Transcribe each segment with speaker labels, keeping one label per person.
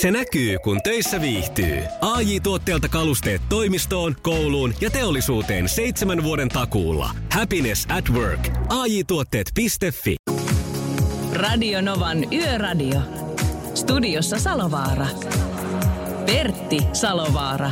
Speaker 1: Se näkyy, kun töissä viihtyy. ai tuotteelta kalusteet toimistoon, kouluun ja teollisuuteen seitsemän vuoden takuulla. Happiness at work. ai tuotteetfi
Speaker 2: Radio Novan Yöradio. Studiossa Salovaara. Pertti Salovaara.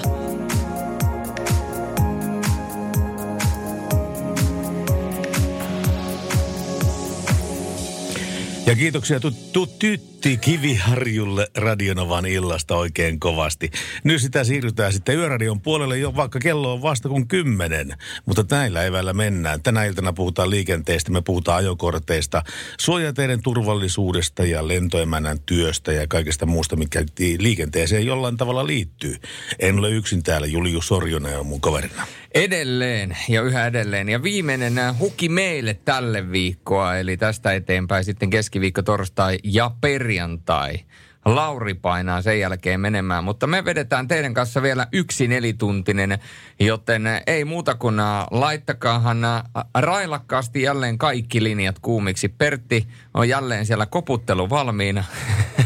Speaker 3: Ja kiitoksia tuttu Tytti Kiviharjulle Radionovan illasta oikein kovasti. Nyt sitä siirrytään sitten Yöradion puolelle jo, vaikka kello on vasta kuin kymmenen. Mutta näillä eväillä mennään. Tänä iltana puhutaan liikenteestä, me puhutaan ajokorteista, suojateiden turvallisuudesta ja lentoemännän työstä ja kaikesta muusta, mikä liikenteeseen jollain tavalla liittyy. En ole yksin täällä, Julius Sorjonen on mun kaverina.
Speaker 4: Edelleen ja yhä edelleen. Ja viimeinen huki meille tälle viikkoa, eli tästä eteenpäin sitten keskiviikko, torstai ja perjantai. Lauri painaa sen jälkeen menemään, mutta me vedetään teidän kanssa vielä yksi nelituntinen, joten ei muuta kuin äh, laittakaahan äh, railakkaasti jälleen kaikki linjat kuumiksi. Pertti on jälleen siellä koputtelu valmiina.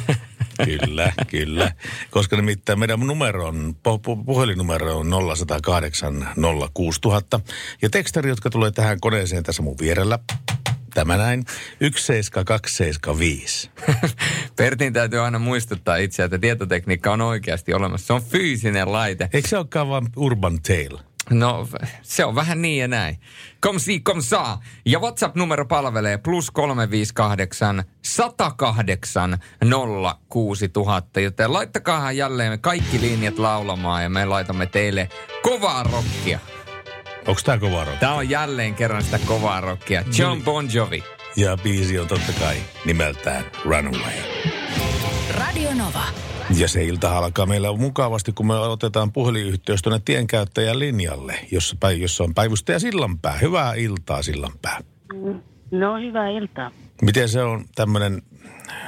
Speaker 3: Kyllä, kyllä. Koska nimittäin meidän numero on, puhelinnumero on 0108 06000. Ja tekstari, jotka tulee tähän koneeseen tässä mun vierellä, Tämä näin. 17275.
Speaker 4: Pertin täytyy aina muistuttaa itseä, että tietotekniikka on oikeasti olemassa. Se on fyysinen laite.
Speaker 3: Eikö se olekaan vain urban tale?
Speaker 4: No, se on vähän niin ja näin. Kom si, kom saa. Ja WhatsApp-numero palvelee plus 358 108 06000. Joten laittakaa jälleen kaikki linjat laulamaan ja me laitamme teille kovaa rockia.
Speaker 3: Onko tää kovaa rockia?
Speaker 4: Tää on jälleen kerran sitä kovaa rockia. John Bon Jovi.
Speaker 3: Ja biisi on totta kai nimeltään Runaway.
Speaker 2: Radio Nova.
Speaker 3: Ja se ilta alkaa meillä mukavasti, kun me otetaan puhelinyhteys tuonne tienkäyttäjän linjalle, jossa, jossa on päivystäjä Sillanpää. Hyvää iltaa Sillanpää.
Speaker 5: No hyvää iltaa.
Speaker 3: Miten se on tämmöinen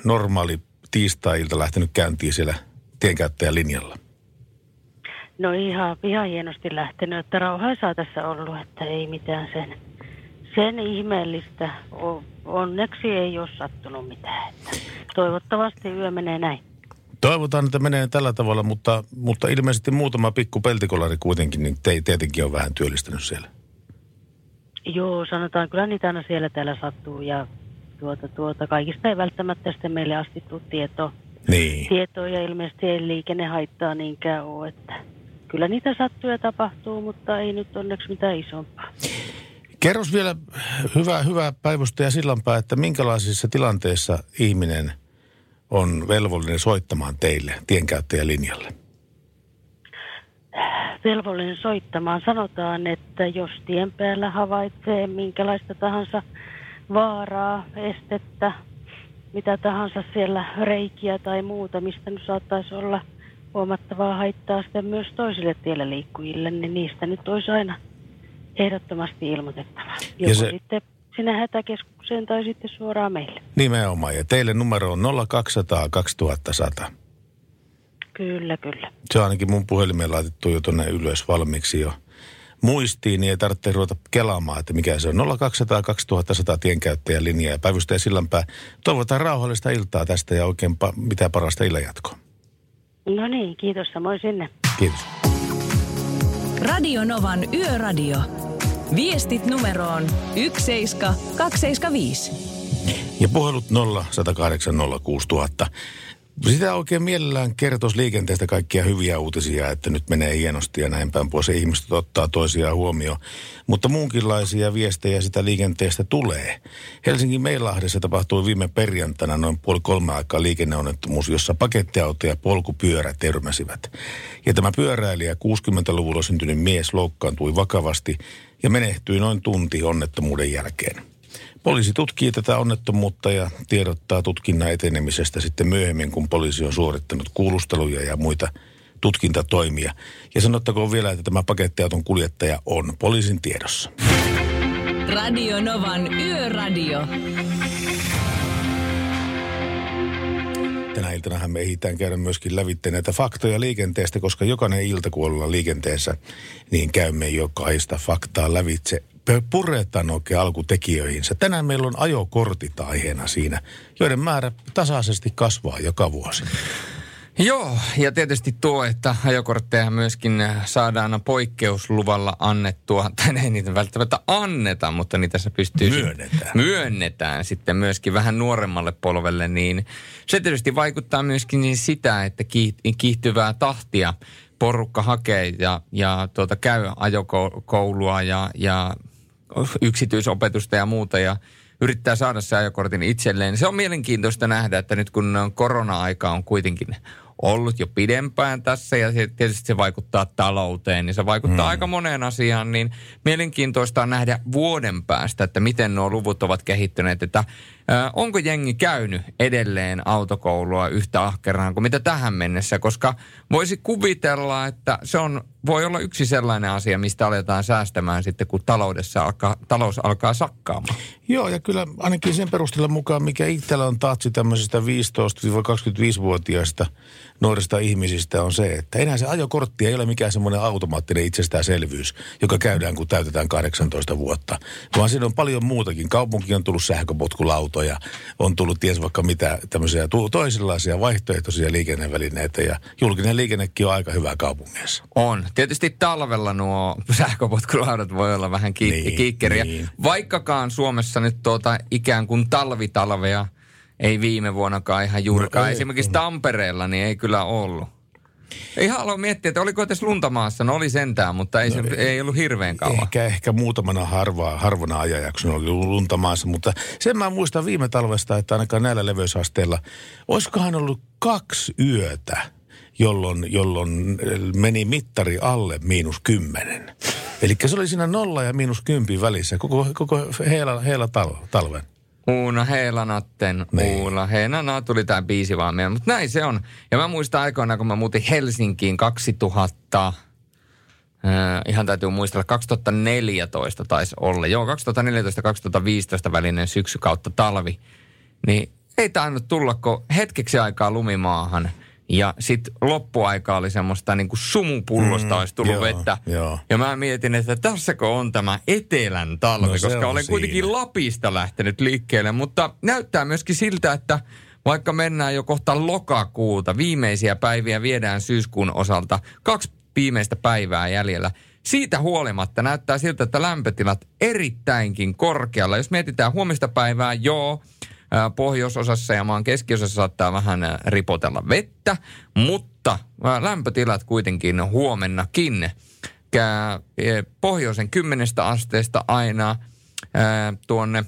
Speaker 3: normaali tiistai-ilta lähtenyt käyntiin siellä tienkäyttäjän linjalla?
Speaker 5: No ihan, ihan hienosti lähtenyt, että rauhaisaa tässä ollut, että ei mitään sen, sen ihmeellistä. Onneksi ei ole sattunut mitään. Että toivottavasti yö menee näin.
Speaker 3: Toivotaan, että menee tällä tavalla, mutta, mutta ilmeisesti muutama pikku peltikolari kuitenkin, niin te, tietenkin on vähän työllistänyt siellä.
Speaker 5: Joo, sanotaan, kyllä niitä aina siellä täällä sattuu ja tuota, tuota, kaikista ei välttämättä sitten meille asti tule tieto,
Speaker 3: niin.
Speaker 5: tietoa ja ilmeisesti ei liikenne haittaa niinkään ole, että kyllä niitä sattuu ja tapahtuu, mutta ei nyt onneksi mitään isompaa.
Speaker 3: Kerros vielä hyvää, hyvää päivystä ja sillanpää, että minkälaisissa tilanteissa ihminen – on velvollinen soittamaan teille tienkäyttäjälinjalle?
Speaker 5: Velvollinen soittamaan. Sanotaan, että jos tien päällä havaitsee minkälaista tahansa vaaraa, estettä, mitä tahansa siellä reikiä tai muuta, mistä nyt saattaisi olla huomattavaa haittaa sitten myös toisille tiellä liikkujille, niin niistä nyt olisi aina ehdottomasti ilmoitettava. Joko ja se... sitten sinne hätäkeskukseen tai sitten suoraan meille.
Speaker 3: Nimenomaan. Ja teille numero on 0200 2100.
Speaker 5: Kyllä, kyllä.
Speaker 3: Se on ainakin mun puhelimeen laitettu jo tuonne ylös valmiiksi jo muistiin, niin ei tarvitse ruveta kelaamaan, että mikä se on. 0200 2100 tienkäyttäjän linja ja päivystäjä Sillanpää. Toivotaan rauhallista iltaa tästä ja oikein pa- mitä parasta illanjatkoa.
Speaker 5: No niin, kiitos samoin sinne.
Speaker 3: Kiitos.
Speaker 2: Radio Novan Yöradio. Viestit numeroon 17275.
Speaker 3: Ja puhelut 0 108 06000. Sitä oikein mielellään kertoisi liikenteestä kaikkia hyviä uutisia, että nyt menee hienosti ja näin päin pois. Ihmiset ottaa toisiaan huomioon. Mutta muunkinlaisia viestejä sitä liikenteestä tulee. Helsingin Meilahdessa tapahtui viime perjantaina noin puoli kolme aikaa liikenneonnettomuus, jossa pakettiauto ja polkupyörä törmäsivät. Ja tämä pyöräilijä, 60-luvulla syntynyt mies, loukkaantui vakavasti ja menehtyi noin tunti onnettomuuden jälkeen. Poliisi tutkii tätä onnettomuutta ja tiedottaa tutkinnan etenemisestä sitten myöhemmin, kun poliisi on suorittanut kuulusteluja ja muita tutkintatoimia. Ja sanottakoon vielä, että tämä pakettiauton kuljettaja on poliisin tiedossa.
Speaker 2: Radio Novan Yöradio.
Speaker 3: Tänä iltana me ehditään käydä myöskin lävitte näitä faktoja liikenteestä, koska jokainen ilta, kun ollaan liikenteessä, niin käymme jokaista faktaa lävitse puretaan oikein alkutekijöihinsä. Tänään meillä on ajokortit aiheena siinä, joiden määrä tasaisesti kasvaa joka vuosi.
Speaker 4: Joo, ja tietysti tuo, että ajokortteja myöskin saadaan poikkeusluvalla annettua, tai ei niitä välttämättä anneta, mutta niitä se pystyy...
Speaker 3: Myönnetään.
Speaker 4: Myönnetään sitten myöskin vähän nuoremmalle polvelle, niin se tietysti vaikuttaa myöskin niin sitä, että kiihtyvää tahtia porukka hakee ja, ja tuota, käy ajokoulua ja, ja yksityisopetusta ja muuta ja yrittää saada se ajokortin itselleen. Se on mielenkiintoista nähdä, että nyt kun korona-aika on kuitenkin ollut jo pidempään tässä ja se, tietysti se vaikuttaa talouteen, niin se vaikuttaa hmm. aika moneen asiaan, niin mielenkiintoista on nähdä vuoden päästä, että miten nuo luvut ovat kehittyneet, että onko jengi käynyt edelleen autokoulua yhtä ahkeraan kuin mitä tähän mennessä, koska voisi kuvitella, että se on, voi olla yksi sellainen asia, mistä aletaan säästämään sitten, kun taloudessa alkaa, talous alkaa sakkaamaan.
Speaker 3: Joo, ja kyllä ainakin sen perusteella mukaan, mikä itsellä on tatsi tämmöisestä 15-25-vuotiaista nuorista ihmisistä on se, että enää se ajokortti ei ole mikään semmoinen automaattinen itsestäänselvyys, joka käydään kun täytetään 18 vuotta. Vaan siinä on paljon muutakin. Kaupunki on tullut sähköpotkulautoja, on tullut ties vaikka mitä tämmöisiä toisenlaisia vaihtoehtoisia liikennevälineitä ja julkinen liikennekin on aika hyvä kaupungeissa.
Speaker 4: On. Tietysti talvella nuo sähköpotkulaudat voi olla vähän ki- niin, kiikkeriä. Niin. Vaikkakaan Suomessa nyt tuota ikään kuin talvitalvea – ei viime vuonnakaan ihan juurikaan. No, ei, Esimerkiksi ei. Tampereella niin ei kyllä ollut. Ei halua miettiä, että oliko edes luntamaassa. No oli sentään, mutta ei, no, se, ei, ei ollut hirveän kauan.
Speaker 3: Ehkä, ehkä muutamana harvaa, harvona ajanjaksona oli luntamaassa, mutta sen mä muistan viime talvesta, että ainakaan näillä leveysasteilla, olisikohan ollut kaksi yötä, jolloin, jolloin meni mittari alle miinus kymmenen. Eli se oli siinä nolla ja miinus kympin välissä koko, koko heillä, heillä talven.
Speaker 4: Uuna Heelanatten, niin. Uuna Heenana tuli tämä biisi vaan meidän. Mutta näin se on. Ja mä muistan aikoina, kun mä muutin Helsinkiin 2000, äh, ihan täytyy muistella, 2014 taisi olla. Joo, 2014-2015 välinen syksy kautta talvi. Niin ei tainnut tulla, kun hetkeksi aikaa lumimaahan – ja sitten loppuaika oli semmoista niin kuin sumupullosta mm, olisi tullut joo, vettä. Joo. Ja mä mietin, että tässäkö on tämä etelän talvi, no, koska olen siinä. kuitenkin Lapista lähtenyt liikkeelle. Mutta näyttää myöskin siltä, että vaikka mennään jo kohta lokakuuta, viimeisiä päiviä viedään syyskuun osalta, kaksi viimeistä päivää jäljellä. Siitä huolimatta näyttää siltä, että lämpötilat erittäinkin korkealla. Jos mietitään huomista päivää, joo, pohjoisosassa ja maan keskiosassa saattaa vähän ripotella vettä, mutta lämpötilat kuitenkin huomennakin e, pohjoisen 10 asteesta aina tuonne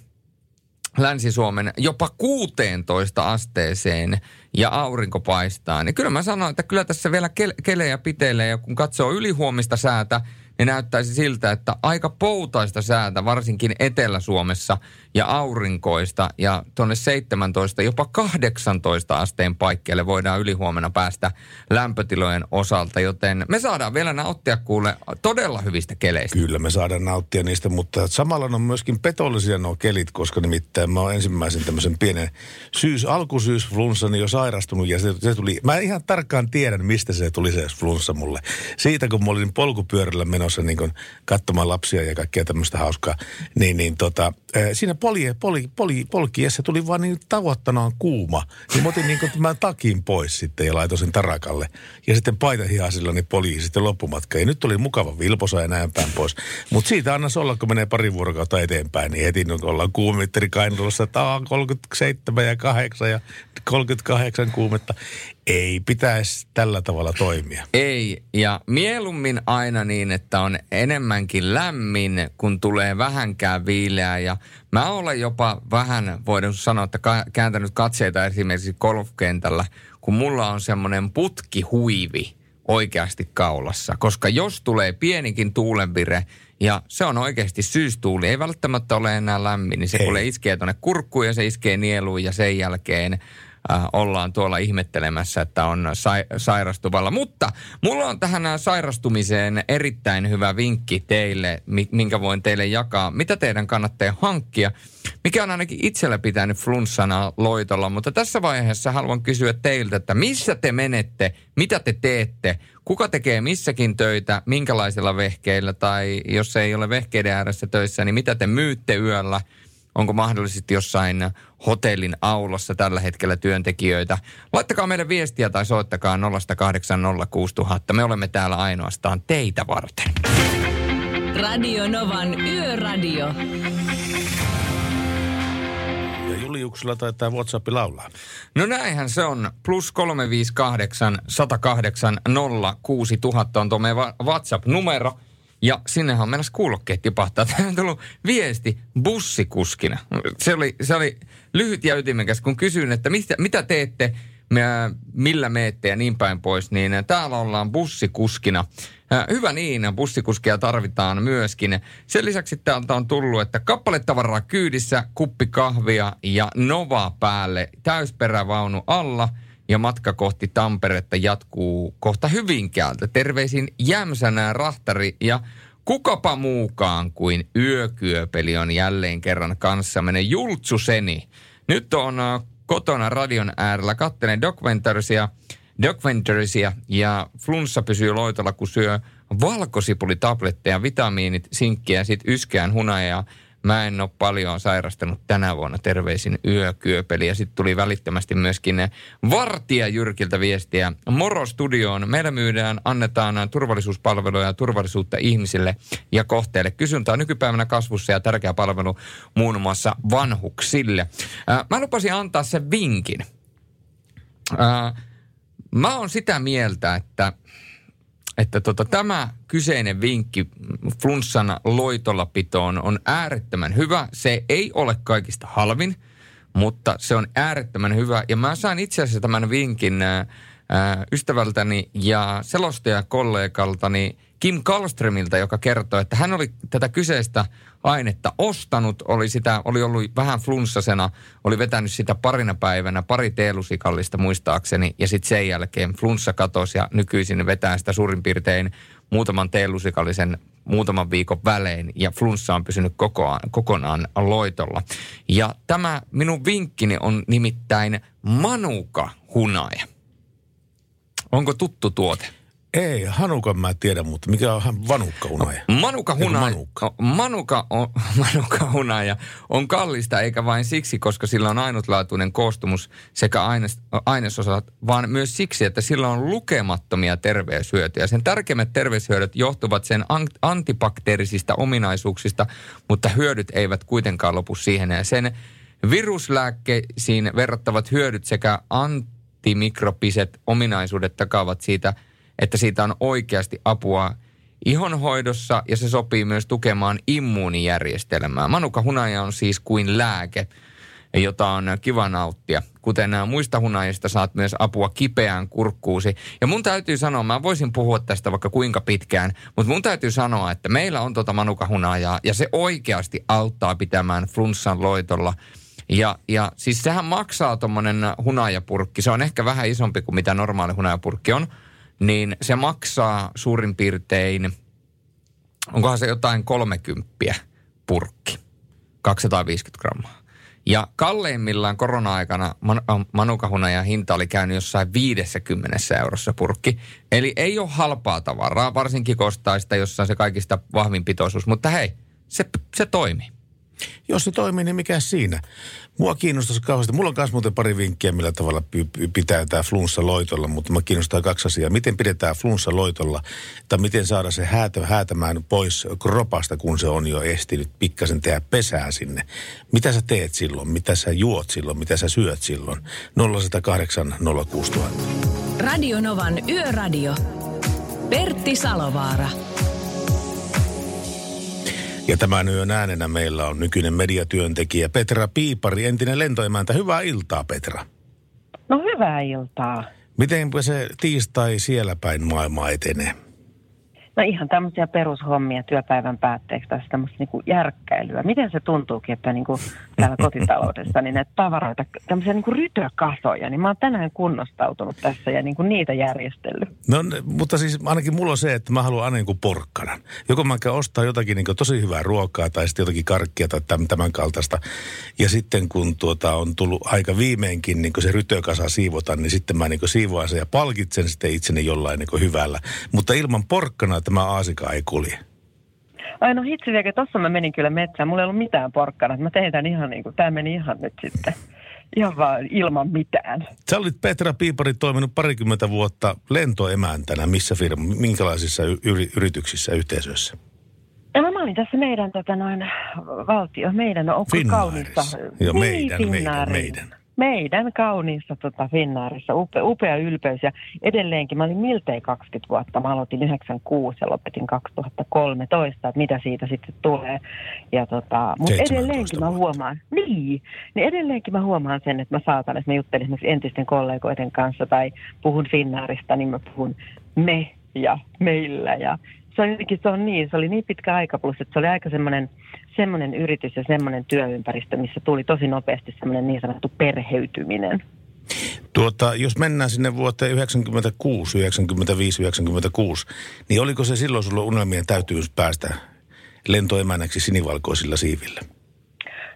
Speaker 4: Länsi-Suomen jopa 16 asteeseen ja aurinko paistaa. Niin kyllä mä sanoin, että kyllä tässä vielä kelejä pitelee ja kun katsoo ylihuomista säätä, niin näyttäisi siltä, että aika poutaista säätä, varsinkin Etelä-Suomessa ja aurinkoista. Ja tuonne 17, jopa 18 asteen paikkeelle voidaan ylihuomenna päästä lämpötilojen osalta. Joten me saadaan vielä nauttia kuule todella hyvistä keleistä.
Speaker 3: Kyllä me saadaan nauttia niistä, mutta samalla on myöskin petollisia nuo kelit, koska nimittäin mä oon ensimmäisen tämmöisen pienen syys, alkusyysflunssani jo sairastunut ja se, se tuli, mä ihan tarkkaan tiedän, mistä se tuli se flunssa mulle. Siitä, kun mä olin polkupyörällä menossa niin katsomaan lapsia ja kaikkea tämmöistä hauskaa, niin, niin tota, siinä poli, poli, poli, polkiessa tuli vaan niin tavoittanaan kuuma. Niin mä otin niin kuin tämän takin pois sitten ja laitoin sen tarakalle. Ja sitten paitahihasilla niin poli sitten loppumatka. Ja nyt tuli mukava vilposa ja näin päin pois. Mutta siitä annas olla, kun menee pari vuorokautta eteenpäin, niin heti nyt ollaan kuumitteri kainalossa, että 37 ja 8 ja 38 kuumetta. Ei pitäisi tällä tavalla toimia.
Speaker 4: Ei, ja mieluummin aina niin, että on enemmänkin lämmin, kun tulee vähänkään viileää. Ja mä olen jopa vähän, voidaan sanoa, että kääntänyt katseita esimerkiksi golfkentällä, kun mulla on semmoinen putkihuivi oikeasti kaulassa. Koska jos tulee pienikin tuulenvire, ja se on oikeasti syystuuli, ei välttämättä ole enää lämmin, niin se kuule iskee tuonne kurkkuun ja se iskee nieluun ja sen jälkeen äh, ollaan tuolla ihmettelemässä, että on sa- sairastuvalla. Mutta mulla on tähän sairastumiseen erittäin hyvä vinkki teille, minkä voin teille jakaa. Mitä teidän kannattaa hankkia? Mikä on ainakin itsellä pitänyt flunssana loitolla, mutta tässä vaiheessa haluan kysyä teiltä, että missä te menette, mitä te teette, kuka tekee missäkin töitä, minkälaisilla vehkeillä tai jos ei ole vehkeiden ääressä töissä, niin mitä te myytte yöllä – onko mahdollisesti jossain hotellin aulassa tällä hetkellä työntekijöitä. Laittakaa meille viestiä tai soittakaa 0806000. Me olemme täällä ainoastaan teitä varten.
Speaker 2: Radio Novan Yöradio.
Speaker 3: Ja Juliuksella taitaa WhatsApp laulaa.
Speaker 4: No näinhän se on. Plus 358 108 06000 on tuo meidän WhatsApp-numero. Ja sinnehän on mennessä kuulokkeet tipahtaa. Tämä on tullut viesti bussikuskina. Se oli, se oli lyhyt ja ytimekäs, kun kysyin, että mitä, mitä teette, millä meette ja niin päin pois, niin täällä ollaan bussikuskina. Äh, Hyvä niin, bussikuskia tarvitaan myöskin. Sen lisäksi täältä on tullut, että kappaletavaraa kyydissä, kuppi kahvia ja Nova päälle, täysperävaunu alla ja matka kohti Tamperetta jatkuu kohta Hyvinkäältä. Terveisin Jämsänää Rahtari ja kukapa muukaan kuin Yökyöpeli on jälleen kerran kanssamme. Jultsuseni. Nyt on äh, kotona radion äärellä, kattelen dokumentarisia Documentarisia ja flunssa pysyy loitolla, kun syö valkosipulitabletteja, vitamiinit, sinkkiä sitten yskeän hunajaa. Mä en ole paljon sairastanut tänä vuonna terveisin yökyöpeli. Ja sitten tuli välittömästi myöskin Vartija Jyrkiltä viestiä. Moro studioon. Meillä myydään, annetaan turvallisuuspalveluja ja turvallisuutta ihmisille ja kohteille. Kysyntä on nykypäivänä kasvussa ja tärkeä palvelu muun muassa vanhuksille. Ää, Mä lupasin antaa sen vinkin. Ää, Mä oon sitä mieltä, että, että tota, tämä kyseinen vinkki flunssan loitollapitoon on äärettömän hyvä. Se ei ole kaikista halvin, mutta se on äärettömän hyvä. Ja mä sain itse asiassa tämän vinkin ää, ystävältäni ja selostajakollegaltani Kim Kallströmiltä, joka kertoi, että hän oli tätä kyseistä ainetta ostanut, oli, sitä, oli ollut vähän flunssasena, oli vetänyt sitä parina päivänä, pari teelusikallista muistaakseni, ja sitten sen jälkeen flunssa katosi ja nykyisin vetää sitä suurin piirtein muutaman teelusikallisen muutaman viikon välein, ja flunssa on pysynyt kokonaan, kokonaan loitolla. Ja tämä minun vinkkini on nimittäin Manuka hunaja. Onko tuttu tuote?
Speaker 3: Ei, Hanukan mä tiedän, mutta mikä on vanukka unaja?
Speaker 4: Manuka
Speaker 3: Eikö
Speaker 4: hunaja,
Speaker 3: manukka?
Speaker 4: manuka, on, manuka hunaja on kallista eikä vain siksi, koska sillä on ainutlaatuinen koostumus sekä aines, ainesosat, vaan myös siksi, että sillä on lukemattomia terveyshyötyjä. Sen tärkeimmät terveyshyödyt johtuvat sen an- antibakteerisista ominaisuuksista, mutta hyödyt eivät kuitenkaan lopu siihen. Ja sen viruslääkkeisiin verrattavat hyödyt sekä antimikrobiset ominaisuudet takaavat siitä, että siitä on oikeasti apua ihonhoidossa ja se sopii myös tukemaan immuunijärjestelmää. Manuka hunaja on siis kuin lääke, jota on kiva nauttia. Kuten muista hunajista saat myös apua kipeään kurkkuusi. Ja mun täytyy sanoa, mä voisin puhua tästä vaikka kuinka pitkään, mutta mun täytyy sanoa, että meillä on tuota manuka hunajaa ja se oikeasti auttaa pitämään flunssan loitolla. Ja, ja siis sehän maksaa tuommoinen hunajapurkki. Se on ehkä vähän isompi kuin mitä normaali hunajapurkki on. Niin se maksaa suurin piirtein, onkohan se jotain 30 purkki, 250 grammaa. Ja kalleimmillaan korona-aikana man, äh, manukahunajan hinta oli käynyt jossain 50 eurossa purkki. Eli ei ole halpaa tavaraa, varsinkin kostaa sitä, jossa on se kaikista vahvin pitoisuus. Mutta hei, se, se toimii.
Speaker 3: Jos se toimii, niin mikä siinä? Mua kiinnostaisi kauheasti. Mulla on myös muuten pari vinkkiä, millä tavalla pitää tämä flunssa loitolla, mutta mä kiinnostaa kaksi asiaa. Miten pidetään flunssa loitolla, tai miten saada se häätä, häätämään pois kropasta, kun se on jo estinyt pikkasen tehdä pesää sinne. Mitä sä teet silloin? Mitä sä juot silloin? Mitä sä syöt silloin? 0108 06000.
Speaker 2: Radio Novan Yöradio. Pertti Salovaara.
Speaker 3: Ja tämän yön äänenä meillä on nykyinen mediatyöntekijä Petra Piipari, entinen lentoemäntä. Hyvää iltaa, Petra.
Speaker 6: No hyvää iltaa.
Speaker 3: Miten se tiistai siellä päin maailmaa etenee?
Speaker 6: No ihan tämmöisiä perushommia työpäivän päätteeksi tai tämmöistä niin järkkäilyä. Miten se tuntuukin, että niin kuin täällä kotitaloudessa, niin näitä tavaroita, tämmöisiä niin kuin rytökasoja, niin mä oon tänään kunnostautunut tässä ja niin kuin niitä järjestellyt.
Speaker 3: No, mutta siis ainakin mulla on se, että mä haluan aina niin kuin porkkanan. Joko mä käyn ostaa jotakin niin kuin tosi hyvää ruokaa tai sitten jotakin karkkia tai tämän, tämän kaltaista. Ja sitten kun tuota on tullut aika viimeinkin niin kuin se rytökasa siivota, niin sitten mä niin kuin siivoan sen ja palkitsen sitten itseni jollain niin kuin hyvällä. Mutta ilman porkkanaa tämä aasika ei kulje.
Speaker 6: Ai no hitsi vielä, tossa mä menin kyllä metsään. Mulla ei ollut mitään porkkana. Mä tein tämän ihan niin kuin, tää meni ihan nyt sitten. Ihan vaan ilman mitään.
Speaker 3: Sä olit Petra Piipari toiminut parikymmentä vuotta lentoemäntänä. Missä firma, minkälaisissa yri, yrityksissä yhteisöissä?
Speaker 6: Ja mä olin tässä meidän tota noin, valtio, meidän on kaunista.
Speaker 3: Joo,
Speaker 6: Niin,
Speaker 3: meidän, meidän, meidän.
Speaker 6: Meidän kauniissa tota, Finnaarissa, upea, upea ylpeys ja edelleenkin mä olin miltei 20 vuotta. Mä aloitin 96 ja lopetin 2013, että mitä siitä sitten tulee. Ja tota, mutta
Speaker 3: 17
Speaker 6: edelleenkin mä
Speaker 3: vuotta.
Speaker 6: huomaan, niin, niin edelleenkin mä huomaan sen, että mä saatan, että mä juttelin esimerkiksi entisten kollegoiden kanssa tai puhun Finnaarista, niin mä puhun me ja meillä ja se on jotenkin, se on niin, se oli niin pitkä aika, plus että se oli aika semmoinen, semmoinen yritys ja semmoinen työympäristö, missä tuli tosi nopeasti semmoinen niin sanottu perheytyminen.
Speaker 3: Tuota, jos mennään sinne vuoteen 96, 95, 96, niin oliko se silloin sulla unelmien täytyys päästä lentoemänäksi sinivalkoisilla siivillä?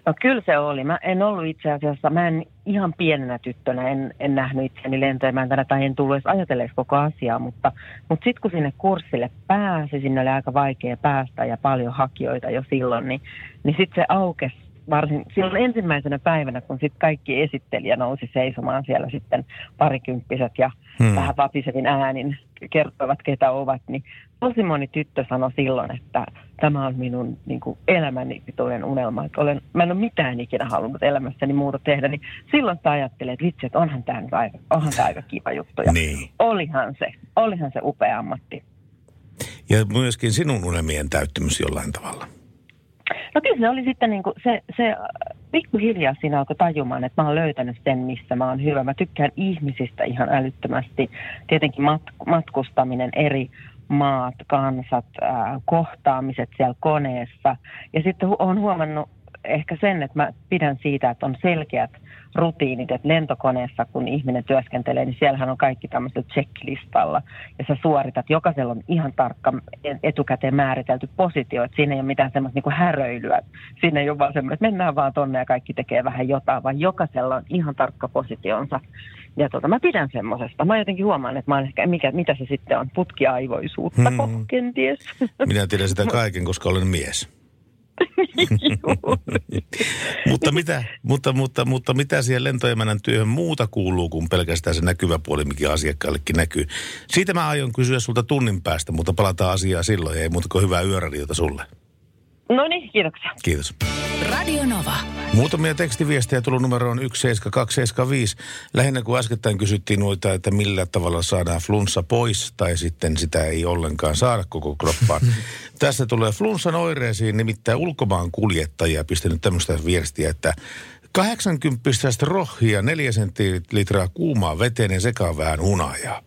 Speaker 6: No kyllä se oli. Mä en ollut itse asiassa, mä en ihan pienenä tyttönä, en, en nähnyt itseäni lentoemäntänä tai en tullut edes ajatelleeksi koko asiaa, mutta, mutta sitten kun sinne kurssille pääsi, sinne oli aika vaikea päästä ja paljon hakijoita jo silloin, niin, niin sitten se aukesi varsin silloin ensimmäisenä päivänä, kun sitten kaikki esittelijä nousi seisomaan siellä sitten parikymppiset ja
Speaker 3: Hmm.
Speaker 6: vähän vapisevin äänin kertoivat, ketä ovat, niin tosi moni tyttö sanoi silloin, että tämä on minun niin kuin, elämäni pituinen unelma. Että olen, mä en ole mitään ikinä halunnut elämässäni muuta tehdä, niin silloin sitä ajattelee, että vitsi, että onhan tämä nyt aika, onhan tämä aika kiva juttu. Ja
Speaker 3: Niin.
Speaker 6: olihan se, olihan se upea ammatti.
Speaker 3: Ja myöskin sinun unelmien täyttymys jollain tavalla.
Speaker 6: No kyllä se oli sitten niin kuin se, se äh, pikkuhiljaa siinä alkoi tajumaan, että mä oon löytänyt sen, missä mä oon hyvä. Mä tykkään ihmisistä ihan älyttömästi. Tietenkin mat- matkustaminen eri maat, kansat, ää, kohtaamiset siellä koneessa. Ja sitten hu- olen huomannut ehkä sen, että mä pidän siitä, että on selkeät rutiinit, että lentokoneessa kun ihminen työskentelee, niin siellähän on kaikki tämmöisellä checklistalla ja sä suoritat, jokaisella on ihan tarkka etukäteen määritelty positio, että siinä ei ole mitään semmoista niinku häröilyä, siinä ei ole vaan semmoinen, että mennään vaan tonne ja kaikki tekee vähän jotain, vaan jokaisella on ihan tarkka positionsa. Ja tota, mä pidän semmoisesta. Mä jotenkin huomaan, että mä ehkä, mikä, mitä se sitten on, putkiaivoisuutta
Speaker 3: hmm.
Speaker 6: kenties.
Speaker 3: Minä tiedän sitä kaiken, koska olen mies. mutta, mitä, mutta, mutta, mutta mitä siihen lentoemänän työhön muuta kuuluu kuin pelkästään se näkyvä puoli, mikä asiakkaallekin näkyy? Siitä mä aion kysyä sulta tunnin päästä, mutta palataan asiaan silloin. Ei muuta kuin hyvää yöradiota sulle.
Speaker 6: No niin, kiitoksia.
Speaker 3: Kiitos.
Speaker 2: Radio Nova.
Speaker 3: Muutamia tekstiviestejä tullut numeroon 17275. Lähinnä kun äskettäin kysyttiin noita, että millä tavalla saadaan flunssa pois, tai sitten sitä ei ollenkaan saada koko kroppaan. Tässä tulee flunssan oireisiin, nimittäin ulkomaan kuljettajia pistänyt tämmöistä viestiä, että 80 rohia, 4 sentilitraa kuumaa veteen ja sekaan vähän hunajaa.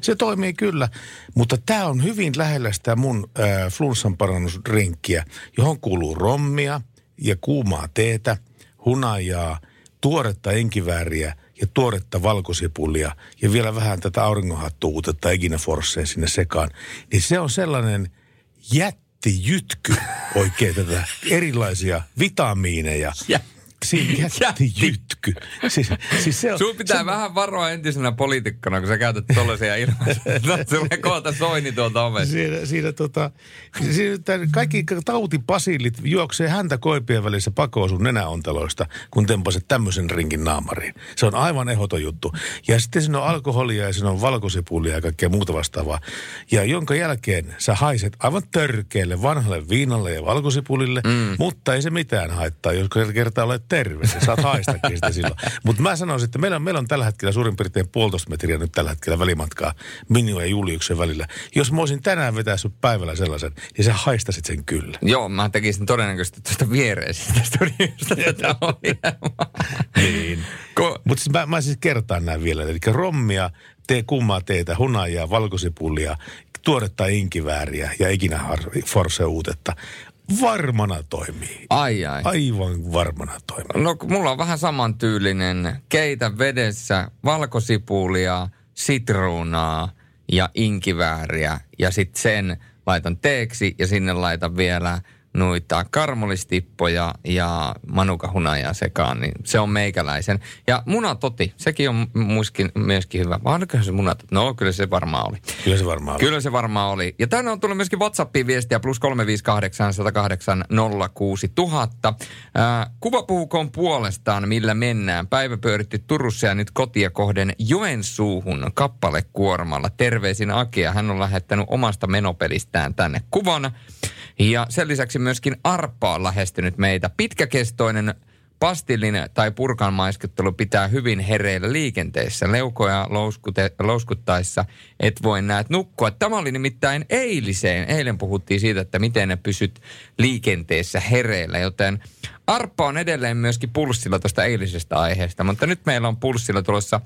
Speaker 3: Se toimii kyllä, mutta tämä on hyvin lähellä sitä mun äh, flunssan parannusrinkkiä, johon kuuluu rommia ja kuumaa teetä, hunajaa, tuoretta enkivääriä ja tuoretta valkosipulia ja vielä vähän tätä auringonhattuutetta Eginaforcea sinne sekaan. Niin se on sellainen jättijytky oikein tätä erilaisia vitamiineja.
Speaker 4: Ja-
Speaker 3: Siinä jättijytky. Siis, siis se on,
Speaker 4: Sun pitää
Speaker 3: se,
Speaker 4: vähän varoa entisenä poliitikkona, kun sä käytät tollaisia ilmaisuja. Tulee kohta soini tuolta ovesta.
Speaker 3: Siinä, siinä, tota, siinä tämän kaikki tautipasillit juoksee häntä koipien välissä pakoon sun nenäonteloista, kun tempaset tämmöisen rinkin naamariin. Se on aivan ehdoton juttu. Ja sitten siinä on alkoholia ja siinä on valkosipulia ja kaikkea muuta vastaavaa. Ja jonka jälkeen sä haiset aivan törkeälle vanhalle viinalle ja valkosipulille, mm. mutta ei se mitään haittaa, jos kertaa olet terve. Sä saat haistakin sitä silloin. Mutta mä sanoisin, että meillä on, meillä on tällä hetkellä suurin piirtein puolitoista metriä nyt tällä hetkellä välimatkaa minun ja Juliuksen välillä. Jos mä olisin tänään vetää sun päivällä sellaisen, niin sä haistasit sen kyllä.
Speaker 4: Joo, mä tekisin todennäköisesti tuosta viereisestä studiosta tätä.
Speaker 3: Niin.
Speaker 4: Ko-
Speaker 3: Mutta siis mä, mä siis kertaan näin vielä. Eli rommia, tee kummaa teitä, hunajaa, valkosipulia, tuoretta inkivääriä ja ikinä forse uutetta. Varmana toimii.
Speaker 4: Ai ai.
Speaker 3: Aivan varmana toimii.
Speaker 4: No mulla on vähän samantyylinen. Keitä vedessä valkosipulia, sitruunaa ja inkivääriä. Ja sitten sen laitan teeksi ja sinne laitan vielä noita karmolistippoja ja manukahunajaa sekaan, niin se on meikäläisen. Ja munatoti, sekin on muskin, myöskin hyvä. Vai olikohan se munat? No, kyllä se varmaan oli.
Speaker 3: Kyllä se varmaan oli.
Speaker 4: Kyllä se varmaan oli. Ja tänne on tullut myöskin WhatsAppiin viestiä plus 358 108 06000. Ää, kuva puhukoon puolestaan, millä mennään. Päivä pyöritti Turussa ja nyt kotia kohden Joensuuhun kappalekuormalla. Terveisin Akea. Hän on lähettänyt omasta menopelistään tänne kuvan. Ja sen lisäksi myöskin Arppa on lähestynyt meitä. Pitkäkestoinen pastillinen tai purkan maiskuttelu pitää hyvin hereillä liikenteessä. Leukoja louskute, louskuttaessa et voi näet nukkua. Tämä oli nimittäin eiliseen. Eilen puhuttiin siitä, että miten ne pysyt liikenteessä hereillä, joten Arppa on edelleen myöskin pulssilla tuosta eilisestä aiheesta, mutta nyt meillä on pulssilla tulossa,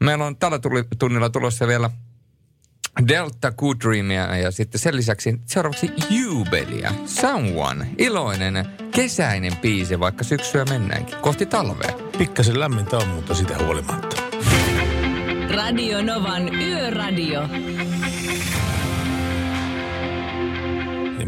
Speaker 4: meillä on tällä tunnilla tulossa vielä Delta Good Dreamia ja sitten sen lisäksi seuraavaksi Jubelia. Someone. Iloinen, kesäinen biisi, vaikka syksyä mennäänkin. Kohti talvea.
Speaker 3: Pikkasen lämmintä on, mutta sitä huolimatta.
Speaker 2: Radio Novan Yöradio.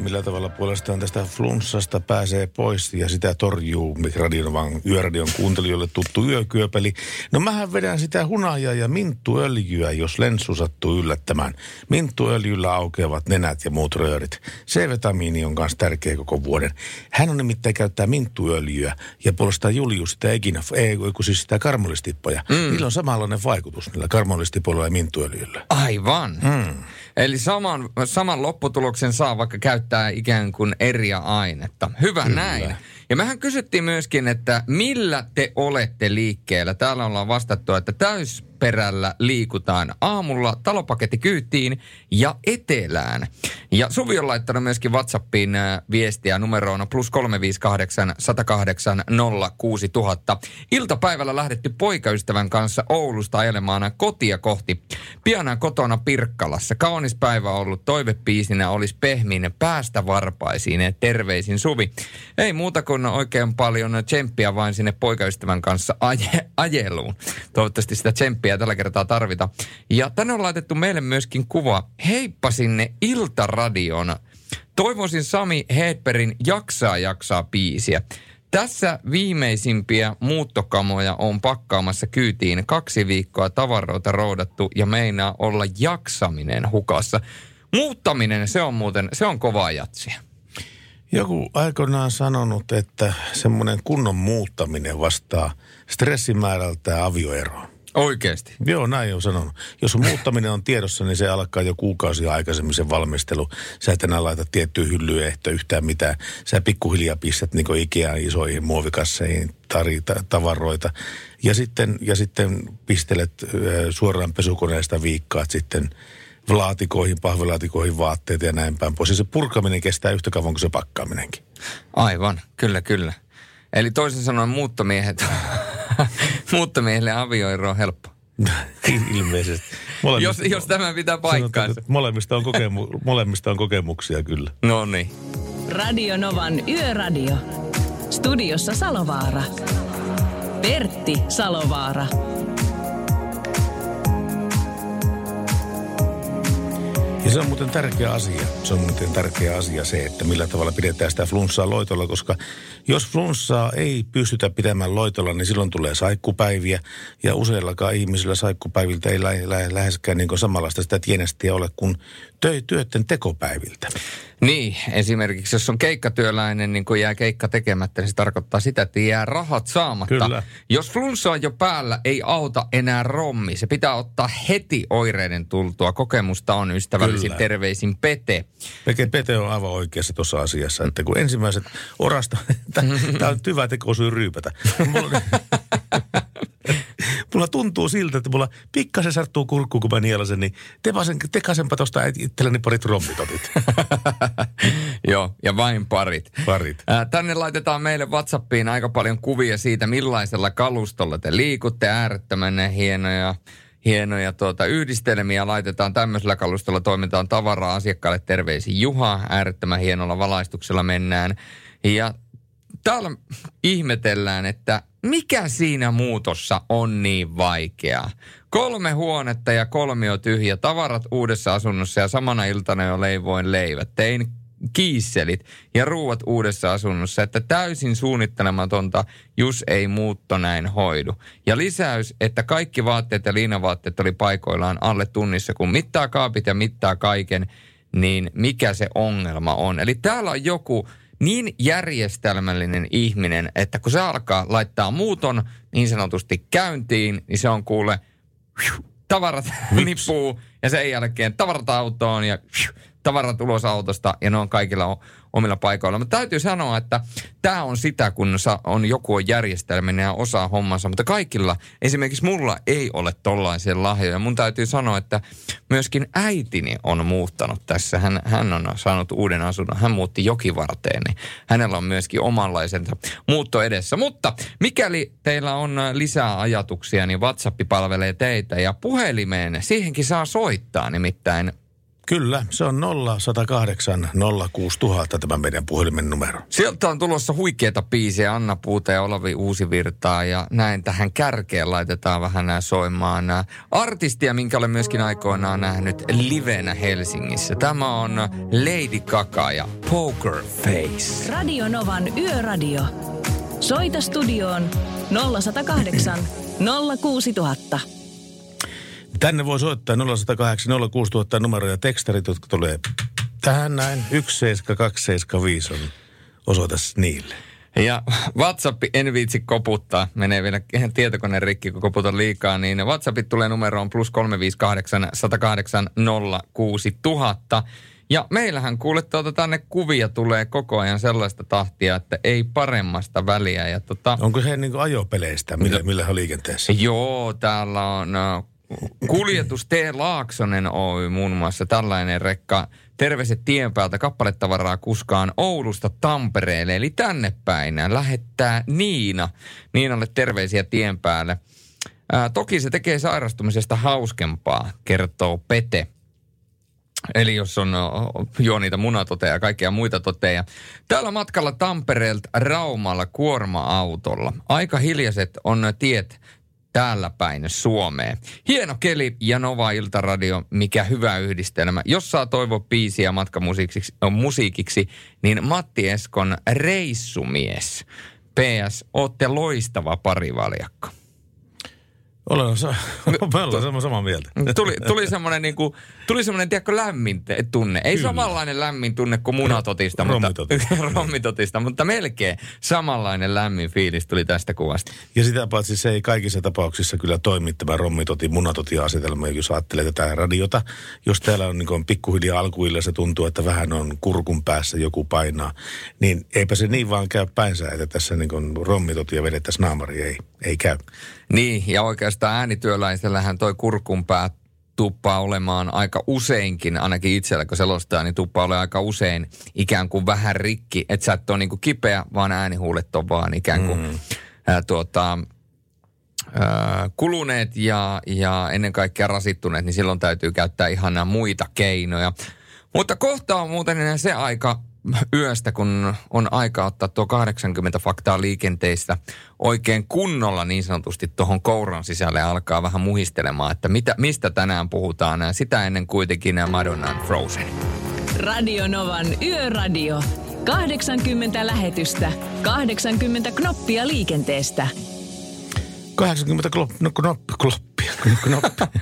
Speaker 3: Millä tavalla puolestaan tästä flunssasta pääsee pois ja sitä torjuu radion, vaan yöradion kuuntelijoille tuttu yökyöpeli. No mähän vedän sitä hunajaa ja minttuöljyä, jos lenssu sattuu yllättämään. Minttuöljyllä aukeavat nenät ja muut röörit. C-vitamiini on myös tärkeä koko vuoden. Hän on nimittäin käyttää minttuöljyä ja puolestaan Julius sitä ekinä, ei kun siis sitä karmolistippoja. Mm. Niillä on samanlainen vaikutus niillä karmolistipoilla ja minttuöljyllä.
Speaker 4: Aivan. Mm. Eli saman, saman lopputuloksen saa vaikka käyttää ikään kuin eri ainetta. Hyvä Kyllä. näin. Ja mehän kysyttiin myöskin, että millä te olette liikkeellä. Täällä ollaan vastattu, että täys perällä liikutaan aamulla talopaketti kyytiin ja etelään. Ja Suvi on laittanut myöskin WhatsAppiin äh, viestiä numeroon plus 358 108 06000. Iltapäivällä lähdetty poikaystävän kanssa Oulusta ajelemaan kotia kohti. Pianan kotona Pirkkalassa. Kaunis päivä ollut. Toivepiisinä olisi pehmin päästä varpaisiin. Terveisin Suvi. Ei muuta kuin oikein paljon tsemppiä vain sinne poikaystävän kanssa aje, ajeluun. Toivottavasti sitä tsemppiä tällä kertaa tarvita. Ja tänne on laitettu meille myöskin kuva. Heippa sinne Iltaradion. Toivoisin Sami Hedbergin Jaksaa jaksaa biisiä. Tässä viimeisimpiä muuttokamoja on pakkaamassa kyytiin. Kaksi viikkoa tavaroita roudattu ja meinaa olla jaksaminen hukassa. Muuttaminen, se on muuten, se on kovaa jatsia.
Speaker 3: Joku aikoinaan sanonut, että semmoinen kunnon muuttaminen vastaa stressimäärältä avioeroon.
Speaker 4: Oikeasti?
Speaker 3: Joo, näin on sanonut. Jos muuttaminen on tiedossa, niin se alkaa jo kuukausi aikaisemmin se valmistelu. Sä et enää laita tiettyä hyllyehto yhtään mitään. Sä pikkuhiljaa pistät niin Ikeaan isoihin muovikasseihin tarita, tavaroita. Ja sitten, ja sitten pistelet suoraan pesukoneesta viikkaat sitten laatikoihin, pahvilaatikoihin vaatteet ja näin päin pois. Ja se purkaminen kestää yhtä kauan kuin se pakkaaminenkin.
Speaker 4: Aivan, kyllä, kyllä. Eli toisin sanoen muuttomiehet Muuttomiehelle avioero on helppo.
Speaker 3: Ilmeisesti.
Speaker 4: jos, jos tämä pitää paikkaansa.
Speaker 3: Molemmista on, kokemu, molemmista on kokemuksia kyllä.
Speaker 4: No niin.
Speaker 2: Radio Novan Yöradio. Studiossa Salovaara. Pertti Salovaara.
Speaker 3: Ja se on muuten tärkeä asia. Se on muuten tärkeä asia se, että millä tavalla pidetään sitä flunssaa loitolla, koska jos flunssaa ei pystytä pitämään loitolla, niin silloin tulee saikkupäiviä. Ja useillakaan ihmisillä saikkupäiviltä ei lä- lä- läheskään niin samanlaista sitä tienestiä ole kuin työtten tekopäiviltä.
Speaker 4: Niin, esimerkiksi jos on keikkatyöläinen, niin kun jää keikka tekemättä, niin se tarkoittaa sitä, että jää rahat saamatta.
Speaker 3: Kyllä.
Speaker 4: Jos flunssa on jo päällä, ei auta enää rommi. Se pitää ottaa heti oireiden tultua. Kokemusta on ystävällisin Kyllä. terveisin Pete.
Speaker 3: Peke Pete on aivan oikeassa tuossa asiassa, että kun ensimmäiset orasta, tämä on hyvä teko syy ryypätä. mulla tuntuu siltä, että mulla pikkasen sarttuu kurkkuun, kun mä nielasen, niin tepasen, tekasenpa tuosta itselleni parit rommitotit.
Speaker 4: Joo, ja vain parit.
Speaker 3: Parit.
Speaker 4: Äh, tänne laitetaan meille WhatsAppiin aika paljon kuvia siitä, millaisella kalustolla te liikutte. Äärettömän hienoja hienoja tuota, yhdistelmiä laitetaan tämmöisellä kalustolla, toimitaan tavaraa asiakkaalle terveisiin Juha, äärettömän hienolla valaistuksella mennään. Ja täällä ihmetellään, että mikä siinä muutossa on niin vaikeaa? Kolme huonetta ja kolmio tyhjä, tavarat uudessa asunnossa ja samana iltana jo leivoin leivät. Tein kiisselit ja ruuat uudessa asunnossa, että täysin suunnittelematonta, jos ei muutto näin hoidu. Ja lisäys, että kaikki vaatteet ja liinavaatteet oli paikoillaan alle tunnissa, kun mittaa kaapit ja mittaa kaiken, niin mikä se ongelma on. Eli täällä on joku niin järjestelmällinen ihminen, että kun se alkaa laittaa muuton niin sanotusti käyntiin, niin se on kuule, tavarat nippuu ja sen jälkeen tavarat autoon ja tavarat ulos autosta ja ne on kaikilla omilla paikoilla. Mutta täytyy sanoa, että tämä on sitä, kun on joku on järjestelminen ja osaa hommansa, mutta kaikilla, esimerkiksi mulla ei ole tollaisia lahjoja. Mun täytyy sanoa, että myöskin äitini on muuttanut tässä. Hän, hän on saanut uuden asunnon. Hän muutti jokivarteen, niin hänellä on myöskin omanlaisensa muutto edessä. Mutta mikäli teillä on lisää ajatuksia, niin WhatsApp palvelee teitä ja puhelimeen siihenkin saa soittaa nimittäin
Speaker 3: Kyllä, se on 0108 06000 tämä meidän puhelimen numero.
Speaker 4: Sieltä on tulossa huikeita biisejä Anna Puuta ja Olavi Uusivirtaa ja näin tähän kärkeen laitetaan vähän nämä soimaan. Artistia, minkä olen myöskin aikoinaan nähnyt livenä Helsingissä. Tämä on Lady Gaga ja Poker Face.
Speaker 2: Radio Novan Yöradio. Soita studioon 0108 06000.
Speaker 3: Tänne voi soittaa 0108 06000 numero ja tekstarit, jotka tulee tähän näin. 17275 on osoitas niille.
Speaker 4: Ja WhatsApp en viitsi koputtaa, menee vielä tietokone rikki, kun koputan liikaa, niin WhatsAppit tulee numeroon plus 358 108 06000. Ja meillähän kuulet tuota tänne kuvia tulee koko ajan sellaista tahtia, että ei paremmasta väliä. Ja tota,
Speaker 3: Onko he niin ajopeleistä, millä, millä he liikenteessä?
Speaker 4: Joo, täällä on Kuljetus T. Laaksonen Oy muun muassa tällainen rekka. Terveiset tien päältä kappaletavaraa kuskaan Oulusta Tampereelle, eli tänne päin. Lähettää Niina. Niinalle terveisiä tien päälle. Ää, toki se tekee sairastumisesta hauskempaa, kertoo Pete. Eli jos on jo niitä munatoteja ja kaikkia muita toteja. Täällä matkalla Tampereelta Raumalla kuorma-autolla. Aika hiljaiset on tiet täällä päin Suomeen. Hieno keli ja Nova Iltaradio, mikä hyvä yhdistelmä. Jos saa toivoa biisiä matkamusiikiksi, musiikiksi, niin Matti Eskon Reissumies. PS, ootte loistava parivaljakko.
Speaker 3: Olen, sa- me ollaan samaa mieltä.
Speaker 4: Tuli, tuli semmoinen, niin kuin, tuli semmoinen tiedätkö, lämmin tunne. Ei Kyllä. samanlainen lämmin tunne kuin munatotista, mutta, rommitotista, mutta melkein samanlainen lämmin fiilis tuli tästä kuvasta.
Speaker 3: Ja sitä paitsi se ei kaikissa tapauksissa kyllä toimi tämä rommitoti, munatoti asetelma, jos ajattelee tätä radiota. Jos täällä on, niin pikkuhiljaa alkuilla se tuntuu, että vähän on kurkun päässä joku painaa, niin eipä se niin vaan käy päinsä, että tässä niin rommitotia vedettäisiin naamari. Ei, ei käy.
Speaker 4: Niin, ja oikeastaan äänityöläisellähän toi kurkunpää tuppaa olemaan aika useinkin, ainakin itsellä kun selostaa, niin tuppaa olemaan aika usein ikään kuin vähän rikki. Että sä et ole niin kuin kipeä, vaan äänihuulet on vaan ikään kuin mm. ää, tuota, ää, kuluneet ja, ja ennen kaikkea rasittuneet, niin silloin täytyy käyttää ihan nämä muita keinoja. Mutta kohta on muuten se aika, yöstä, kun on aika ottaa tuo 80 faktaa liikenteistä oikein kunnolla niin sanotusti tuohon kouran sisälle alkaa vähän muhistelemaan, että mitä, mistä tänään puhutaan. Sitä ennen kuitenkin Madonnan Frozen.
Speaker 2: Radio Novan Yöradio. 80 lähetystä, 80 knoppia liikenteestä.
Speaker 3: 80 klop, no, kloppia,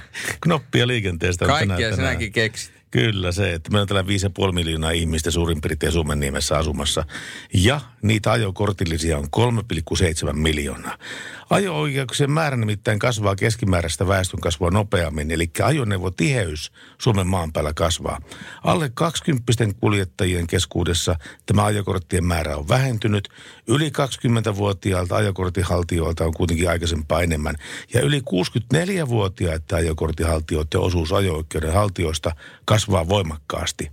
Speaker 3: knoppia liikenteestä.
Speaker 4: Kaikkia sinäkin keksit.
Speaker 3: Kyllä se, että meillä on täällä 5,5 miljoonaa ihmistä suurin piirtein Suomen nimessä asumassa. Ja niitä ajokortillisia on 3,7 miljoonaa. Ajo-oikeuksien määrä nimittäin kasvaa keskimääräistä väestön kasvua nopeammin, eli ajoneuvotiheys Suomen maan päällä kasvaa. Alle 20 kuljettajien keskuudessa tämä ajokorttien määrä on vähentynyt. Yli 20-vuotiailta ajokorttihaltijoilta on kuitenkin aikaisempaa enemmän. Ja yli 64-vuotiaiden ajokorttihaltijoiden osuus ajo-oikeuden haltijoista kasvaa voimakkaasti.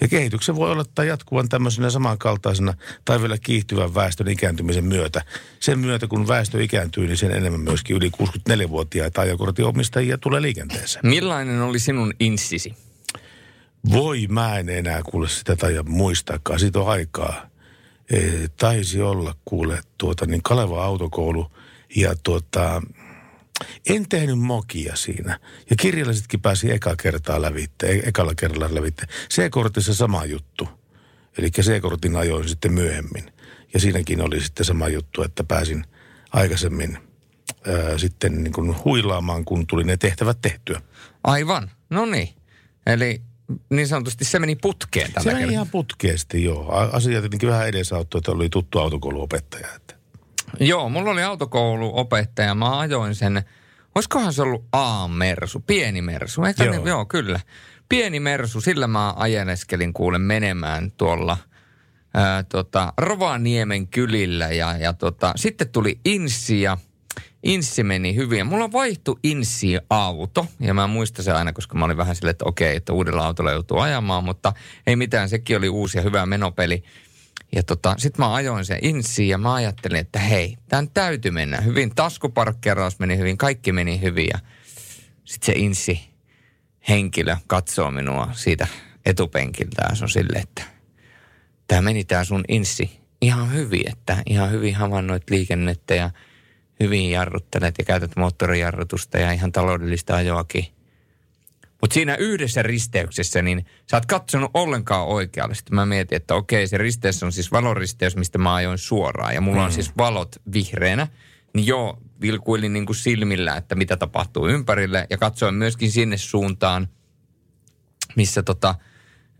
Speaker 3: Ja kehityksen voi olettaa jatkuvan tämmöisenä samankaltaisena tai vielä kiihtyvän väestön ikääntymisen myötä. Sen myötä, kun väestö ikääntyy, niin sen enemmän myöskin yli 64-vuotiaita ajokortin omistajia tulee liikenteeseen.
Speaker 4: Millainen oli sinun insisi?
Speaker 3: Voi, mä en enää kuule sitä tai muistaakaan. Siitä on aikaa. E, taisi olla kuule tuota, niin Kaleva autokoulu ja tuota, en tehnyt mokia siinä. Ja kirjallisetkin pääsi eka kertaa lävitte, e- ekalla kerralla lävitte. C-kortissa sama juttu. Eli C-kortin ajoin sitten myöhemmin. Ja siinäkin oli sitten sama juttu, että pääsin aikaisemmin ää, sitten niin kuin huilaamaan, kun tuli ne tehtävät tehtyä.
Speaker 4: Aivan, no niin. Eli niin sanotusti se meni putkeen tällä
Speaker 3: Se meni
Speaker 4: kertaa.
Speaker 3: ihan putkeesti, joo. Asia tietenkin vähän edesauttoi, että oli tuttu autokouluopettaja. Että.
Speaker 4: Joo, mulla oli autokouluopettaja. Mä ajoin sen, olisikohan se ollut A-mersu, pieni mersu. Joo. Ne, joo, kyllä. Pieni mersu, sillä mä ajeleskelin kuule menemään tuolla ää, tota, Rovaniemen kylillä. Ja, ja tota, sitten tuli Inssi ja Inssi meni hyvin. Ja mulla vaihtui Inssi auto, ja mä muistan se aina, koska mä olin vähän silleen, että okei, että uudella autolla joutuu ajamaan, mutta ei mitään, sekin oli uusi ja hyvä menopeli. Ja tota, sit mä ajoin sen insiin ja mä ajattelin, että hei, tämän täytyy mennä hyvin. Taskuparkkeeraus meni hyvin, kaikki meni hyvin ja sit se insi henkilö katsoo minua siitä etupenkiltä ja se on silleen, että tämä meni tämä sun insi ihan hyvin, että ihan hyvin havainnoit liikennettä ja hyvin jarruttelet ja käytät moottorijarrutusta ja ihan taloudellista ajoakin. Mutta siinä yhdessä risteyksessä, niin sä oot katsonut ollenkaan oikealle. Sitten mä mietin, että okei, se risteys on siis valoristeys, mistä mä ajoin suoraan. Ja mulla on siis valot vihreänä. Niin joo, vilkuilin niin kuin silmillä, että mitä tapahtuu ympärille. Ja katsoin myöskin sinne suuntaan, missä tota,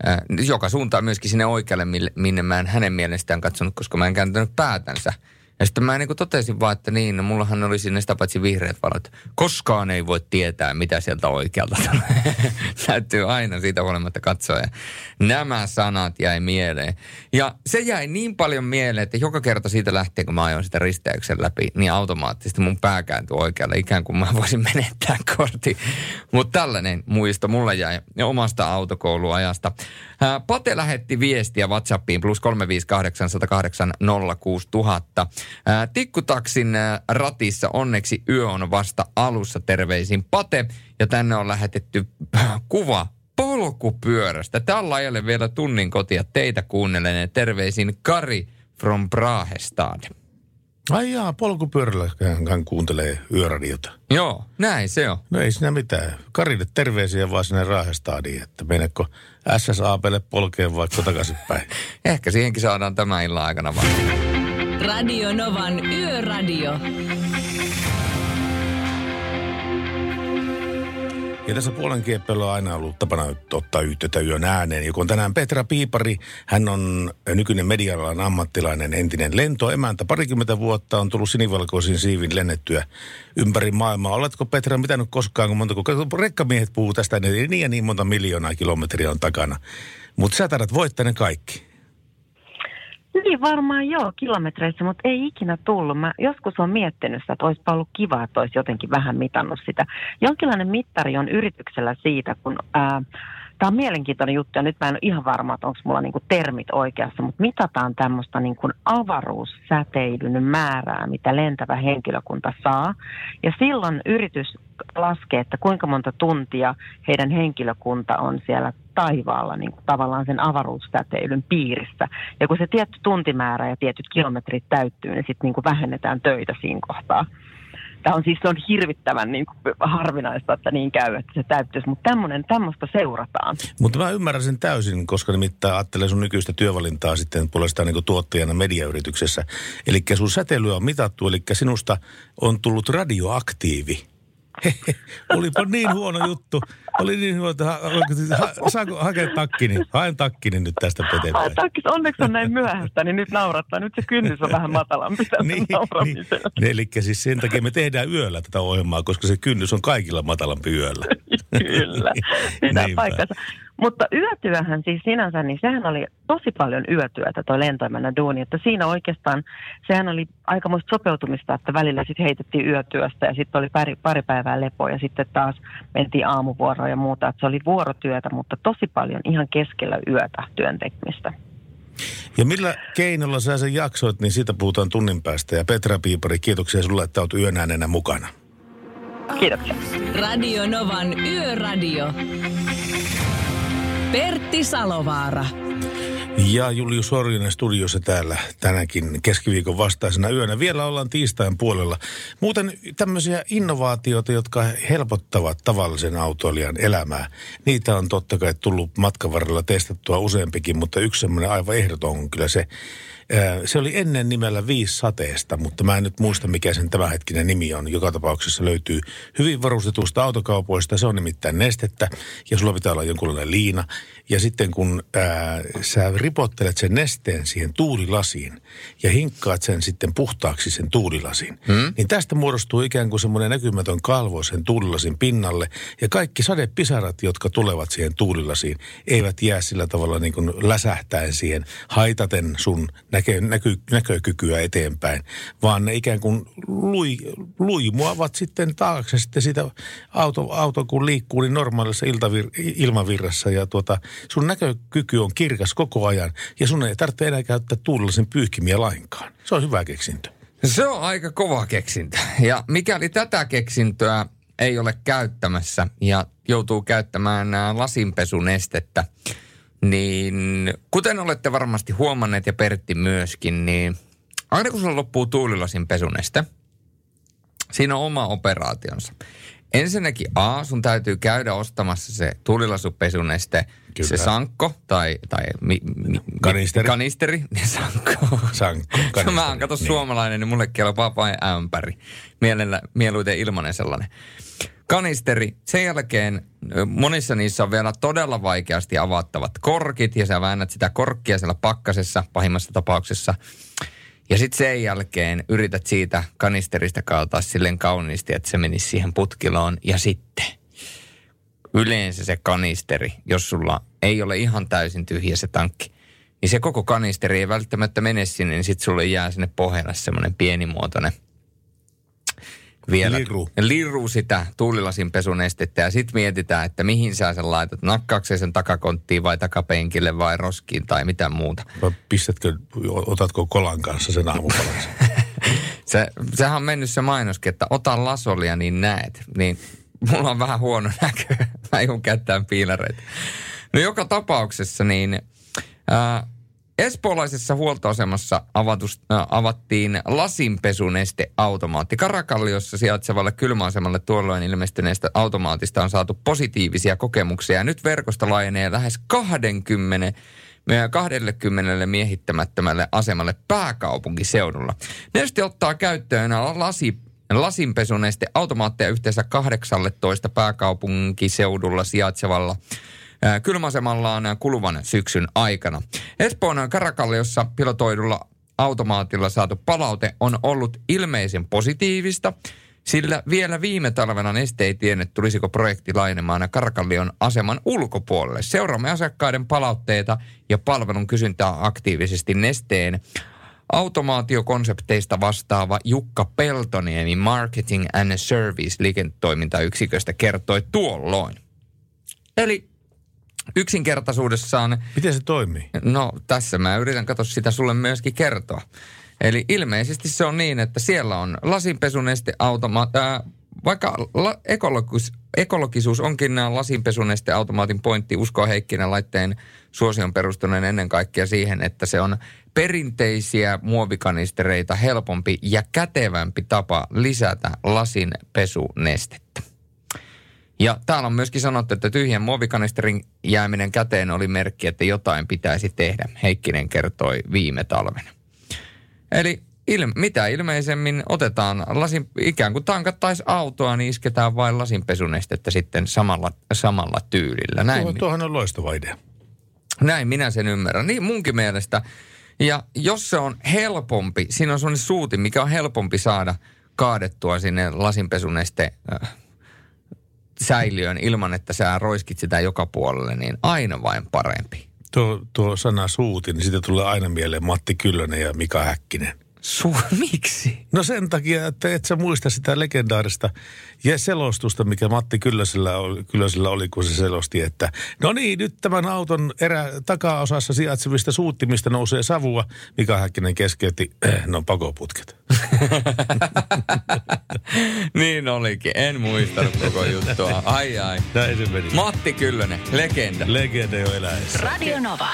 Speaker 4: äh, joka suuntaan myöskin sinne oikealle, minne mä en hänen mielestään katsonut, koska mä en kääntänyt päätänsä. Ja sitten mä niin kuin totesin vaan, että niin, no mullahan oli sinne sitä paitsi vihreät valot. Koskaan ei voi tietää, mitä sieltä oikealta tulee. Täytyy aina siitä huolimatta katsoa. Ja nämä sanat jäi mieleen. Ja se jäi niin paljon mieleen, että joka kerta siitä lähtien, kun mä ajoin sitä risteyksen läpi, niin automaattisesti mun pää kääntyi oikealle, ikään kuin mä voisin menettää kortin. Mutta tällainen muisto mulla jäi omasta autokouluajasta. Pate lähetti viestiä WhatsAppiin plus 358 108 06000. Ää, Tikkutaksin ää, ratissa onneksi yö on vasta alussa. Terveisin Pate. Ja tänne on lähetetty äh, kuva polkupyörästä. Tällä ole vielä tunnin kotia teitä kuunnellen. Terveisin Kari from Brahestad.
Speaker 3: Ai jaa, polkupyörällä hän, kuuntelee yöradiota.
Speaker 4: Joo, näin se on.
Speaker 3: No ei siinä mitään. Karille terveisiä vaan sinne Raahestadiin, että meneekö SSAPlle polkeen vaikka takaisinpäin.
Speaker 4: Ehkä siihenkin saadaan tämän illan aikana vaan.
Speaker 2: Radio Novan Yöradio.
Speaker 3: Ja tässä puolen kieppeillä on aina ollut tapana ottaa yhteyttä yön ääneen. Joku on tänään Petra Piipari. Hän on nykyinen medialan ammattilainen, entinen lentoemäntä. Parikymmentä vuotta on tullut sinivalkoisin siivin lennettyä ympäri maailmaa. Oletko Petra pitänyt koskaan, kun monta, kun rekkamiehet puhuu tästä, niin niin ja niin monta miljoonaa kilometriä on takana. Mutta sä taidat voittaa ne kaikki.
Speaker 6: Niin varmaan joo, kilometreissä, mutta ei ikinä tullut. Mä joskus on miettinyt sitä, että olisipa ollut kiva, että olisi jotenkin vähän mitannut sitä. Jonkinlainen mittari on yrityksellä siitä, kun... Ää, Tämä on mielenkiintoinen juttu ja nyt mä en ole ihan varma, että onko mulla niinku termit oikeassa, mutta mitataan tämmöistä niinku avaruussäteilyn määrää, mitä lentävä henkilökunta saa. Ja silloin yritys laskee, että kuinka monta tuntia heidän henkilökunta on siellä taivaalla niin kuin tavallaan sen avaruussäteilyn piirissä. Ja kun se tietty tuntimäärä ja tietyt kilometrit täyttyy, niin sitten niin vähennetään töitä siinä kohtaa. Tämä on siis se on hirvittävän niin kuin harvinaista, että niin käy, että se täyttyisi, mutta tämmöistä seurataan.
Speaker 3: Mutta mä ymmärrän sen täysin, koska nimittäin ajattelen sun nykyistä työvalintaa sitten puolestaan niin tuottajana mediayrityksessä. Eli sun säteilyä on mitattu, eli sinusta on tullut radioaktiivi. Olipa niin huono juttu. Oli niin huono, että ha, ha, saanko hakea takkini? Haen takkini nyt tästä eteenpäin.
Speaker 6: Takkis, onneksi on näin myöhäistä, niin nyt naurattaa. Nyt se kynnys on vähän matalampi
Speaker 3: niin, niin. Eli siis sen takia me tehdään yöllä tätä ohjelmaa, koska se kynnys on kaikilla matalampi yöllä.
Speaker 6: Kyllä, pitää paikkansa. Mutta yötyöhän siis sinänsä, niin sehän oli tosi paljon yötyötä toi lentoimänä duuni, että siinä oikeastaan sehän oli aikamoista sopeutumista, että välillä sitten heitettiin yötyöstä ja sitten oli pari, pari päivää lepoa ja sitten taas mentiin aamuvuoroon ja muuta, että se oli vuorotyötä, mutta tosi paljon ihan keskellä yötä työn tekemistä.
Speaker 3: Ja millä keinolla sä sen jaksoit, niin siitä puhutaan tunnin päästä. Ja Petra Piipari, kiitoksia sulle, että olet yön äänenä mukana.
Speaker 6: Kiitoksia.
Speaker 2: Radio Novan Yöradio. Pertti Salovaara.
Speaker 3: Ja Julius Sorjonen studiossa täällä tänäkin keskiviikon vastaisena yönä. Vielä ollaan tiistain puolella. Muuten tämmöisiä innovaatioita, jotka helpottavat tavallisen autoilijan elämää. Niitä on totta kai tullut matkan varrella testattua useampikin, mutta yksi semmoinen aivan ehdoton on kyllä se, se oli ennen nimellä Viisi sateesta, mutta mä en nyt muista mikä sen tämänhetkinen nimi on. Joka tapauksessa löytyy hyvin varustetusta autokaupoista. Se on nimittäin nestettä ja sulla pitää olla jonkunlainen liina. Ja sitten kun ää, sä ripottelet sen nesteen siihen tuulilasiin ja hinkkaat sen sitten puhtaaksi sen tuulilasiin, hmm? niin tästä muodostuu ikään kuin semmoinen näkymätön kalvo sen tuulilasin pinnalle. Ja kaikki sadepisarat, jotka tulevat siihen tuulilasiin, eivät jää sillä tavalla niin kuin läsähtäen siihen haitaten sun näkö, näky, näkökykyä eteenpäin, vaan ne ikään kuin lui, luimuavat sitten taakse sitten sitä auto, auto kun liikkuu niin normaalissa iltavir, ilmavirrassa ja tuota, sun näkökyky on kirkas koko ajan ja sun ei tarvitse enää käyttää tuulellisen pyyhkimiä lainkaan. Se on hyvä keksintö.
Speaker 4: Se on aika kova keksintö. Ja mikäli tätä keksintöä ei ole käyttämässä ja joutuu käyttämään lasinpesunestettä, niin kuten olette varmasti huomanneet ja Pertti myöskin, niin aina kun sulla loppuu tuulilasin pesuneste, siinä on oma operaationsa. Ensinnäkin A, sun täytyy käydä ostamassa se tuulilasupesuneste, Kyllä. se sankko tai, tai mi, mi,
Speaker 3: kanisteri.
Speaker 4: kanisteri, niin sankko.
Speaker 3: Sankko, kanisteri.
Speaker 4: Mä oon kato niin. suomalainen, niin mulle kelpaa vain ämpäri. Mielellä, mieluiten ilmanen sellainen kanisteri. Sen jälkeen monissa niissä on vielä todella vaikeasti avattavat korkit ja sä väännät sitä korkkia siellä pakkasessa pahimmassa tapauksessa. Ja sitten sen jälkeen yrität siitä kanisterista kaataa silleen kauniisti, että se menisi siihen putkiloon. Ja sitten yleensä se kanisteri, jos sulla ei ole ihan täysin tyhjä se tankki, niin se koko kanisteri ei välttämättä mene sinne, niin sitten sulle jää sinne pohjalle semmoinen pienimuotoinen – vielä
Speaker 3: liru.
Speaker 4: liru sitä tuulilasin pesunestettä ja sitten mietitään, että mihin sä sen laitat. Nakkaakseen sen takakonttiin vai takapenkille vai roskiin tai mitä muuta.
Speaker 3: Vai pistätkö, otatko kolan kanssa sen aamupalaisen?
Speaker 4: se, sehän on mennyt se mainoskin, että ota lasolia niin näet. Niin mulla on vähän huono näkö. Mä joudun käyttämään piilareita. No joka tapauksessa niin... Ää, Espoolaisessa huoltoasemassa avatus, äh, avattiin lasinpesunesteautomaatti. Karakalliossa sijaitsevalle kylmäasemalle tuolloin ilmestyneestä automaatista on saatu positiivisia kokemuksia. Nyt verkosta laajenee lähes 20 20 miehittämättömälle asemalle pääkaupunkiseudulla. Neste ottaa käyttöön lasi, lasinpesuneste automaatteja yhteensä 18 pääkaupunkiseudulla sijaitsevalla kylmäasemallaan kuluvan syksyn aikana. Espoon Karakalliossa pilotoidulla automaatilla saatu palaute on ollut ilmeisen positiivista, sillä vielä viime talvena Neste ei tiennyt, tulisiko projekti lainemaan Karakallion aseman ulkopuolelle. Seuraamme asiakkaiden palautteita ja palvelun kysyntää aktiivisesti Nesteen automaatiokonsepteista vastaava Jukka Peltoniemi Marketing and Service liiketoimintayksiköstä kertoi tuolloin. Eli yksinkertaisuudessaan...
Speaker 3: Miten se toimii?
Speaker 4: No tässä mä yritän katsoa sitä sulle myöskin kertoa. Eli ilmeisesti se on niin, että siellä on lasinpesuneste automa- äh, vaikka la- ekologis- ekologisuus onkin lasinpesuneste automaatin pointti, uskoo Heikkinen laitteen suosion perustuneen ennen kaikkea siihen, että se on perinteisiä muovikanistereita helpompi ja kätevämpi tapa lisätä lasinpesunestettä. Ja täällä on myöskin sanottu, että tyhjän muovikanisterin jääminen käteen oli merkki, että jotain pitäisi tehdä. Heikkinen kertoi viime talvena. Eli il, mitä ilmeisemmin otetaan lasin, ikään kuin tankattaisi autoa, niin isketään vain lasinpesunestettä sitten samalla, samalla tyylillä.
Speaker 3: Näin, Tuo, tuohan on loistava idea.
Speaker 4: Näin minä sen ymmärrän. Niin munkin mielestä. Ja jos se on helpompi, siinä on sellainen suuti, mikä on helpompi saada kaadettua sinne lasinpesuneste äh, säiliön ilman, että sä roiskit sitä joka puolelle, niin aina vain parempi.
Speaker 3: Tuo, tuo sana suuti, niin siitä tulee aina mieleen Matti Kyllönen ja Mika Häkkinen.
Speaker 4: Su, miksi?
Speaker 3: No sen takia, että et sä muista sitä legendaarista ja selostusta, mikä Matti Kyllösellä oli, Kyllösellä oli, kun se selosti, että no niin, nyt tämän auton erä takaosassa sijaitsevista suuttimista nousee savua. Mika Häkkinen keskeytti, eh, no pakoputket.
Speaker 4: niin olikin, en muistanut koko juttua. Ai ai.
Speaker 3: Näin se meni.
Speaker 4: Matti Kyllönen, legenda.
Speaker 3: Legenda jo eläessä.
Speaker 2: Radio Nova.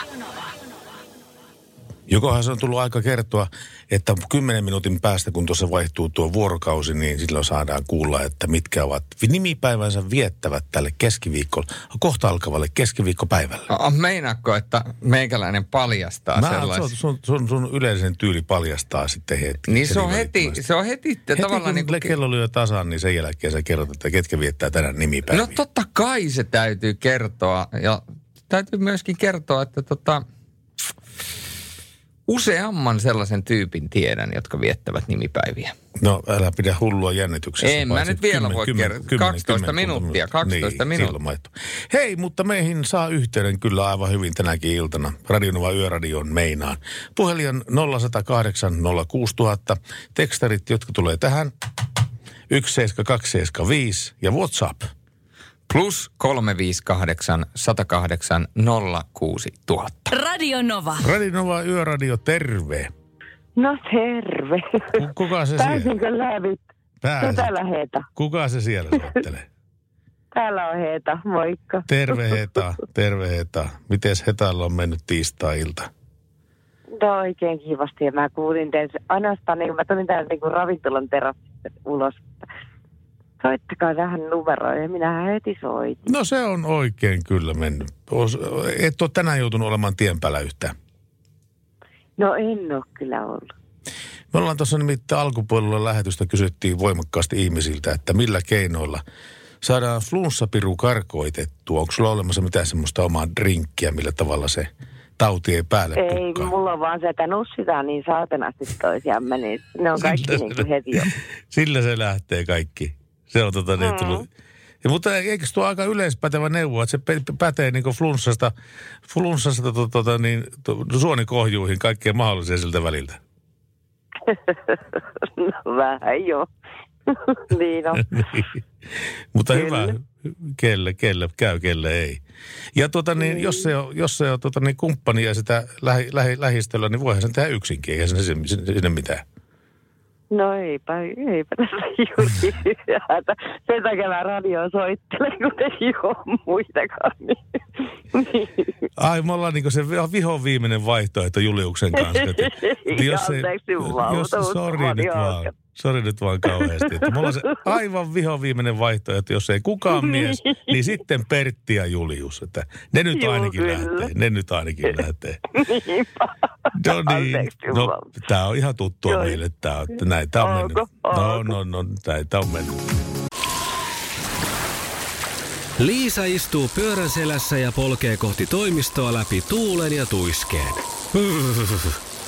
Speaker 3: Jokohan se on tullut aika kertoa, että kymmenen minuutin päästä, kun tuossa vaihtuu tuo vuorokausi, niin silloin saadaan kuulla, että mitkä ovat nimipäivänsä viettävät tälle keskiviikolle, kohta alkavalle keskiviikkopäivälle.
Speaker 4: No, meinaatko, että meikäläinen paljastaa
Speaker 3: Mä,
Speaker 4: sellaisen?
Speaker 3: sun, sun, sun, sun yleisen tyyli paljastaa sitten heti.
Speaker 4: Niin se on
Speaker 3: heti
Speaker 4: se on heti,
Speaker 3: Heti
Speaker 4: tavallaan
Speaker 3: kun
Speaker 4: niin kuin,
Speaker 3: kello lyö tasan, niin sen jälkeen sä kerrot, että ketkä viettää tänään nimipäiviä.
Speaker 4: No totta kai se täytyy kertoa. Ja täytyy myöskin kertoa, että tota, useamman sellaisen tyypin tiedän, jotka viettävät nimipäiviä.
Speaker 3: No älä pidä hullua jännityksessä.
Speaker 4: En mä nyt vielä
Speaker 3: kymmen-
Speaker 4: voi
Speaker 3: kymmen-
Speaker 4: kertoa.
Speaker 3: kymmen-
Speaker 4: 12
Speaker 3: kymmenkunta
Speaker 4: minuuttia, 12
Speaker 3: niin,
Speaker 4: minuuttia.
Speaker 3: Hei, mutta meihin saa yhteyden kyllä aivan hyvin tänäkin iltana. Radionova Yöradion meinaan. Puhelin on 0108 06000. Tekstarit, jotka tulee tähän. 17275 ja WhatsApp.
Speaker 4: Plus 358 108 06000.
Speaker 2: Radio Nova.
Speaker 3: Radionova Yöradio, terve.
Speaker 6: No terve.
Speaker 3: Ku- Kuka se siellä?
Speaker 6: Pääsinkö lävit? No täällä Heeta.
Speaker 3: Kuka se siellä soittelee?
Speaker 6: Täällä on Heeta, moikka.
Speaker 3: Terve Heta, terve Heta. Mites Hetalla on mennyt tiistai-ilta?
Speaker 6: No oikein kivasti ja mä kuulin teidän, ainoastaan niin kun mä tulin täältä niin ravintolan terassista ulos. Soittakaa tähän numeroon ja minähän heti soitin.
Speaker 3: No se on oikein kyllä mennyt. Et ole tänään joutunut olemaan tien päällä yhtään.
Speaker 6: No en ole kyllä ollut.
Speaker 3: Me ollaan tuossa nimittäin alkupuolella lähetystä kysyttiin voimakkaasti ihmisiltä, että millä keinoilla saadaan flunssapiru karkoitettua. Onko sulla olemassa mitään semmoista omaa drinkkiä, millä tavalla se tauti ei päälle
Speaker 6: Ei,
Speaker 3: pukkaa?
Speaker 6: mulla on vaan se, että nussitaan niin saatanasti toisiamme, niin ne on kaikki
Speaker 3: Sillä
Speaker 6: niin kuin heti jo.
Speaker 3: Sillä se lähtee kaikki. Se on tota niin
Speaker 6: Mm.
Speaker 3: tullut. Ja, mutta eikö tuo aika yleispätevä neuvo, että se pätee niin flunssasta, flunssasta to, tota, niin, to, suonikohjuihin kaikkea mahdollisia siltä väliltä.
Speaker 6: no vähän joo. niin on.
Speaker 3: Niin. Mutta
Speaker 6: Kyllä.
Speaker 3: hyvä, kelle, kelle, käy, kelle ei. Ja tuota, niin, jos se on, jos se on tuota, niin kumppani ja sitä lähi, lähi, lähistöllä, niin voihan sen tehdä yksinkin, eikä sinne, sinne mitään.
Speaker 6: No eipä, eipä tässä juuri hätä. Sen takia mä radioon soittelen, kun ei ole muitakaan. Niin.
Speaker 3: Ai, me ollaan niin se viho viimeinen vaihtoehto Juliuksen kanssa. Että, että jos ei, jos,
Speaker 6: uskomaan
Speaker 3: nyt vaan. Sori nyt vaan kauheasti. Että mulla on se aivan viho viimeinen vaihtoehto, jos ei kukaan mies, niin sitten Pertti ja Julius. Että ne nyt
Speaker 6: Juu,
Speaker 3: ainakin
Speaker 6: kyllä.
Speaker 3: lähtee, ne nyt ainakin lähtee. No niin, no tämä on ihan tuttua
Speaker 6: Joo.
Speaker 3: meille, tämä, että näitä on mennyt. No, no, no, näitä on mennyt.
Speaker 1: Liisa istuu pyörän selässä ja polkee kohti toimistoa läpi tuulen ja tuiskeen.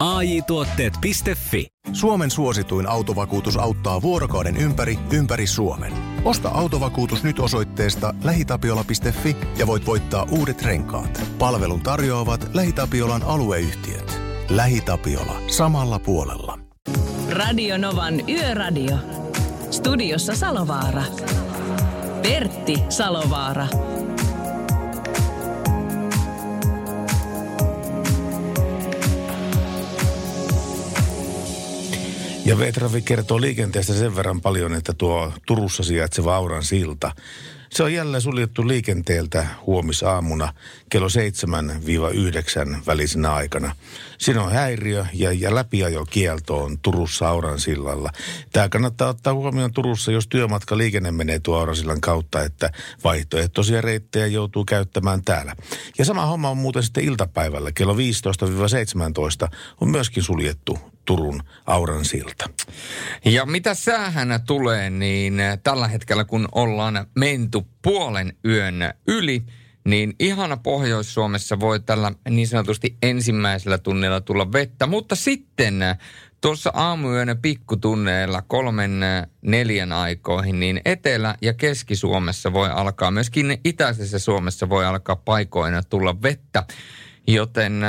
Speaker 1: AJ Tuotteet.fi
Speaker 7: Suomen suosituin autovakuutus auttaa vuorokauden ympäri, ympäri Suomen. Osta autovakuutus nyt osoitteesta lähitapiola.fi ja voit voittaa uudet renkaat. Palvelun tarjoavat LähiTapiolan alueyhtiöt. LähiTapiola. Samalla puolella.
Speaker 2: Radio Novan Yöradio. Studiossa Salovaara. Pertti Salovaara.
Speaker 3: Ja Vetrafi kertoo liikenteestä sen verran paljon, että tuo Turussa sijaitseva Auran silta, se on jälleen suljettu liikenteeltä huomisaamuna kello 7-9 välisenä aikana. Siinä on häiriö ja, ja läpiajokielto on Turussa Auran sillalla. Tämä kannattaa ottaa huomioon Turussa, jos työmatka liikenne menee tuo Auran sillan kautta, että vaihtoehtoisia reittejä joutuu käyttämään täällä. Ja sama homma on muuten sitten iltapäivällä kello 15-17 on myöskin suljettu Turun Auran silta.
Speaker 4: Ja mitä säähän tulee, niin tällä hetkellä kun ollaan menty puolen yön yli, niin ihana Pohjois-Suomessa voi tällä niin sanotusti ensimmäisellä tunnilla tulla vettä, mutta sitten tuossa aamuyönä pikkutunneilla kolmen neljän aikoihin, niin Etelä- ja Keski-Suomessa voi alkaa, myöskin itäisessä Suomessa voi alkaa paikoina tulla vettä, joten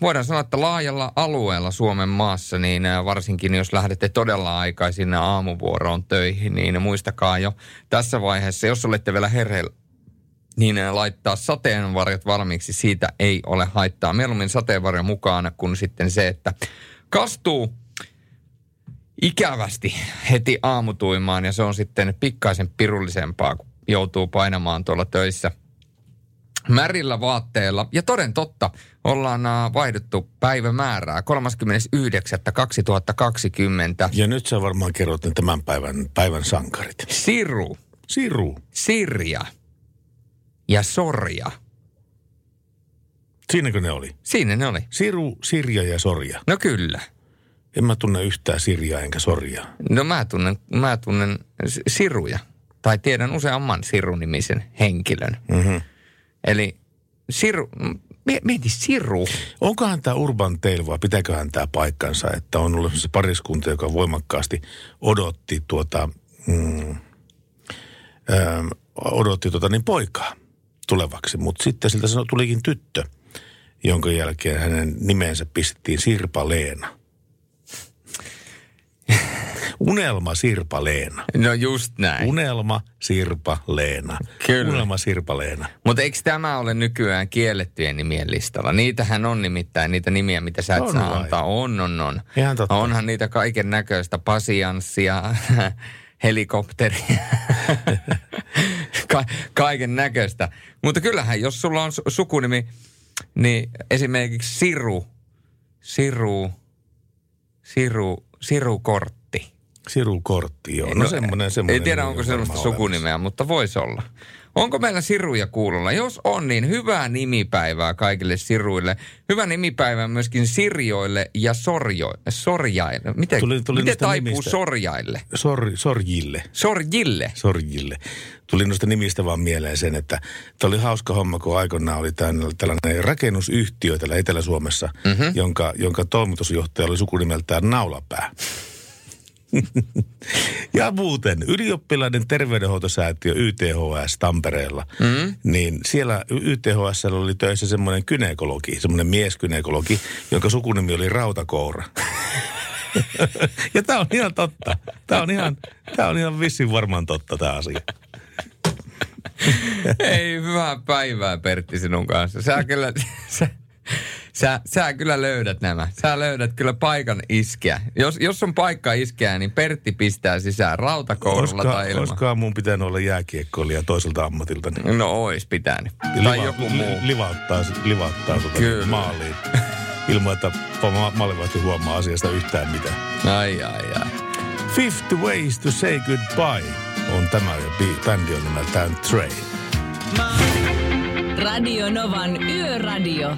Speaker 4: voidaan sanoa, että laajalla alueella Suomen maassa, niin varsinkin jos lähdette todella aikaisin aamuvuoroon töihin, niin muistakaa jo tässä vaiheessa, jos olette vielä hereillä, niin laittaa sateenvarjot valmiiksi, siitä ei ole haittaa. Mieluummin sateenvarjo mukaan kuin sitten se, että kastuu ikävästi heti aamutuimaan ja se on sitten pikkaisen pirullisempaa, kun joutuu painamaan tuolla töissä märillä vaatteilla. Ja toden totta, ollaan äh, vaihdettu päivämäärää 39.2020.
Speaker 3: Ja nyt sä varmaan kerrot ne tämän päivän, päivän sankarit.
Speaker 4: Siru,
Speaker 3: Siru.
Speaker 4: Sirja ja Sorja.
Speaker 3: Siinäkö ne oli?
Speaker 4: Siinä ne oli.
Speaker 3: Siru, Sirja ja Sorja.
Speaker 4: No kyllä.
Speaker 3: En mä tunne yhtään Sirjaa enkä Sorjaa.
Speaker 4: No mä tunnen, mä tunnen Siruja. Tai tiedän useamman Siru-nimisen henkilön.
Speaker 3: Mm-hmm.
Speaker 4: Eli Siru, mieti Siru.
Speaker 3: Onkohan tämä Urban Tale vai pitääköhän tämä paikkansa, että on ollut se pariskunta, joka voimakkaasti odotti tuota, mm, ö, odotti tuota niin poikaa tulevaksi, mutta sitten siltä sano, tulikin tyttö, jonka jälkeen hänen nimensä pistettiin Sirpa Leena. Unelma Sirpa Leena.
Speaker 4: No just näin.
Speaker 3: Unelma Sirpa Leena.
Speaker 4: Kyllä.
Speaker 3: Unelma Sirpa Leena.
Speaker 4: Mutta eikö tämä ole nykyään kiellettyjen nimien listalla? Niitähän on nimittäin niitä nimiä, mitä sä et
Speaker 3: On
Speaker 4: saa
Speaker 3: vai?
Speaker 4: antaa. On, on, on.
Speaker 3: Ihan totta.
Speaker 4: Onhan niitä kaiken näköistä pasianssia, helikopteria, Ka- kaiken näköistä. Mutta kyllähän, jos sulla on su- sukunimi, niin esimerkiksi Siru, Siru, Siru, Siru Kortti.
Speaker 3: Siru Kortti, joo. No, semmoinen, semmoinen
Speaker 4: Ei tiedä, onko
Speaker 3: on
Speaker 4: sellaista sukunimeä, mutta voisi olla. Onko meillä siruja kuulolla? Jos on, niin hyvää nimipäivää kaikille siruille. Hyvää nimipäivää myöskin sirjoille ja sorjo, sorjaille. Miten,
Speaker 3: Tuli- tuli
Speaker 4: miten taipuu
Speaker 3: nimistä.
Speaker 4: sorjaille?
Speaker 3: Sor, sorjille.
Speaker 4: Sorjille.
Speaker 3: Sorjille. Tuli noista nimistä vaan mieleen sen, että tämä oli hauska homma, kun aikoinaan oli tämän, tällainen rakennusyhtiö täällä Etelä-Suomessa,
Speaker 4: Mhm.
Speaker 3: mm-hmm. jonka, jonka toimitusjohtaja oli sukunimeltään Naulapää. ja muuten, ylioppilaiden terveydenhoitosäätiö YTHS Tampereella, mm-hmm. niin siellä YTHS oli töissä semmoinen kynekologi, semmoinen mieskynekologi, jonka sukunimi oli Rautakoura. ja tämä on ihan totta. Tämä on ihan, tämä on ihan vissin varmaan totta tämä asia.
Speaker 4: Ei, hyvää päivää Pertti sinun kanssa. Sä kyllä, sä, sä, sä kyllä löydät nämä. Sä löydät kyllä paikan iskeä. Jos, jos on paikka iskeä, niin Pertti pistää sisään rautakoululla
Speaker 3: Koska,
Speaker 4: tai ilman.
Speaker 3: koska mun pitänyt olla jääkiekkoilija toiselta ammatilta, niin
Speaker 4: No ois pitänyt.
Speaker 3: liva-
Speaker 4: Tai joku muu.
Speaker 3: li- livauttaa, livauttaa tuota
Speaker 4: Kyllä.
Speaker 3: maaliin. Ilman, että ma- maalivahti huomaa asiasta yhtään mitään.
Speaker 4: Ai, ai, ai.
Speaker 3: Fifty Ways to Say Goodbye on tämä ja bändi on nimeltään Train.
Speaker 2: Radio Novan Yöradio.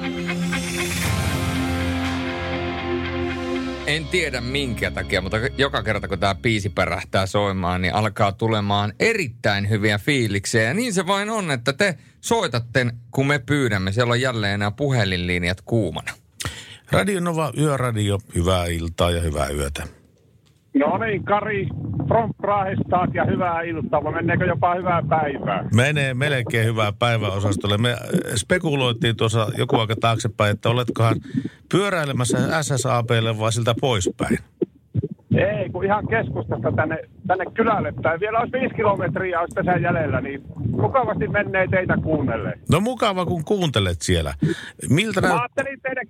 Speaker 4: En tiedä minkä takia, mutta joka kerta kun tämä biisi pärähtää soimaan, niin alkaa tulemaan erittäin hyviä fiiliksiä. Ja niin se vain on, että te soitatte, kun me pyydämme. Siellä on jälleen nämä puhelinlinjat kuumana.
Speaker 3: Radio Nova Yöradio, hyvää iltaa ja hyvää yötä.
Speaker 8: No niin, Kari from Prahestaat ja hyvää iltaa, vai menneekö jopa hyvää päivää?
Speaker 3: Menee melkein hyvää päiväosastolle. Me äh, spekuloitiin tuossa joku aika taaksepäin, että oletkohan pyöräilemässä SSAPlle vai siltä poispäin.
Speaker 8: Ei, kun ihan keskustasta tänne, tänne kylälle päin. Vielä olisi viisi kilometriä olisi tässä jäljellä, niin mukavasti menee teitä kuunnelle.
Speaker 3: No mukava, kun kuuntelet siellä. Miltä, näyt,
Speaker 8: teidän...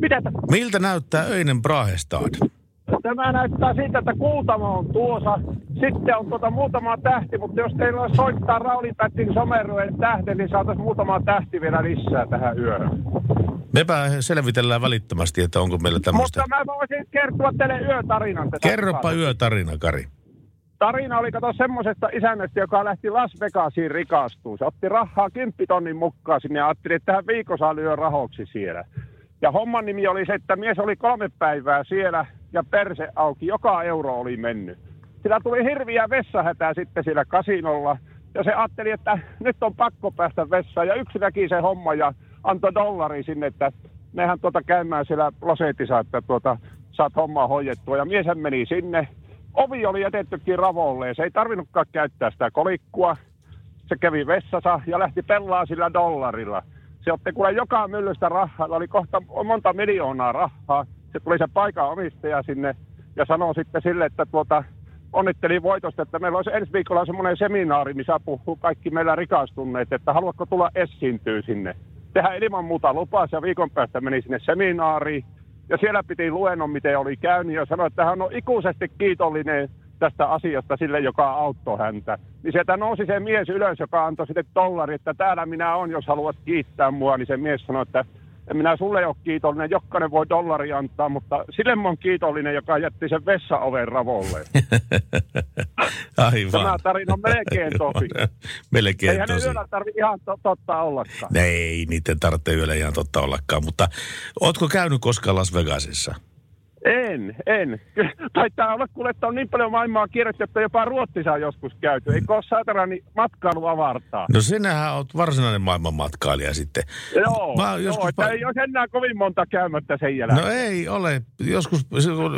Speaker 8: Mitä
Speaker 3: miltä näyttää öinen Brahestad?
Speaker 8: Tämä näyttää siltä, että Kuutamo on tuossa. Sitten on tuota muutama tähti, mutta jos teillä olisi soittaa Rauli Pättin somerojen tähden, niin saataisiin muutama tähti vielä lisää tähän yöhön.
Speaker 3: Mepä selvitellään välittömästi, että onko meillä tämmöistä.
Speaker 8: Mutta mä voisin kertoa teille yötarinan. tässä
Speaker 3: Kerropa
Speaker 8: tapauksessa.
Speaker 3: yötarina, Kari.
Speaker 8: Tarina oli kato semmoisesta isännöstä, joka lähti Las Vegasiin rikastumaan. Se otti rahaa kymppitonnin mukaan sinne ja ajatteli, että tähän viikon saa lyö rahoksi siellä. Ja homman nimi oli se, että mies oli kolme päivää siellä ja perse auki. Joka euro oli mennyt. Sillä tuli hirviä vessahätää sitten siellä kasinolla. Ja se ajatteli, että nyt on pakko päästä vessaan. Ja yksi näki se homma ja antoi dollari sinne, että mehän tuota käymään siellä losetissa, että tuota, saat hommaa hoidettua. Ja mieshän meni sinne. Ovi oli jätettykin ravolleen. Se ei tarvinnutkaan käyttää sitä kolikkua. Se kävi vessassa ja lähti pelaa sillä dollarilla. Se otti kuule joka myllystä rahaa. Oli kohta monta miljoonaa rahaa. Se tuli se paikan omistaja sinne ja sanoi sitten sille, että tuota, onnittelin voitosta, että meillä olisi ensi viikolla semmoinen seminaari, missä puhuu kaikki meillä rikastuneet, että haluatko tulla esiintyä sinne. Tehän ilman muuta lupas ja viikon päästä meni sinne seminaariin. Ja siellä piti luennon, miten oli käynyt ja sanoi, että hän on ikuisesti kiitollinen tästä asiasta sille, joka auttoi häntä. Niin sieltä nousi se mies ylös, joka antoi sitten dollari, että täällä minä on, jos haluat kiittää mua. Niin se mies sanoi, että en minä sulle ole kiitollinen, jokainen voi dollari antaa, mutta sille mä oon kiitollinen, joka jätti sen vessaoven ravolle.
Speaker 3: Aivan.
Speaker 8: Tämä tarina on melkein tosi.
Speaker 3: melkein
Speaker 8: Eihän
Speaker 3: tosi.
Speaker 8: yöllä tarvitse ihan to- totta ollakaan.
Speaker 3: Ei, niiden tarvitse yöllä ihan totta ollakaan, mutta ootko käynyt koskaan Las Vegasissa?
Speaker 8: En, en. Taitaa olla kuule, että on niin paljon maailmaa kierretty, että jopa Ruotsissa on joskus käyty. Eikö ole saatana niin matkailu avartaa?
Speaker 3: No sinähän oot varsinainen maailmanmatkailija sitten.
Speaker 8: Joo,
Speaker 3: Mä
Speaker 8: joo
Speaker 3: joskus
Speaker 8: että
Speaker 3: pa-
Speaker 8: ei ole enää kovin monta käymättä sen jälkeen.
Speaker 3: No ei ole. Joskus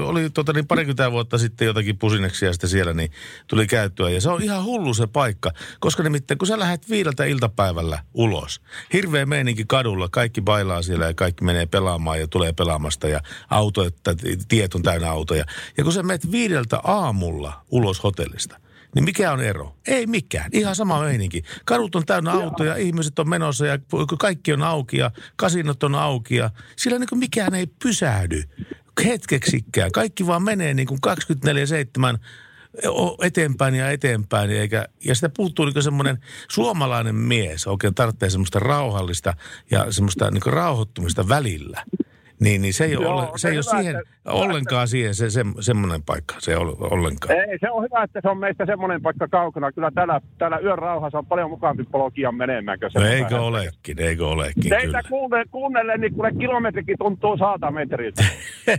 Speaker 3: oli tota, niin parikymmentä vuotta sitten jotakin pusineksia sitten siellä, niin tuli käyttöä. Ja se on ihan hullu se paikka, koska nimittäin kun sä lähdet viideltä iltapäivällä ulos, hirveä meininki kadulla, kaikki bailaa siellä ja kaikki menee pelaamaan ja tulee pelaamasta ja auto, että tiet on täynnä autoja. Ja kun sä menet viideltä aamulla ulos hotellista, niin mikä on ero? Ei mikään. Ihan sama meininki. Kadut on täynnä autoja, ihmiset on menossa ja kaikki on auki ja kasinot on auki ja sillä niin kuin mikään ei pysähdy hetkeksikään. Kaikki vaan menee niin kuin 24-7 o- eteenpäin ja eteenpäin. Eikä, ja sitä puuttuu niin semmoinen suomalainen mies oikein tarvitsee semmoista rauhallista ja semmoista niin rauhoittumista välillä. Niin, niin se ei ole,
Speaker 8: Joo,
Speaker 3: ole, se ei ole siihen,
Speaker 8: että-
Speaker 3: ollenkaan siihen se, se, semmoinen paikka. Se ei ole ollenkaan.
Speaker 8: Ei, se on hyvä, että se on meistä semmoinen paikka kaukana. Kyllä täällä, täällä yön rauhassa on paljon mukavampi polkia menemään.
Speaker 3: No eikö olekin, eikö olekin
Speaker 8: Teitä
Speaker 3: kyllä.
Speaker 8: kuunnelle, kuunnelle, niin kuule kilometrikin tuntuu saata metriltä.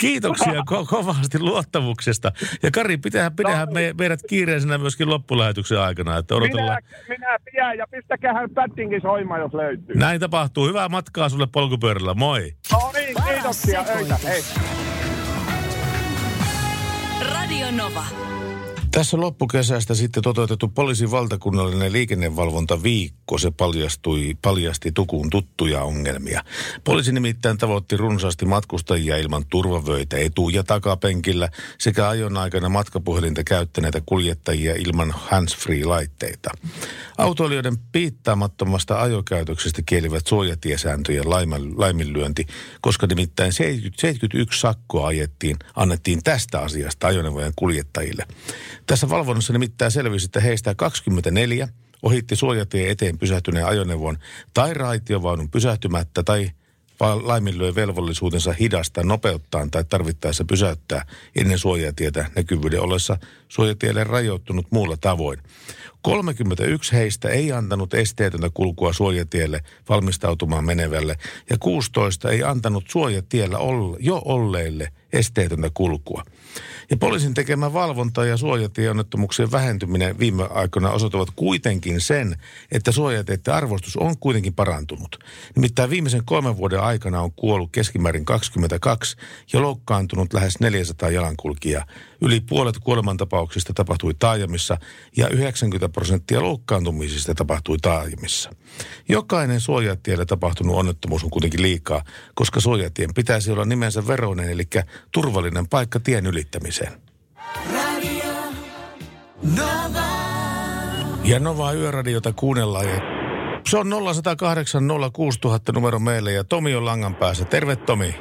Speaker 3: Kiitoksia ko- kovasti luottamuksesta. Ja Kari, pitäähän, pitäähän me, meidät kiireisenä myöskin loppulähetyksen aikana, että
Speaker 8: Minä,
Speaker 3: odotellaan.
Speaker 8: minä pidän ja pistäkähän pättingin soimaan, jos löytyy.
Speaker 3: Näin tapahtuu. Hyvää matkaa sulle polkupyörällä. Moi.
Speaker 8: No niin, kiitoksia. Öitä, hei.
Speaker 2: Radio Nova.
Speaker 3: Tässä loppukesästä sitten toteutettu poliisin valtakunnallinen liikennevalvontaviikko, se paljastui, paljasti tukuun tuttuja ongelmia. Poliisi nimittäin tavoitti runsaasti matkustajia ilman turvavöitä etu- ja takapenkillä sekä ajon aikana matkapuhelinta käyttäneitä kuljettajia ilman hands-free-laitteita. Autoilijoiden piittaamattomasta ajokäytöksestä kielivät suojatiesääntöjen laiminlyönti, koska nimittäin 70 71 sakkoa ajettiin, annettiin tästä asiasta ajoneuvojen kuljettajille. Tässä valvonnassa nimittäin selvisi, että heistä 24 ohitti suojatie eteen pysähtyneen ajoneuvon tai raitiovaunun pysähtymättä tai laiminlöi velvollisuutensa hidastaa, nopeuttaa tai tarvittaessa pysäyttää ennen suojatietä näkyvyyden ollessa suojatielle rajoittunut muulla tavoin. 31 heistä ei antanut esteetöntä kulkua suojatielle valmistautumaan menevälle ja 16 ei antanut suojatiellä jo olleille esteetöntä kulkua. Ja poliisin tekemä valvonta ja suojatieonnettomuuksien vähentyminen viime aikoina osoittavat kuitenkin sen, että suojateiden arvostus on kuitenkin parantunut. Nimittäin viimeisen kolmen vuoden aikana on kuollut keskimäärin 22 ja loukkaantunut lähes 400 jalankulkijaa. Yli puolet kuolemantapauksista tapahtui taajamissa ja 90 prosenttia loukkaantumisista tapahtui taajamissa. Jokainen suojatiellä tapahtunut onnettomuus on kuitenkin liikaa, koska suojatien pitäisi olla nimensä veroinen, eli turvallinen paikka tien ylittämiseen. Ja Nova Yöradiota kuunnellaan ja se on 0108 06000 numero meille ja Tomi on langan päässä. Terve Tomi.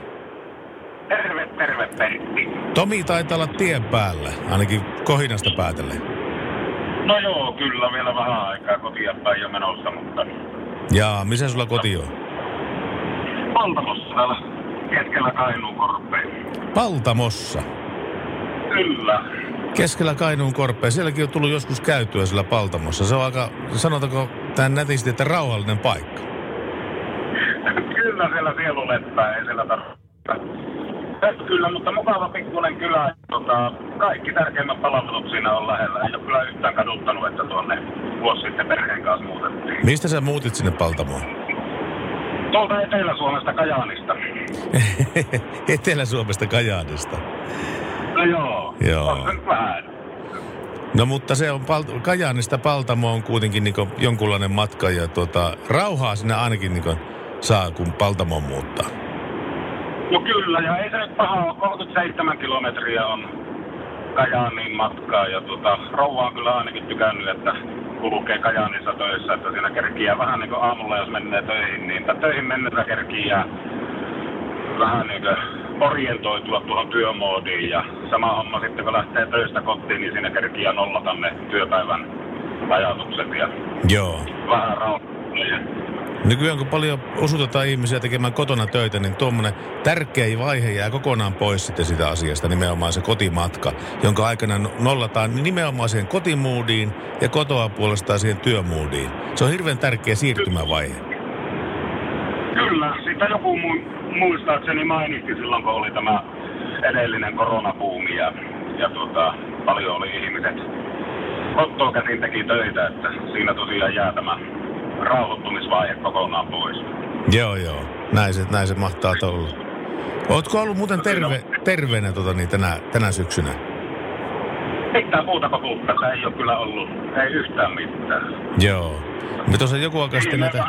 Speaker 9: Terve, terve Pertti.
Speaker 3: Tomi taitaa olla tien päällä, ainakin kohinasta päätellen.
Speaker 9: No joo, kyllä vielä vähän aikaa kotia päin jo menossa, mutta
Speaker 3: Jaa, missä sulla koti on?
Speaker 9: Paltamossa täällä keskellä Kainuun korpeen.
Speaker 3: Paltamossa.
Speaker 9: Kyllä.
Speaker 3: Keskellä Kainuun korpea. Sielläkin on tullut joskus käytyä sillä Paltamossa. Se on aika, sanotaanko tämän nätisti, että rauhallinen paikka.
Speaker 9: kyllä siellä sielu leppää, ei siellä tarvitse. Kyllä, mutta mukava pikkuinen kylä. Tota, kaikki tärkeimmät palvelut siinä on lähellä. Ei ole kyllä yhtään kaduttanut, että tuonne vuosi sitten perheen kanssa muutettiin.
Speaker 3: Mistä sä muutit sinne Paltamoon?
Speaker 9: Tuolta Etelä-Suomesta Kajaanista.
Speaker 3: Etelä-Suomesta Kajaanista.
Speaker 9: No joo.
Speaker 3: Joo.
Speaker 9: Vähän.
Speaker 3: No mutta se on Pal- Kajaanista Paltamoon on kuitenkin niin jonkunlainen matka ja tuota, rauhaa sinne ainakin niin saa, kun Paltamoon muuttaa.
Speaker 9: No kyllä, ja ei se nyt paha ole. 37 kilometriä on Kajaaniin matkaa ja tota, rouva on kyllä ainakin tykännyt, että kulkee Kajaanissa töissä, että siinä kerkiää vähän niin kuin aamulla, jos menee töihin, niin tai töihin mennessä kerkiää vähän niin kuin orientoitua tuohon työmoodiin ja sama homma sitten kun lähtee töistä kotiin, niin siinä kerkiää nollata ne työpäivän ajatukset ja
Speaker 3: Joo.
Speaker 9: vähän rauhoittua.
Speaker 3: Nykyään kun paljon osutetaan ihmisiä tekemään kotona töitä, niin tuommoinen tärkeä vaihe jää kokonaan pois sitten sitä asiasta, nimenomaan se kotimatka, jonka aikana nollataan nimenomaan siihen kotimuudiin ja kotoa puolestaan siihen työmuudiin. Se on hirveän tärkeä siirtymävaihe.
Speaker 9: Kyllä, sitä joku mu- muistaakseni mainitti silloin, kun oli tämä edellinen koronapuumi ja, ja tota, paljon oli ihmiset kotoa käsin teki töitä, että siinä tosiaan jää tämä rauhoittumisvaihe kokonaan pois.
Speaker 3: Joo, joo. Näin se, näin se mahtaa olla. Ootko ollut muuten terve, terveenä tota, niin tänä, tänä syksynä?
Speaker 9: Mitään muuta se ei ole kyllä ollut, ei yhtään mitään.
Speaker 3: Joo. Me tuossa joku aika sitten näitä,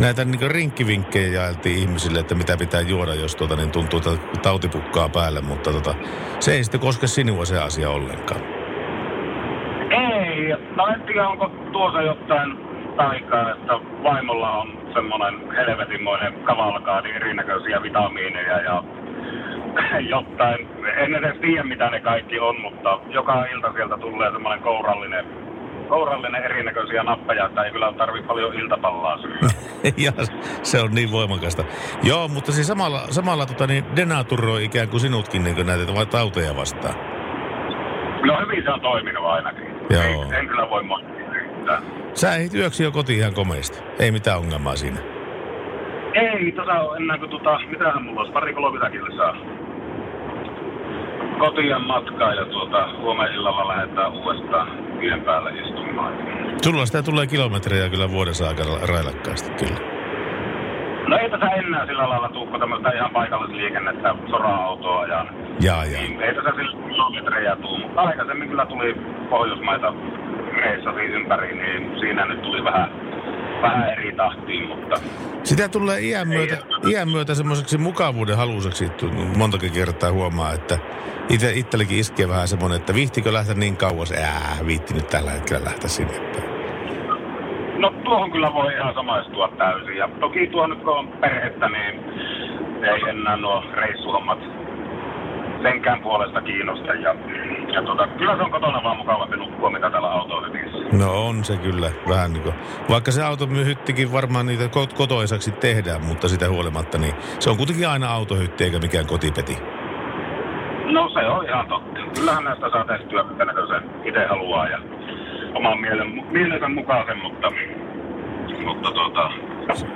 Speaker 3: näitä niin rinkkivinkkejä jaeltiin ihmisille, että mitä pitää juoda, jos tuota, niin tuntuu, että tauti pukkaa päälle, mutta tota, se ei sitten koske sinua se asia ollenkaan.
Speaker 9: Ei, no en tiedä onko tuossa jotain taikaa, että vaimolla on semmoinen helvetinmoinen kavalkaadi erinäköisiä vitamiineja ja jotain. En edes tiedä mitä ne kaikki on, mutta joka ilta sieltä tulee semmoinen kourallinen, kourallinen erinäköisiä nappeja, että ei kyllä tarvi paljon iltapallaa syödä.
Speaker 3: ja se on niin voimakasta. Joo, mutta siis samalla, samalla tota, niin denaturoi ikään kuin sinutkin niin kuin näitä vai tauteja vastaan.
Speaker 9: No hyvin se on toiminut ainakin.
Speaker 3: Joo.
Speaker 9: Ei, en kyllä voi moittia.
Speaker 3: Sä ehdit yöksi jo kotiin ihan komeasti. Ei mitään ongelmaa siinä.
Speaker 9: Ei, on enää kuin tota, mitähän mulla olisi, pari kolme kilsaa kotiin matkaa ja tuota, huomenna illalla lähdetään uudestaan tien päälle istumaan.
Speaker 3: Sulla sitä tulee kilometrejä kyllä vuodessa aika railakkaasti kyllä.
Speaker 9: No ei tässä enää sillä lailla tuukko tämmöistä ihan paikallisliikennettä, sora-autoa ja
Speaker 3: Jaa, jaa.
Speaker 9: niin, ei tässä sillä kilometrejä tuu, mutta aikaisemmin kyllä tuli Pohjoismaita reissasi ympäri, niin siinä nyt tuli vähän, vähän eri tahtiin, mutta
Speaker 3: Sitä tulee iän myötä, iän myötä semmoiseksi mukavuuden haluseksi. Montakin kertaa huomaa, että itse, itsellekin iskee vähän semmoinen, että viihtikö lähteä niin kauas. Ää, viitti nyt tällä hetkellä lähteä sinne.
Speaker 9: No tuohon kyllä voi ihan samaistua täysin. Ja toki tuo nyt kun on perhettä, niin ei enää nuo reissuhommat senkään puolesta kiinnosta. Ja, ja tota, kyllä se on kotona vaan mukavampi nukkua, mitä täällä autohytissä.
Speaker 3: No on se kyllä vähän niin kuin, vaikka se automyhyttikin varmaan niitä kot- kotoisaksi tehdään, mutta sitä huolimatta, niin se on kuitenkin aina autohytti eikä mikään kotipeti.
Speaker 9: No se on ihan totta. Kyllähän näistä saa tehtyä mitä näköisen itse haluaa ja oman mielen, mielensä mukaisen, mutta, mutta tota,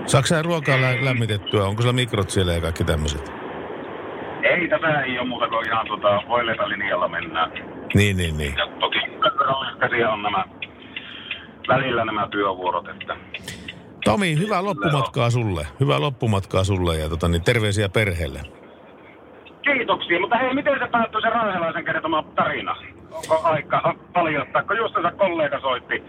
Speaker 3: Saatko sä ruokaa lä- lämmitettyä? Onko sulla mikrot siellä ja kaikki tämmöiset?
Speaker 9: ei tässä ei ole muuta kuin ihan tota, voileipälinjalla mennään.
Speaker 3: Niin, niin, niin.
Speaker 9: Ja toki käsiä on nämä välillä nämä työvuorot, että
Speaker 3: Tomi, hyvää loppumatkaa sulle. Hyvää loppumatkaa sulle ja tota, niin terveisiä perheelle.
Speaker 9: Kiitoksia, mutta hei, miten se päättyi se Raihelaisen kertoma tarina? Onko aika paljastaa, kun just se kollega soitti,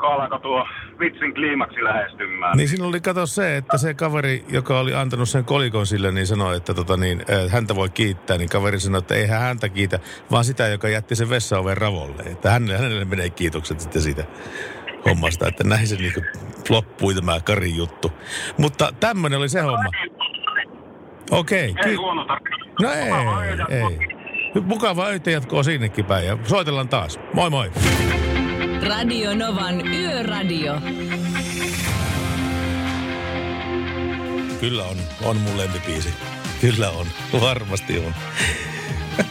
Speaker 9: kun alkoi tuo vitsin kliimaksi lähestymään.
Speaker 3: Niin siinä oli kato se, että se kaveri, joka oli antanut sen kolikon sille, niin sanoi, että tota niin, äh, häntä voi kiittää. Niin kaveri sanoi, että eihän häntä kiitä, vaan sitä, joka jätti sen vessaoven ravolle. Että hänelle, hänelle menee kiitokset sitten siitä hommasta, että näin se niin loppui tämä Karin juttu. Mutta tämmöinen oli se homma. Okei.
Speaker 9: Ei
Speaker 3: ki-
Speaker 9: huono tarina.
Speaker 3: no ei, ei. Mukava öitä jatkoa sinnekin päin ja soitellaan taas. Moi moi.
Speaker 2: Radio Novan Yöradio.
Speaker 3: Kyllä on, on mun lempipiisi. Kyllä on, varmasti on.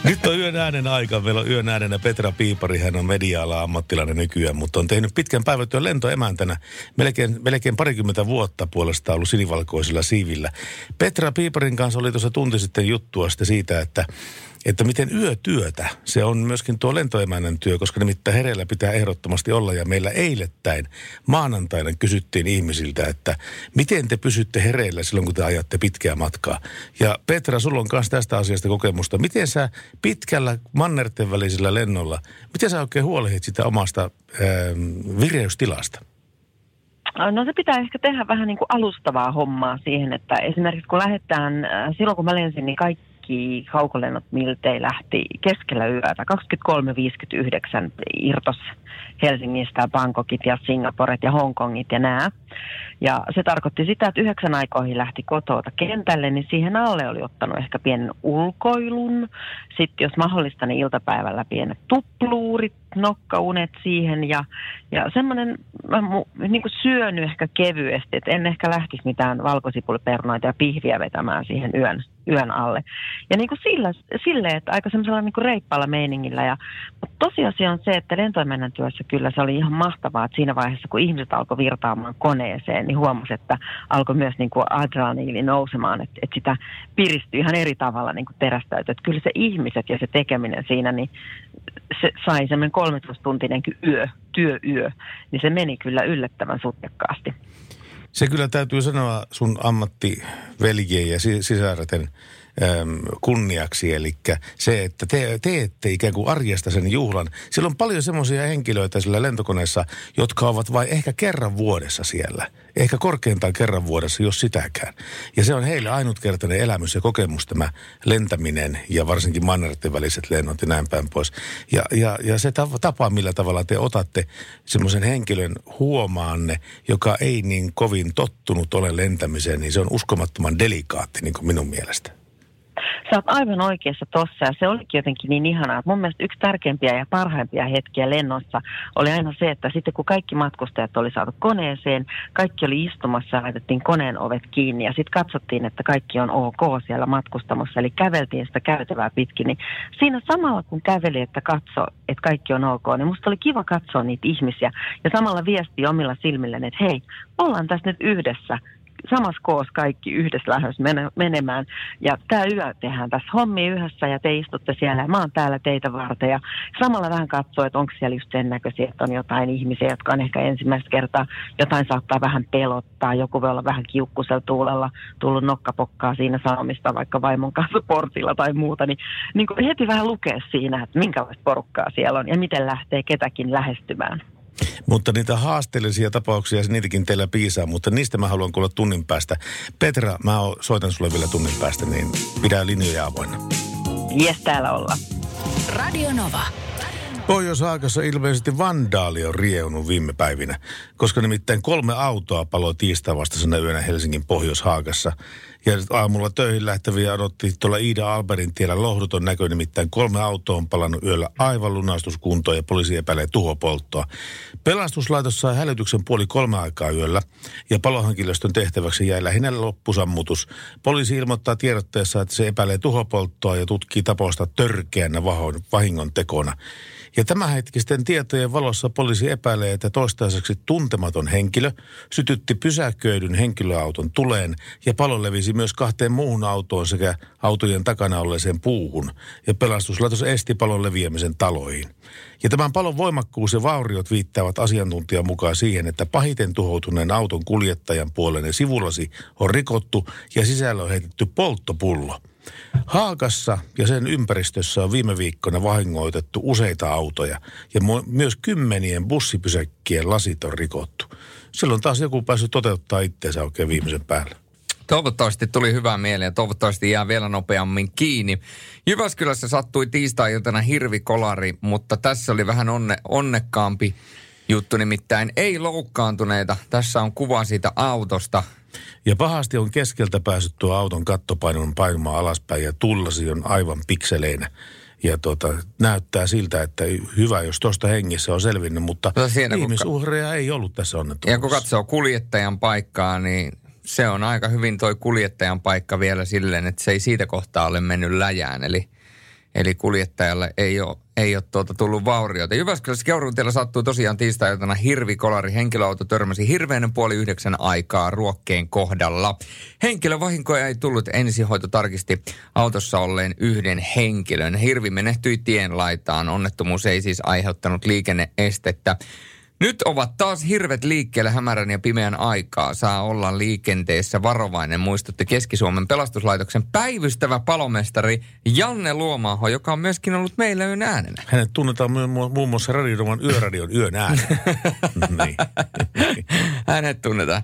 Speaker 3: Nyt on yön äänen aika. Meillä on yön äänenä Petra Piipari. Hän on media ammattilainen nykyään, mutta on tehnyt pitkän päivätyön lentoemäntänä. Melkein, melkein parikymmentä vuotta puolestaan ollut sinivalkoisilla siivillä. Petra Piiparin kanssa oli tuossa tunti sitten juttua sitten siitä, että että miten yötyötä, se on myöskin tuo lentoemännän työ, koska nimittäin hereillä pitää ehdottomasti olla. Ja meillä eilettäin maanantaina kysyttiin ihmisiltä, että miten te pysytte hereillä silloin, kun te ajatte pitkää matkaa. Ja Petra, sulla on myös tästä asiasta kokemusta. Miten sä pitkällä mannerten välisellä lennolla, miten sä oikein huolehdit sitä omasta ää, vireystilasta?
Speaker 6: No se pitää ehkä tehdä vähän niin kuin alustavaa hommaa siihen, että esimerkiksi kun lähdetään, äh, silloin kun mä lensin, niin kaikki kaikki kaukolennot miltei lähti keskellä yötä. 23.59 irtos Helsingistä Bangkokit ja Singaporet ja Hongkongit ja nämä. Ja se tarkoitti sitä, että yhdeksän aikoihin lähti kotoota kentälle, niin siihen alle oli ottanut ehkä pienen ulkoilun. Sitten jos mahdollista, niin iltapäivällä pienet tupluurit, nokkaunet siihen ja, ja semmoinen, mä niin kuin syönyt ehkä kevyesti, että en ehkä lähtisi mitään valkosipuliperunoita ja pihviä vetämään siihen yön, yön alle. Ja niin kuin sillä, sille, että aika semmoisella niin kuin reippaalla meiningillä. Ja, mutta tosiasia on se, että lentoimennan työssä kyllä se oli ihan mahtavaa, että siinä vaiheessa kun ihmiset alkoi virtaamaan koneeseen, niin huomasi, että alkoi myös niin kuin adrenaliini nousemaan, että, että sitä piristyi ihan eri tavalla niin kuin terästäytyi. Että kyllä se ihmiset ja se tekeminen siinä, niin se sai semmoinen 13-tuntinen yö, työyö, niin se meni kyllä yllättävän sutjakkaasti.
Speaker 3: Se kyllä täytyy sanoa sun ammattiveljien ja sisärten kunniaksi. Eli se, että te teette ikään kuin arjesta sen juhlan. Siellä on paljon semmoisia henkilöitä sillä lentokoneessa, jotka ovat vain ehkä kerran vuodessa siellä. Ehkä korkeintaan kerran vuodessa, jos sitäkään. Ja se on heille ainutkertainen elämys ja kokemus tämä lentäminen ja varsinkin mannerten väliset lennot ja näin päin pois. Ja, ja, ja se tapa, millä tavalla te otatte semmoisen henkilön huomaanne, joka ei niin kovin tottunut ole lentämiseen, niin se on uskomattoman delikaatti niin kuin minun mielestä.
Speaker 6: Sä oot aivan oikeassa tossa ja se olikin jotenkin niin ihanaa. Mun mielestä yksi tärkeimpiä ja parhaimpia hetkiä lennossa oli aina se, että sitten kun kaikki matkustajat oli saatu koneeseen, kaikki oli istumassa ja laitettiin koneen ovet kiinni ja sitten katsottiin, että kaikki on ok siellä matkustamassa. Eli käveltiin sitä käytävää pitkin, niin siinä samalla kun käveli, että katso, että kaikki on ok, niin musta oli kiva katsoa niitä ihmisiä ja samalla viesti omilla silmilleen, että hei, ollaan tässä nyt yhdessä samassa koossa kaikki yhdessä lähes menemään. Ja tämä yö tehdään tässä hommi yhdessä ja te istutte siellä ja mä oon täällä teitä varten. Ja samalla vähän katsoo, että onko siellä just sen näköisiä, että on jotain ihmisiä, jotka on ehkä ensimmäistä kertaa, jotain saattaa vähän pelottaa. Joku voi olla vähän kiukkusella tuulella, tullut nokkapokkaa siinä sanomista vaikka vaimon kanssa portilla tai muuta. Niin, niin heti vähän lukea siinä, että minkälaista porukkaa siellä on ja miten lähtee ketäkin lähestymään.
Speaker 3: Mutta niitä haasteellisia tapauksia, niitäkin teillä piisaa, mutta niistä mä haluan kuulla tunnin päästä. Petra, mä soitan sulle vielä tunnin päästä, niin pidä linjoja avoinna.
Speaker 6: Jes, täällä ollaan.
Speaker 2: Radio Nova.
Speaker 3: Pohjois-Haakassa ilmeisesti vandaali on rieunut viime päivinä, koska nimittäin kolme autoa paloi tiistai vastaisena yönä Helsingin Pohjois-Haakassa. Ja aamulla töihin lähteviä odotti tuolla Iida Alberin tiellä lohduton näkö, nimittäin kolme autoa on palannut yöllä aivan lunastuskuntoon ja poliisi epäilee tuhopolttoa. Pelastuslaitos sai hälytyksen puoli kolme aikaa yöllä ja palohenkilöstön tehtäväksi jäi lähinnä loppusammutus. Poliisi ilmoittaa tiedotteessa, että se epäilee tuhopolttoa ja tutkii tapausta törkeänä vahingon tekona. Ja tämänhetkisten tietojen valossa poliisi epäilee, että toistaiseksi tuntematon henkilö sytytti pysäköidyn henkilöauton tuleen ja palo levisi myös kahteen muuhun autoon sekä autojen takana olleeseen puuhun. Ja pelastuslaitos esti palon leviämisen taloihin. Ja tämän palon voimakkuus ja vauriot viittaavat asiantuntijan mukaan siihen, että pahiten tuhoutuneen auton kuljettajan puolinen sivulasi on rikottu ja sisällä on heitetty polttopullo – Haakassa ja sen ympäristössä on viime viikkona vahingoitettu useita autoja ja myös kymmenien bussipysäkkien lasit on rikottu. Silloin taas joku päässyt toteuttaa itseensä oikein viimeisen päälle.
Speaker 4: Toivottavasti tuli hyvää mieleen ja toivottavasti jää vielä nopeammin kiinni. Jyväskylässä sattui tiistai-iltana hirvikolari, mutta tässä oli vähän onne, onnekkaampi juttu, nimittäin ei loukkaantuneita. Tässä on kuva siitä autosta.
Speaker 3: Ja pahasti on keskeltä päässyt tuo auton kattopainon painumaan alaspäin ja tullasi on aivan pikseleinä. Ja tota, näyttää siltä, että hyvä, jos tuosta hengissä on selvinnyt, mutta no siinä, ihmisuhreja kun... ei ollut tässä onnettomuudessa.
Speaker 4: Ja kun katsoo kuljettajan paikkaa, niin se on aika hyvin toi kuljettajan paikka vielä silleen, että se ei siitä kohtaa ole mennyt läjään. Eli Eli kuljettajalle ei ole, ei ole tuota tullut vaurioita. Jyväskylässä Keuruntiellä sattui tosiaan tiistai-iltana hirvikolari. Henkilöauto törmäsi hirveän puoli yhdeksän aikaa ruokkeen kohdalla. Henkilövahinkoja ei tullut. Ensihoito tarkisti autossa olleen yhden henkilön. Hirvi menehtyi tien laitaan. Onnettomuus ei siis aiheuttanut liikenneestettä. Nyt ovat taas hirvet liikkeelle hämärän ja pimeän aikaa. Saa olla liikenteessä varovainen, muistutti Keski-Suomen pelastuslaitoksen päivystävä palomestari Janne Luomaaho, joka on myöskin ollut meillä yön äänenä.
Speaker 3: Hänet tunnetaan muun muassa radionoman yöradion yön äänen. niin.
Speaker 4: Hänet tunnetaan.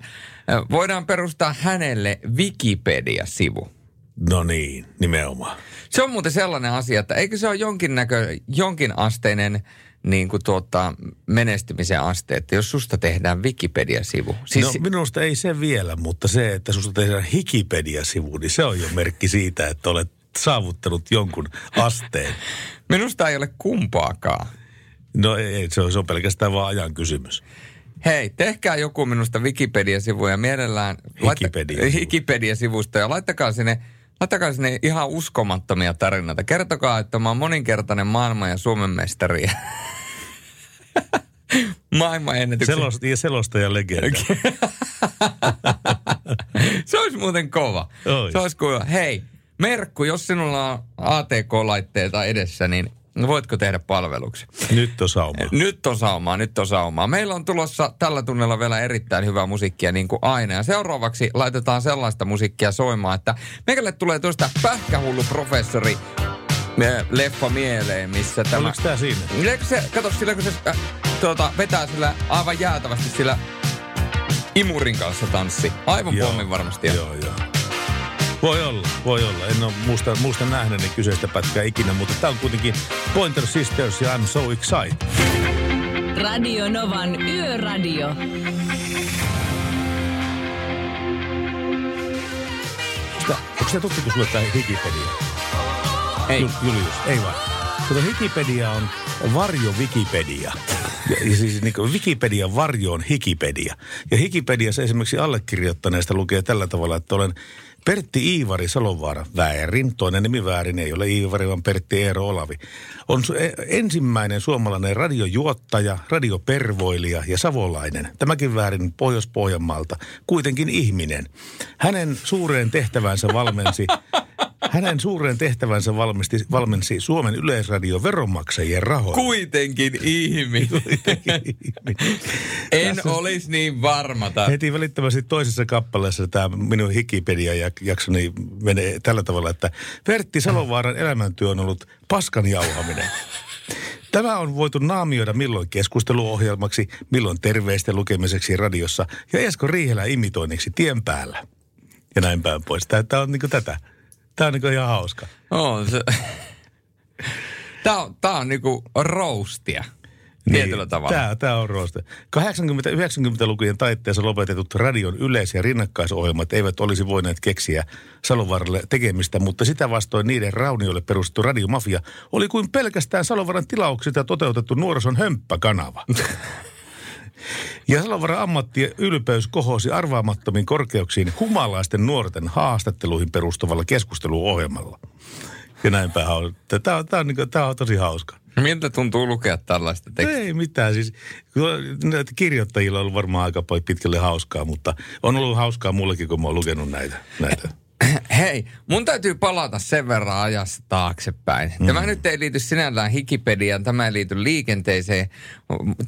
Speaker 4: Voidaan perustaa hänelle Wikipedia-sivu.
Speaker 3: No niin, nimenomaan.
Speaker 4: Se on muuten sellainen asia, että eikö se ole jonkin, näkö, jonkin asteinen niin kuin tuota, menestymisen aste, että jos susta tehdään Wikipedia-sivu.
Speaker 3: Siis... No minusta ei se vielä, mutta se, että susta tehdään Wikipedia-sivu, niin se on jo merkki siitä, että olet saavuttanut jonkun asteen.
Speaker 4: Minusta ei ole kumpaakaan.
Speaker 3: No ei, se on, se on pelkästään vaan ajan kysymys.
Speaker 4: Hei, tehkää joku minusta Wikipedia-sivuja mielellään.
Speaker 3: Wikipedia.
Speaker 4: Laitta, Wikipedia-sivusta ja laittakaa sinne, laittakaa sinne ihan uskomattomia tarinoita. Kertokaa, että mä oon moninkertainen maailman ja Suomen mestari. Maailmanennätyksen.
Speaker 3: Selosta, ja selostaja legenda.
Speaker 4: se olisi muuten kova.
Speaker 3: Ois.
Speaker 4: Se olisi kova. Hei, Merkku, jos sinulla on ATK-laitteita edessä, niin voitko tehdä palveluksen?
Speaker 3: Nyt on saumaa.
Speaker 4: Nyt on saumaa, nyt on saumaa. Meillä on tulossa tällä tunnella vielä erittäin hyvää musiikkia niin kuin aina. Ja seuraavaksi laitetaan sellaista musiikkia soimaan, että meikälle tulee tuosta pähkähullu professori leffa mieleen, missä tämä...
Speaker 3: Oliko tämä siinä?
Speaker 4: Eikö se, kato, sillä kun se äh, tuota, vetää sillä aivan jäätävästi sillä imurin kanssa tanssi. Aivan joo, pommin varmasti.
Speaker 3: Joo, joo. Voi olla, voi olla. En ole muista, muista nähneeni kyseistä pätkää ikinä, mutta tämä on kuitenkin Pointer Sisters ja I'm so excited.
Speaker 2: Radio Novan Yöradio.
Speaker 3: Onko se tuttu, kun sulle tämä Wikipedia?
Speaker 4: Ei.
Speaker 3: Julius, ei vaan. Kato, Wikipedia on varjo Wikipedia. Ja, siis niin kuin Wikipedia varjo on Hikipedia. Ja Hikipediassa esimerkiksi allekirjoittaneesta lukee tällä tavalla, että olen Pertti Iivari Salovaara, väärin, toinen nimi väärin, ei ole Iivari, vaan Pertti Eero Olavi, on su- e- ensimmäinen suomalainen radiojuottaja, radiopervoilija ja savolainen. Tämäkin väärin Pohjois-Pohjanmaalta, kuitenkin ihminen. Hänen suureen tehtävänsä valmensi hänen suureen tehtävänsä valmisti, valmensi Suomen Yleisradio veronmaksajien rahoja.
Speaker 4: Kuitenkin ihminen. en olisi niin varma. Tämän.
Speaker 3: Heti välittömästi toisessa kappaleessa tämä minun Wikipedia-jaksoni menee tällä tavalla, että Pertti Salovaaran elämäntyö on ollut paskan jauhaminen. Tämä on voitu naamioida milloin keskusteluohjelmaksi, milloin terveisten lukemiseksi radiossa ja Esko Riihelä imitoinniksi tien päällä. Ja näin päin pois. Tämä on niin tätä. Tämä on niin ihan hauska.
Speaker 4: On se. Tämä on, tämä on niin roastia. Tietyllä niin, tavalla.
Speaker 3: Tämä, tämä on rooste. 80-90-lukujen taitteessa lopetetut radion yleis- ja rinnakkaisohjelmat eivät olisi voineet keksiä Salovaaralle tekemistä, mutta sitä vastoin niiden raunioille perustettu radiomafia oli kuin pelkästään Salovaaran tilauksista toteutettu nuorison hömppäkanava. Ja Salovaaran ammatti ja ylpeys kohosi arvaamattomiin korkeuksiin humalaisten nuorten haastatteluihin perustuvalla keskusteluohjelmalla. Ja näinpä on. Tämä on, tämä on, niin tämä on tosi hauska.
Speaker 4: Miltä tuntuu lukea tällaista tekstiä?
Speaker 3: Ei mitään. Siis, kirjoittajilla on ollut varmaan aika pitkälle hauskaa, mutta on ollut hauskaa mullekin, kun mä oon lukenut näitä. näitä.
Speaker 4: Hei, mun täytyy palata sen verran ajassa taaksepäin. Tämä mm. nyt ei liity sinällään Wikipediaan, tämä ei liity liikenteeseen.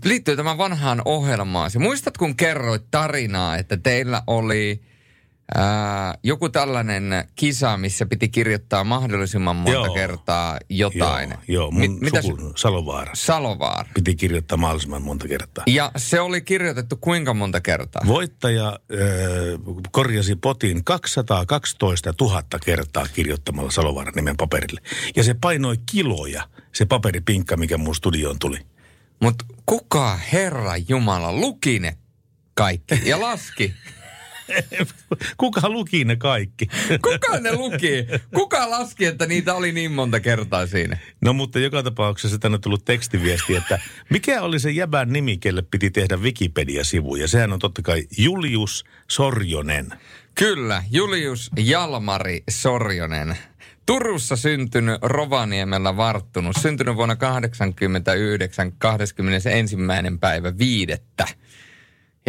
Speaker 4: Liittyy tämän vanhaan ohjelmaan. Muistat, kun kerroit tarinaa, että teillä oli Ää, joku tällainen kisa, missä piti kirjoittaa mahdollisimman monta joo, kertaa jotain.
Speaker 3: Joo, joo mun Mi- mitä Salovaara.
Speaker 4: Salovaara.
Speaker 3: Piti kirjoittaa mahdollisimman monta kertaa.
Speaker 4: Ja se oli kirjoitettu kuinka monta kertaa?
Speaker 3: Voittaja äh, korjasi potin 212 000 kertaa kirjoittamalla Salovaaran nimen paperille. Ja se painoi kiloja, se paperipinkka, mikä mun studioon tuli.
Speaker 4: Mutta kuka Herra Jumala luki ne kaikki ja laski?
Speaker 3: Kuka luki ne kaikki?
Speaker 4: Kuka ne luki? Kuka laski, että niitä oli niin monta kertaa siinä?
Speaker 3: No mutta joka tapauksessa tänne on tullut tekstiviesti, että mikä oli se jäbän nimi, kelle piti tehdä Wikipedia-sivu? Ja sehän on totta kai Julius Sorjonen.
Speaker 4: Kyllä, Julius Jalmari Sorjonen. Turussa syntynyt, Rovaniemellä varttunut, syntynyt vuonna 89, 21. päivä viidettä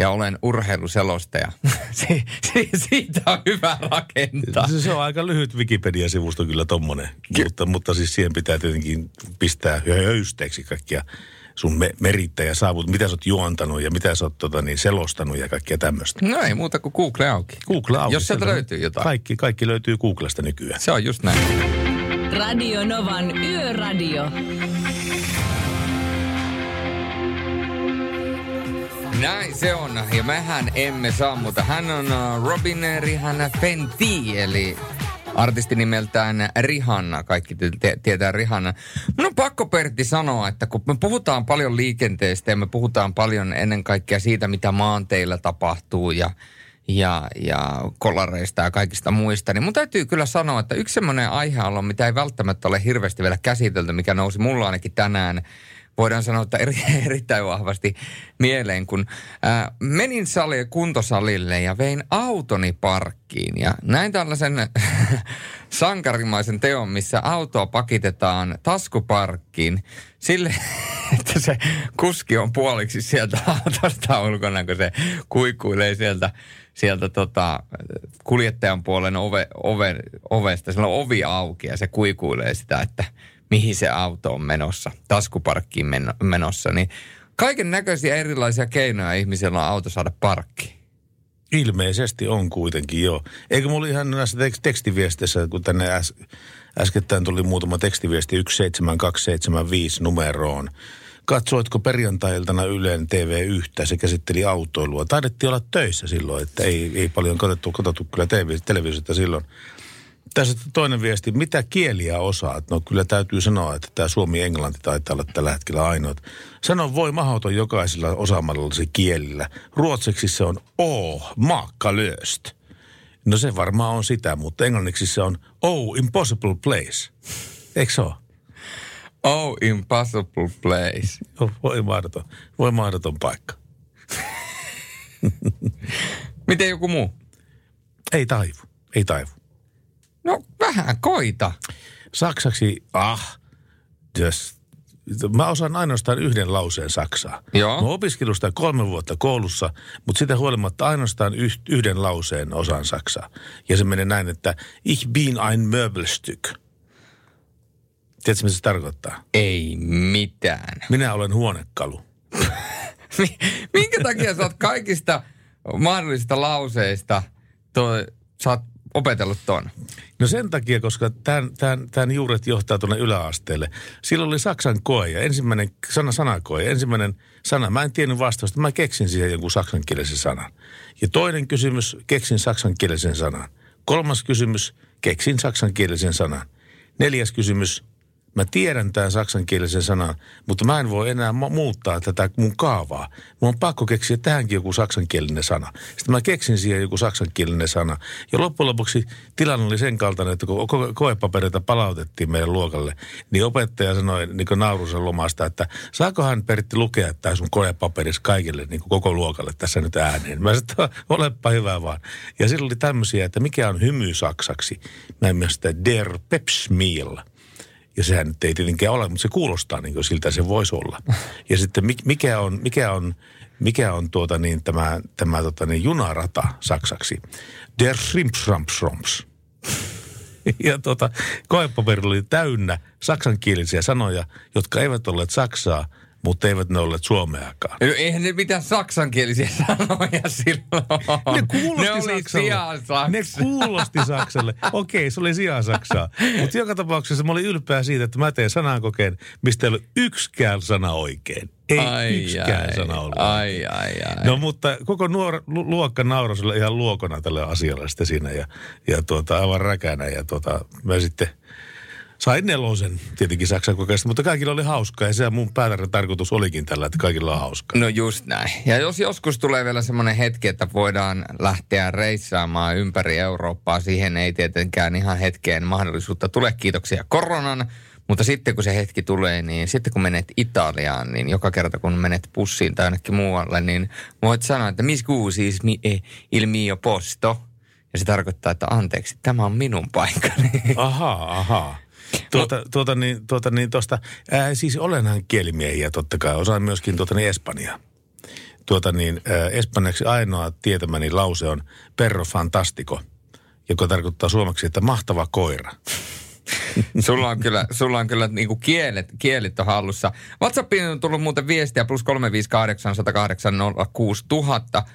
Speaker 4: ja olen urheiluselostaja. si- si- siitä on hyvä rakentaa.
Speaker 3: Se, se on aika lyhyt Wikipedia-sivusto kyllä tommonen, Ky- mutta, mutta siis siihen pitää tietenkin pistää höysteeksi kaikkia sun me- merittä ja saavut, mitä sä oot juontanut ja mitä sä oot tota, niin, selostanut ja kaikkea tämmöistä.
Speaker 4: No ei muuta kuin Google auki.
Speaker 3: Google auki.
Speaker 4: Jos sieltä löytyy jotain.
Speaker 3: Kaikki, kaikki löytyy Googlesta nykyään.
Speaker 4: Se on just näin.
Speaker 2: Radio Novan Yöradio.
Speaker 4: Näin se on, ja mehän emme sammuta. Hän on uh, Robin Rihanna Fenty, eli artisti nimeltään Rihanna. Kaikki te- tietää Rihanna. Mun on pakko Pertti sanoa, että kun me puhutaan paljon liikenteestä ja me puhutaan paljon ennen kaikkea siitä, mitä maanteilla tapahtuu ja ja, ja kolareista ja kaikista muista, niin mun täytyy kyllä sanoa, että yksi semmoinen aihealue, mitä ei välttämättä ole hirveästi vielä käsitelty, mikä nousi mulla ainakin tänään, voidaan sanoa, että eri, erittäin vahvasti mieleen, kun ää, menin sali, kuntosalille ja vein autoni parkkiin ja näin tällaisen sankarimaisen teon, missä autoa pakitetaan taskuparkkiin sille, että se kuski on puoliksi sieltä autosta ulkona, kun se kuikuilee sieltä, sieltä tota, kuljettajan puolen ove, ove, ovesta. Sillä on ovi auki ja se kuikuilee sitä, että mihin se auto on menossa, taskuparkkiin menossa. Niin kaiken näköisiä erilaisia keinoja ihmisellä on auto saada parkkiin.
Speaker 3: Ilmeisesti on kuitenkin, joo. Eikö mulla ihan näissä tekstiviesteissä, kun tänne äs, äskettäin tuli muutama tekstiviesti 17275 numeroon. Katsoitko perjantai-iltana Ylen TV1, se käsitteli autoilua. Taidettiin olla töissä silloin, että ei, ei paljon katsottu, katsottu kyllä televisiota silloin. Tässä toinen viesti, mitä kieliä osaat? No kyllä täytyy sanoa, että tämä Suomi-Englanti taitaa olla tällä hetkellä ainoat. Sano voi mahdoton jokaisella osaamallasi kielillä. Ruotsiksi se on o, maakka löst. No se varmaan on sitä, mutta englanniksi se on oh, impossible place. Eikö se ole?
Speaker 4: Oh, impossible place.
Speaker 3: Oh, voi mahdoton, voi mahdoton paikka.
Speaker 4: Miten joku muu?
Speaker 3: Ei taivu, ei taivu.
Speaker 4: No vähän koita.
Speaker 3: Saksaksi, ah, just, mä osaan ainoastaan yhden lauseen saksaa.
Speaker 4: Joo.
Speaker 3: Mä opiskelin sitä kolme vuotta koulussa, mutta sitä huolimatta ainoastaan yhden lauseen osaan saksaa. Ja se menee näin, että ich bin ein Möbelstück. Tiedätkö, mitä se tarkoittaa?
Speaker 4: Ei mitään.
Speaker 3: Minä olen huonekalu.
Speaker 4: Minkä takia sä oot kaikista mahdollisista lauseista, toi, sä oot opetellut ton?
Speaker 3: No sen takia, koska tämän, tämän, tämän juuret johtaa tuonne yläasteelle. Silloin oli Saksan koe ja ensimmäinen sana sanakoe, ensimmäinen sana. Mä en tiennyt vastausta, mä keksin siihen jonkun saksankielisen sanan. Ja toinen kysymys, keksin saksankielisen sanan. Kolmas kysymys, keksin saksankielisen sanan. Neljäs kysymys, Mä tiedän tämän saksankielisen sanan, mutta mä en voi enää muuttaa tätä mun kaavaa. Mun on pakko keksiä tähänkin joku saksankielinen sana. Sitten mä keksin siihen joku saksankielinen sana. Ja loppujen lopuksi tilanne oli sen kaltainen, että kun ko- koepapereita palautettiin meidän luokalle, niin opettaja sanoi niin naurusen lomasta, että saakohan Pertti lukea tämä sun koepaperis kaikille niin koko luokalle tässä nyt ääneen. Mä sanoin, että olepa hyvä vaan. Ja silloin oli tämmöisiä, että mikä on hymy saksaksi. Mä en mielestä der Pepsmiel ja sehän nyt ei tietenkään ole, mutta se kuulostaa niin kuin siltä se voisi olla. Ja sitten mikä on, mikä on, mikä on tuota niin, tämä, tämä tota niin, junarata saksaksi? Der Schrimpschrampschromps. Ja tuota, koepaperi oli täynnä saksankielisiä sanoja, jotka eivät olleet saksaa – mutta eivät ne olleet suomeakaan.
Speaker 4: No, eihän ne mitään saksankielisiä sanoja silloin.
Speaker 3: Ne kuulosti ne Saksalle. Ne kuulosti Saksalle. Okei, se oli sijaan Saksaa. Mutta joka tapauksessa mä olin ylpeä siitä, että mä teen sanankokeen, mistä ei ole yksikään sana oikein. Ei ai, yksikään ai, sana ollut.
Speaker 4: Ai, ai, ai.
Speaker 3: No mutta koko nuor, luokka nauroi ihan luokona tälle asialle sitten siinä ja, ja tuota, aivan räkänä. Ja tuota, mä sitten – sain nelosen tietenkin Saksan kokeesta, mutta kaikilla oli hauskaa ja se mun päätärän tarkoitus olikin tällä, että kaikilla on hauskaa.
Speaker 4: No just näin. Ja jos joskus tulee vielä semmoinen hetki, että voidaan lähteä reissaamaan ympäri Eurooppaa, siihen ei tietenkään ihan hetkeen mahdollisuutta tule. Kiitoksia koronan. Mutta sitten kun se hetki tulee, niin sitten kun menet Italiaan, niin joka kerta kun menet pussiin tai ainakin muualle, niin voit sanoa, että mis siis mi, eh, il mio posto. Ja se tarkoittaa, että anteeksi, tämä on minun paikkani.
Speaker 3: Aha, aha. Tuota, no. tuota niin, tuota niin tosta, ää, siis olenhan kielimiehiä totta kai, osaan myöskin tuota niin Espanjaa. Tuota niin, ää, espanjaksi ainoa tietämäni lause on perro fantastico, joka tarkoittaa suomeksi, että mahtava koira.
Speaker 4: sulla on kyllä, sulla on kyllä niinku kielet, kielit on hallussa. WhatsAppiin on tullut muuten viestiä plus 358 108 000.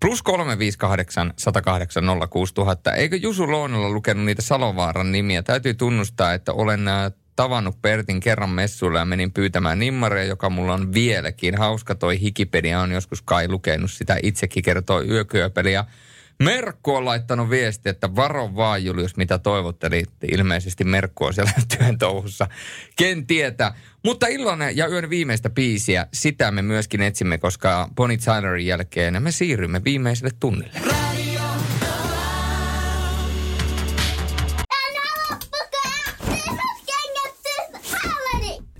Speaker 4: Plus 358 108 06000. Eikö Jusu Loonella lukenut niitä Salovaaran nimiä? Täytyy tunnustaa, että olen äh, tavannut Pertin kerran messuilla ja menin pyytämään nimmaria, joka mulla on vieläkin. Hauska toi Hikipedia on joskus kai lukenut sitä itsekin kertoo yökyöpeli. Merkku on laittanut viesti, että varo vaan Julius, mitä toivotteli. Ilmeisesti Merkku on siellä työn touhussa. Ken tietää. Mutta illan ja yön viimeistä biisiä, sitä me myöskin etsimme, koska Bonnie Tylerin jälkeen me siirrymme viimeiselle tunnille.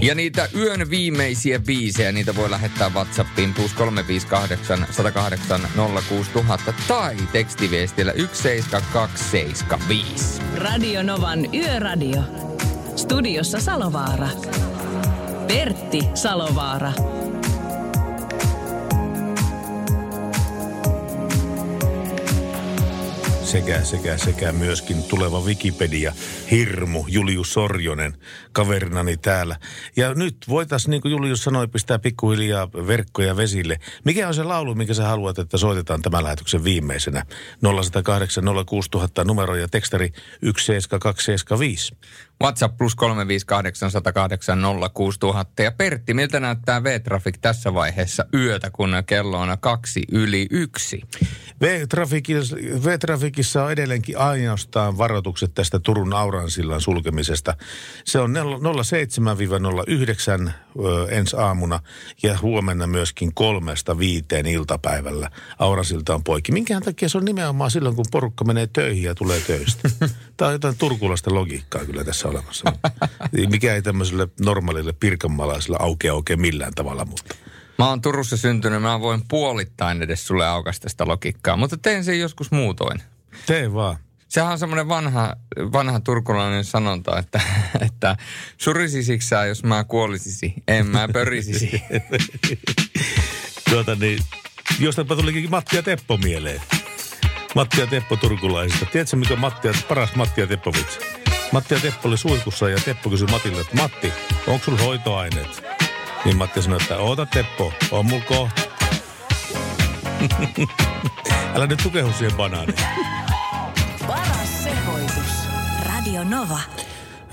Speaker 4: Ja niitä yön viimeisiä biisejä, niitä voi lähettää Whatsappiin plus 358 108 06000 tai tekstiviestillä 17275.
Speaker 2: Radio Novan Yöradio. Studiossa Salovaara. Pertti Salovaara.
Speaker 3: Sekä, sekä, sekä myöskin tuleva Wikipedia, Hirmu, Julius Sorjonen, kaverinani täällä. Ja nyt voitaisiin, niin kuin Julius sanoi, pistää pikkuhiljaa verkkoja vesille. Mikä on se laulu, mikä sä haluat, että soitetaan tämän lähetyksen viimeisenä? 0108 06000 numero ja tekstari 17275.
Speaker 4: WhatsApp plus 358 108 06000. Ja Pertti, miltä näyttää V-Traffic tässä vaiheessa yötä, kun kello on kaksi yli yksi?
Speaker 3: V-Trafikissa, on edelleenkin ainoastaan varoitukset tästä Turun Auransillan sulkemisesta. Se on 07-09 ensi aamuna ja huomenna myöskin kolmesta viiteen iltapäivällä Auransilta on poikki. Minkähän takia se on nimenomaan silloin, kun porukka menee töihin ja tulee töistä? Tämä on jotain turkulaista logiikkaa kyllä tässä olemassa. Mikä ei tämmöiselle normaalille pirkanmalaiselle aukea oikein millään tavalla, mutta...
Speaker 4: Mä oon Turussa syntynyt, mä voin puolittain edes sulle aukasta sitä logiikkaa, mutta teen sen joskus muutoin.
Speaker 3: Tee vaan.
Speaker 4: Sehän on semmoinen vanha, vanha turkulainen sanonta, että, että surisisiksi jos mä kuolisisi, en mä pörisisi.
Speaker 3: tuota niin, jostapa tulikin Matti ja Teppo mieleen. Matti ja Teppo turkulaisista. Tiedätkö, mikä Matti ja, paras Matti ja Teppo vitsi? Matti ja Teppo oli suihkussa ja Teppo kysyi Matille, että Matti, onko sulla hoitoaineet? Niin Matti sanoi, että oota Teppo, on mulla kohta. Älä nyt tukehu siihen banaaniin.
Speaker 2: Paras sekoitus. Radio Nova.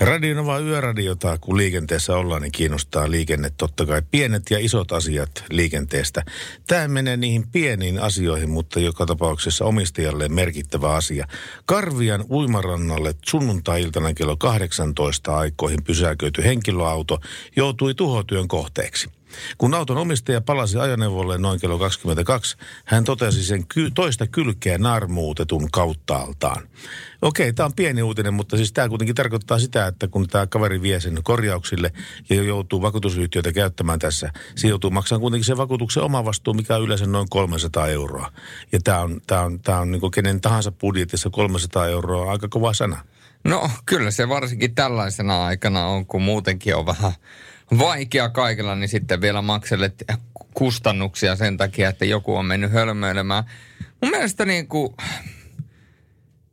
Speaker 3: Radio Nova Yöradiota, kun liikenteessä ollaan, niin kiinnostaa liikenne totta kai pienet ja isot asiat liikenteestä. Tämä menee niihin pieniin asioihin, mutta joka tapauksessa omistajalle merkittävä asia. Karvian uimarannalle sunnuntai-iltana kello 18 aikoihin pysäköity henkilöauto joutui tuhotyön kohteeksi. Kun auton omistaja palasi ajoneuvolle noin kello 22, hän totesi sen ky- toista kylkeä narmuutetun kauttaaltaan. Okei, tämä on pieni uutinen, mutta siis tämä kuitenkin tarkoittaa sitä, että kun tämä kaveri vie sen korjauksille ja joutuu vakuutusyhtiötä käyttämään tässä, se joutuu maksamaan kuitenkin sen vakuutuksen oma vastuu, mikä on yleensä noin 300 euroa. Ja tämä on, tämä on, tämä on niin kenen tahansa budjetissa 300 euroa aika kova sana.
Speaker 4: No kyllä se varsinkin tällaisena aikana on, kun muutenkin on vähän vaikea kaikilla, niin sitten vielä makselet kustannuksia sen takia, että joku on mennyt hölmöilemään. Mun mielestä niin kuin,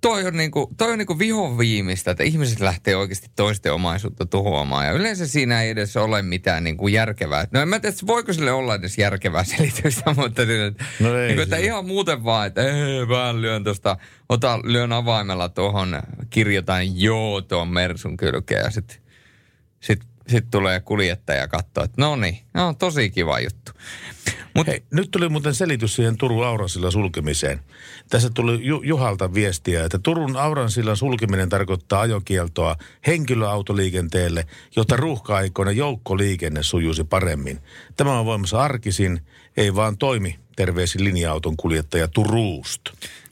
Speaker 4: toi on, niin kuin, toi on niin kuin vihon viimeistä, että ihmiset lähtee oikeasti toisten omaisuutta tuhoamaan. Ja yleensä siinä ei edes ole mitään niin kuin järkevää. No en mä tiedä, voiko sille olla edes järkevää selitystä, mutta niin, no ei, niin kuin, että ihan muuten vaan, että ee, mä lyön tuosta, ota, lyön avaimella tuohon, kirjoitan joo tuon Mersun kylkeen ja sitten sit sitten tulee kuljettaja katsoa, että no niin, no tosi kiva juttu.
Speaker 3: Mut... Hei, nyt tuli muuten selitys siihen Turun Auransillan sulkemiseen. Tässä tuli Ju- Juhalta viestiä, että Turun Auransillan sulkeminen tarkoittaa ajokieltoa henkilöautoliikenteelle, jotta ruuhka-aikoina joukkoliikenne sujuisi paremmin. Tämä on voimassa arkisin, ei vaan toimi terveisin linja-auton kuljettaja Turuust.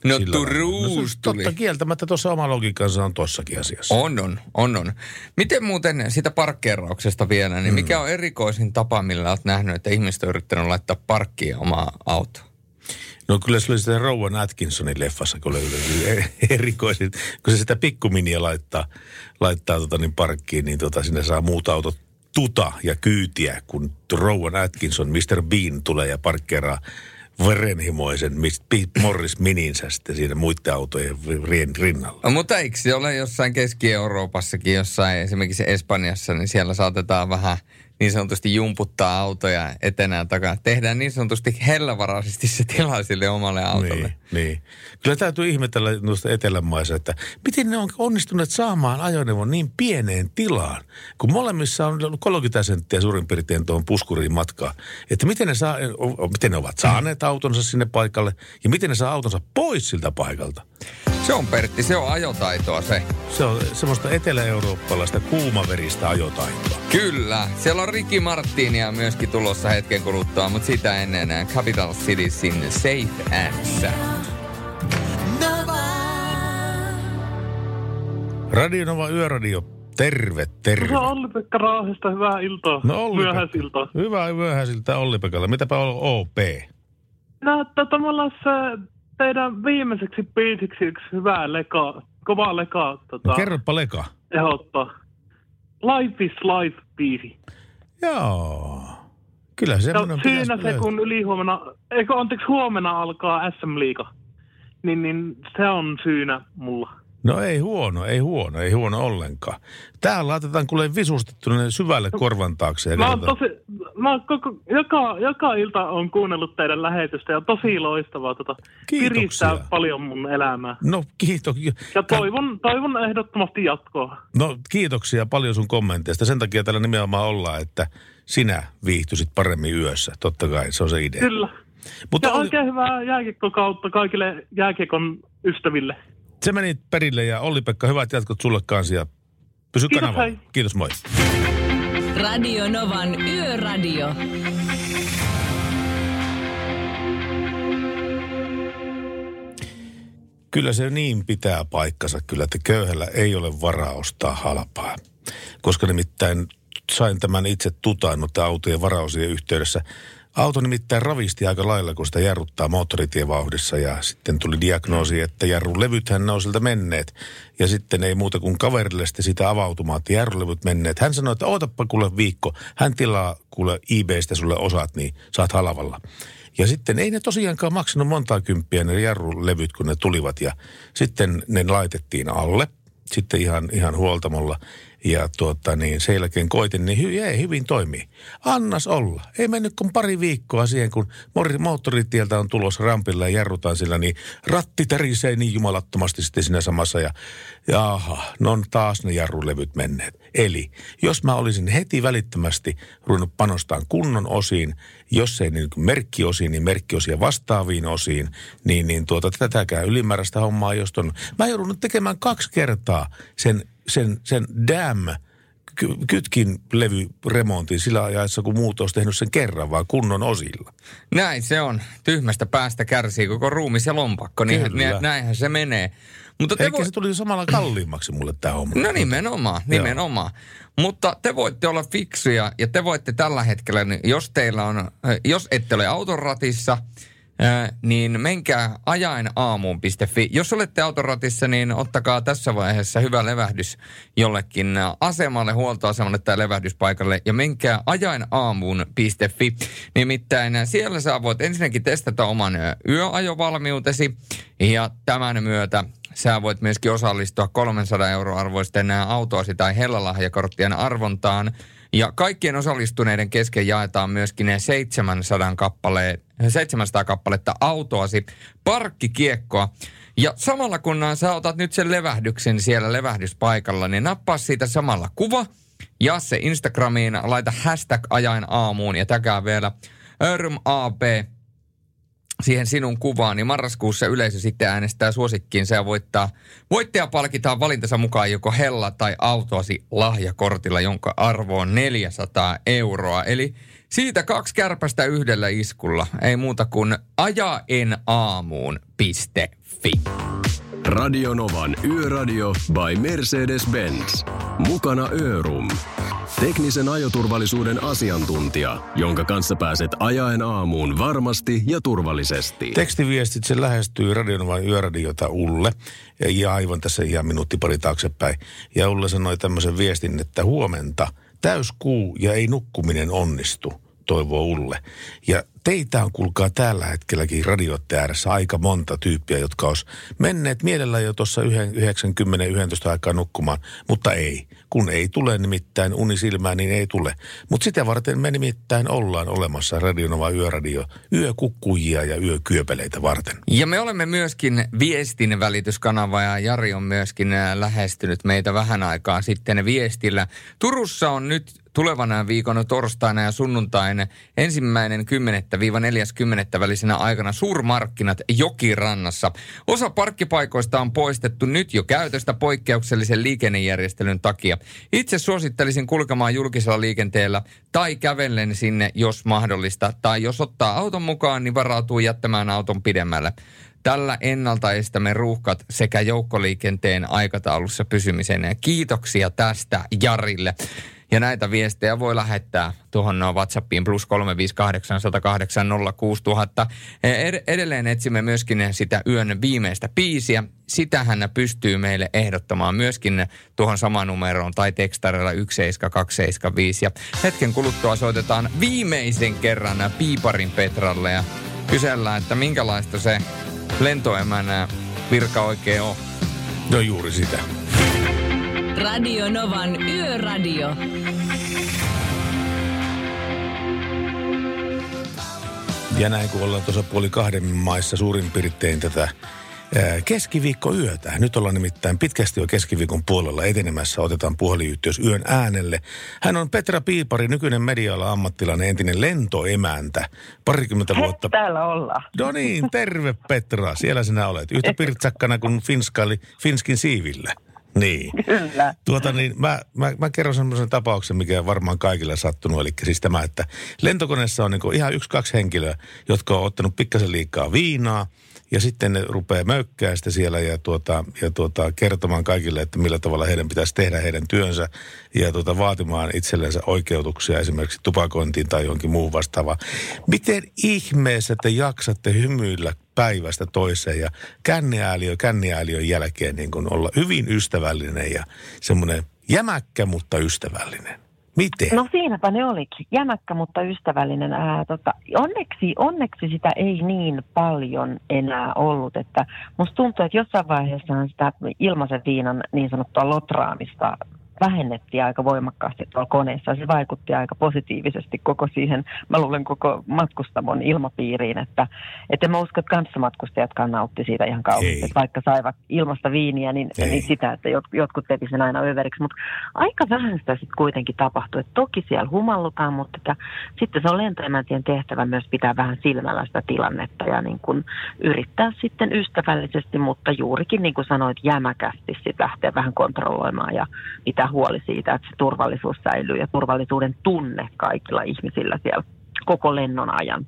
Speaker 4: No Sillä Turuust
Speaker 3: no, tuli. Totta kieltämättä tuossa oma logiikansa on tuossakin asiassa.
Speaker 4: On, on, on, on. Miten muuten sitä parkkeerauksesta vielä, niin mm. mikä on erikoisin tapa, millä olet nähnyt, että ihmiset on yrittänyt laittaa parkkiin omaa autoa?
Speaker 3: No kyllä se oli sitä Rowan Atkinsonin leffassa, kun oli erikoisin, kun se sitä pikkuminia laittaa, laittaa tota niin parkkiin, niin tota, sinne saa muut autot tuta ja kyytiä, kun Rowan Atkinson, Mr. Bean tulee ja parkkeeraa verenhimoisen Morris mininsä sitten siinä muiden autojen rinnalla.
Speaker 4: No, mutta eikö se ole jossain Keski-Euroopassakin, jossain esimerkiksi Espanjassa, niin siellä saatetaan vähän – niin sanotusti jumputtaa autoja etenään takana. Tehdään niin sanotusti hellävaraisesti se tila sille omalle autolle.
Speaker 3: Niin, niin. Kyllä täytyy ihmetellä noista etelämaissa, että miten ne on onnistuneet saamaan ajoneuvon niin pieneen tilaan, kun molemmissa on 30 senttiä suurin piirtein tuohon puskuriin matkaa. Että miten ne, saa, miten ne ovat saaneet autonsa sinne paikalle ja miten ne saa autonsa pois siltä paikalta.
Speaker 4: Se on Pertti, se on ajotaitoa se.
Speaker 3: Se on semmoista etelä-eurooppalaista kuumaveristä ajotaitoa.
Speaker 4: Kyllä, siellä on Ricky Martinia myöskin tulossa hetken kuluttua, mutta sitä ennen Capital Citiesin Safe and Sound.
Speaker 3: Radio Nova Yöradio, terve, terve.
Speaker 10: Se on Olli-Pekka Raahesta, hyvää iltaa.
Speaker 3: No Olli
Speaker 10: Myöhäisiltaa.
Speaker 3: Hyvää myöhäisiltä Olli-Pekalla. Mitäpä on OP?
Speaker 10: Näyttää tavallaan se teidän viimeiseksi biisiksi yksi hyvä leka, kova leka. Tota,
Speaker 3: no, kerropa leka.
Speaker 10: Ehdottaa. Life is life biisi.
Speaker 3: Joo. Kyllä se
Speaker 10: on. Siinä se, kun ylihuomenna, eikö anteeksi huomenna alkaa SM-liiga, niin, niin se on syynä mulla.
Speaker 3: No ei huono, ei huono, ei huono ollenkaan. Täällä laitetaan kuule visustettu syvälle korvan taakse.
Speaker 10: Mä, oon tosi, mä koko, joka, joka ilta on kuunnellut teidän lähetystä ja tosi loistavaa. Tota, piristää paljon mun elämää.
Speaker 3: No kiitos.
Speaker 10: Ja toivon, toivon ehdottomasti jatkoa.
Speaker 3: No kiitoksia paljon sun kommenteista. Sen takia täällä nimenomaan ollaan, että sinä viihtyisit paremmin yössä. Totta kai, se on se idea.
Speaker 10: Kyllä. Mutta ja oli... oikein hyvää jääkiekkokautta kaikille jääkiekon ystäville.
Speaker 3: Se meni perille ja Olli-Pekka, hyvät jatkot sulle kanssa ja pysy Kiitos, kanavalla. Hei. Kiitos, moi.
Speaker 2: Radio Novan Yöradio.
Speaker 3: Kyllä se niin pitää paikkansa kyllä, että köyhällä ei ole varaa ostaa halpaa. Koska nimittäin sain tämän itse tutaannut autojen varausien yhteydessä – Auto nimittäin ravisti aika lailla, kun sitä jarruttaa moottoritievauhdissa ja sitten tuli diagnoosi, että jarrulevythän ne on siltä menneet. Ja sitten ei muuta kuin kaverille sitä avautumaan, että jarrulevyt menneet. Hän sanoi, että ootappa kuule viikko, hän tilaa kuule eBaystä sulle osat, niin saat halavalla. Ja sitten ei ne tosiaankaan maksanut montaa kymppiä ne jarrulevyt, kun ne tulivat ja sitten ne laitettiin alle. Sitten ihan, ihan huoltamolla. Ja tuota, niin sen jälkeen koitin, niin hy, ei, hyvin toimii. Annas olla. Ei mennyt kuin pari viikkoa siihen, kun moottoritieltä on tulossa rampilla ja jarrutaan sillä, niin ratti tärisee niin jumalattomasti sitten siinä samassa. Ja jaha, no on taas ne jarrulevyt menneet. Eli jos mä olisin heti välittömästi ruvennut panostaa kunnon osiin, jos ei niin merkkiosiin, niin merkkiosia vastaaviin osiin, niin, niin tuota, tätäkään ylimääräistä hommaa, jos on. Mä joudun tekemään kaksi kertaa sen sen, sen Dam kytkin levyremontin sillä ajassa, kun muut olisi tehnyt sen kerran, vaan kunnon osilla.
Speaker 4: Näin se on. Tyhmästä päästä kärsii koko ruumis ja lompakko. Niin, näinhän se menee.
Speaker 3: Mutta Eikä vo... se tuli samalla kalliimmaksi mulle tämä homma.
Speaker 4: No nimenomaan, nimenomaan. Joo. Mutta te voitte olla fiksuja ja te voitte tällä hetkellä, niin jos teillä on, jos ette ole auton niin menkää ajainaamuun.fi. Jos olette autoratissa, niin ottakaa tässä vaiheessa hyvä levähdys jollekin asemalle, huoltoasemalle tai levähdyspaikalle ja menkää ajainaamuun.fi. Nimittäin siellä sä voit ensinnäkin testata oman yöajovalmiutesi ja tämän myötä sä voit myöskin osallistua 300 euroa arvoisten autoasi tai hellalahjakorttien arvontaan – ja kaikkien osallistuneiden kesken jaetaan myöskin ne 700, kappale, 700 kappaletta autoasi parkkikiekkoa. Ja samalla kun sä otat nyt sen levähdyksen siellä levähdyspaikalla, niin nappaa siitä samalla kuva ja se Instagramiin, laita hashtag ajain aamuun ja täkää vielä RMAP siihen sinun kuvaan, niin marraskuussa yleisö sitten äänestää suosikkiinsa ja voittaa. Voittaja palkitaan valintansa mukaan joko hella tai autoasi lahjakortilla, jonka arvo on 400 euroa. Eli siitä kaksi kärpästä yhdellä iskulla. Ei muuta kuin ajaenaamuun.fi.
Speaker 11: Radio Novan Yöradio by Mercedes-Benz. Mukana Örum. Teknisen ajoturvallisuuden asiantuntija, jonka kanssa pääset ajaen aamuun varmasti ja turvallisesti.
Speaker 3: Tekstiviestit, se lähestyy Radionovan yöradiota Ulle, ja aivan tässä ihan minuutti pari taaksepäin. Ja Ulle sanoi tämmöisen viestin, että huomenta, täyskuu ja ei nukkuminen onnistu, toivoo Ulle. Ja teitä on kuulkaa tällä hetkelläkin radioiden ääressä aika monta tyyppiä, jotka olisi menneet mielellä jo tuossa 90-11 aikaa nukkumaan, mutta ei. Kun ei tule nimittäin unisilmää, niin ei tule. Mutta sitä varten me nimittäin ollaan olemassa Radionova Yöradio, yökukkujia ja yökyöpeleitä varten.
Speaker 4: Ja me olemme myöskin viestin välityskanava ja Jari on myöskin äh, lähestynyt meitä vähän aikaa sitten viestillä. Turussa on nyt tulevana viikon torstaina ja sunnuntaina ensimmäinen 10-40 välisenä aikana suurmarkkinat Jokirannassa. Osa parkkipaikoista on poistettu nyt jo käytöstä poikkeuksellisen liikennejärjestelyn takia. Itse suosittelisin kulkemaan julkisella liikenteellä tai kävellen sinne, jos mahdollista. Tai jos ottaa auton mukaan, niin varautuu jättämään auton pidemmälle. Tällä ennalta estämme ruuhkat sekä joukkoliikenteen aikataulussa pysymisen. Kiitoksia tästä Jarille. Ja näitä viestejä voi lähettää tuohon WhatsAppiin plus 358 108 06000. Edelleen etsimme myöskin sitä yön viimeistä biisiä. Sitähän pystyy meille ehdottamaan myöskin tuohon samaan numeroon tai tekstarilla 17275. Ja hetken kuluttua soitetaan viimeisen kerran Piiparin Petralle ja kysellään, että minkälaista se lentoemänä virka oikein on.
Speaker 3: No juuri sitä.
Speaker 2: Radio Novan Yöradio.
Speaker 3: Ja näin kun ollaan tuossa puoli kahden maissa suurin piirtein tätä keskiviikkoyötä. Nyt ollaan nimittäin pitkästi jo keskiviikon puolella etenemässä. Otetaan puhelinyhteys yön äänelle. Hän on Petra Piipari, nykyinen mediala ammattilainen, entinen lentoemäntä. Parikymmentä
Speaker 6: Hei,
Speaker 3: vuotta.
Speaker 6: täällä ollaan.
Speaker 3: No niin, terve Petra. Siellä sinä olet. Yhtä pirtsakkana kuin Finskali, Finskin siivillä. Niin.
Speaker 6: Kyllä.
Speaker 3: Tuota niin, mä, mä, mä kerron semmoisen tapauksen, mikä on varmaan kaikille sattunut. Eli siis tämä, että lentokoneessa on niin ihan yksi-kaksi henkilöä, jotka on ottanut pikkasen liikaa viinaa. Ja sitten ne rupeaa möykkää sitä siellä ja, tuota, ja tuota, kertomaan kaikille, että millä tavalla heidän pitäisi tehdä heidän työnsä. Ja tuota, vaatimaan itsellensä oikeutuksia esimerkiksi tupakointiin tai johonkin muuhun vastaavaan. Miten ihmeessä te jaksatte hymyillä päivästä toiseen ja känniääliö känniääliön jälkeen niin kuin olla hyvin ystävällinen ja semmoinen jämäkkä, mutta ystävällinen. Miten?
Speaker 6: No siinäpä ne olikin. Jämäkkä, mutta ystävällinen. Ää, tota, onneksi, onneksi sitä ei niin paljon enää ollut. Että musta tuntuu, että jossain vaiheessa sitä ilmaisen viinan niin sanottua lotraamista vähennettiin aika voimakkaasti tuolla koneessa. Se vaikutti aika positiivisesti koko siihen, mä luulen koko matkustamon ilmapiiriin, että, että mä uskon, että kanssamatkustajatkaan nautti siitä ihan kauheasti. Että vaikka saivat ilmasta viiniä, niin, niin sitä, että jot, jotkut teki sen aina överiksi. Mutta aika vähän sitä sitten kuitenkin tapahtui. Et toki siellä humallutaan, mutta että, sitten se on lentoemäntien tehtävä myös pitää vähän silmällä sitä tilannetta ja niin kun yrittää sitten ystävällisesti, mutta juurikin niin kuin sanoit, jämäkästi sitten lähteä vähän kontrolloimaan ja pitää huoli siitä, että se turvallisuus säilyy ja turvallisuuden tunne kaikilla ihmisillä siellä koko lennon ajan.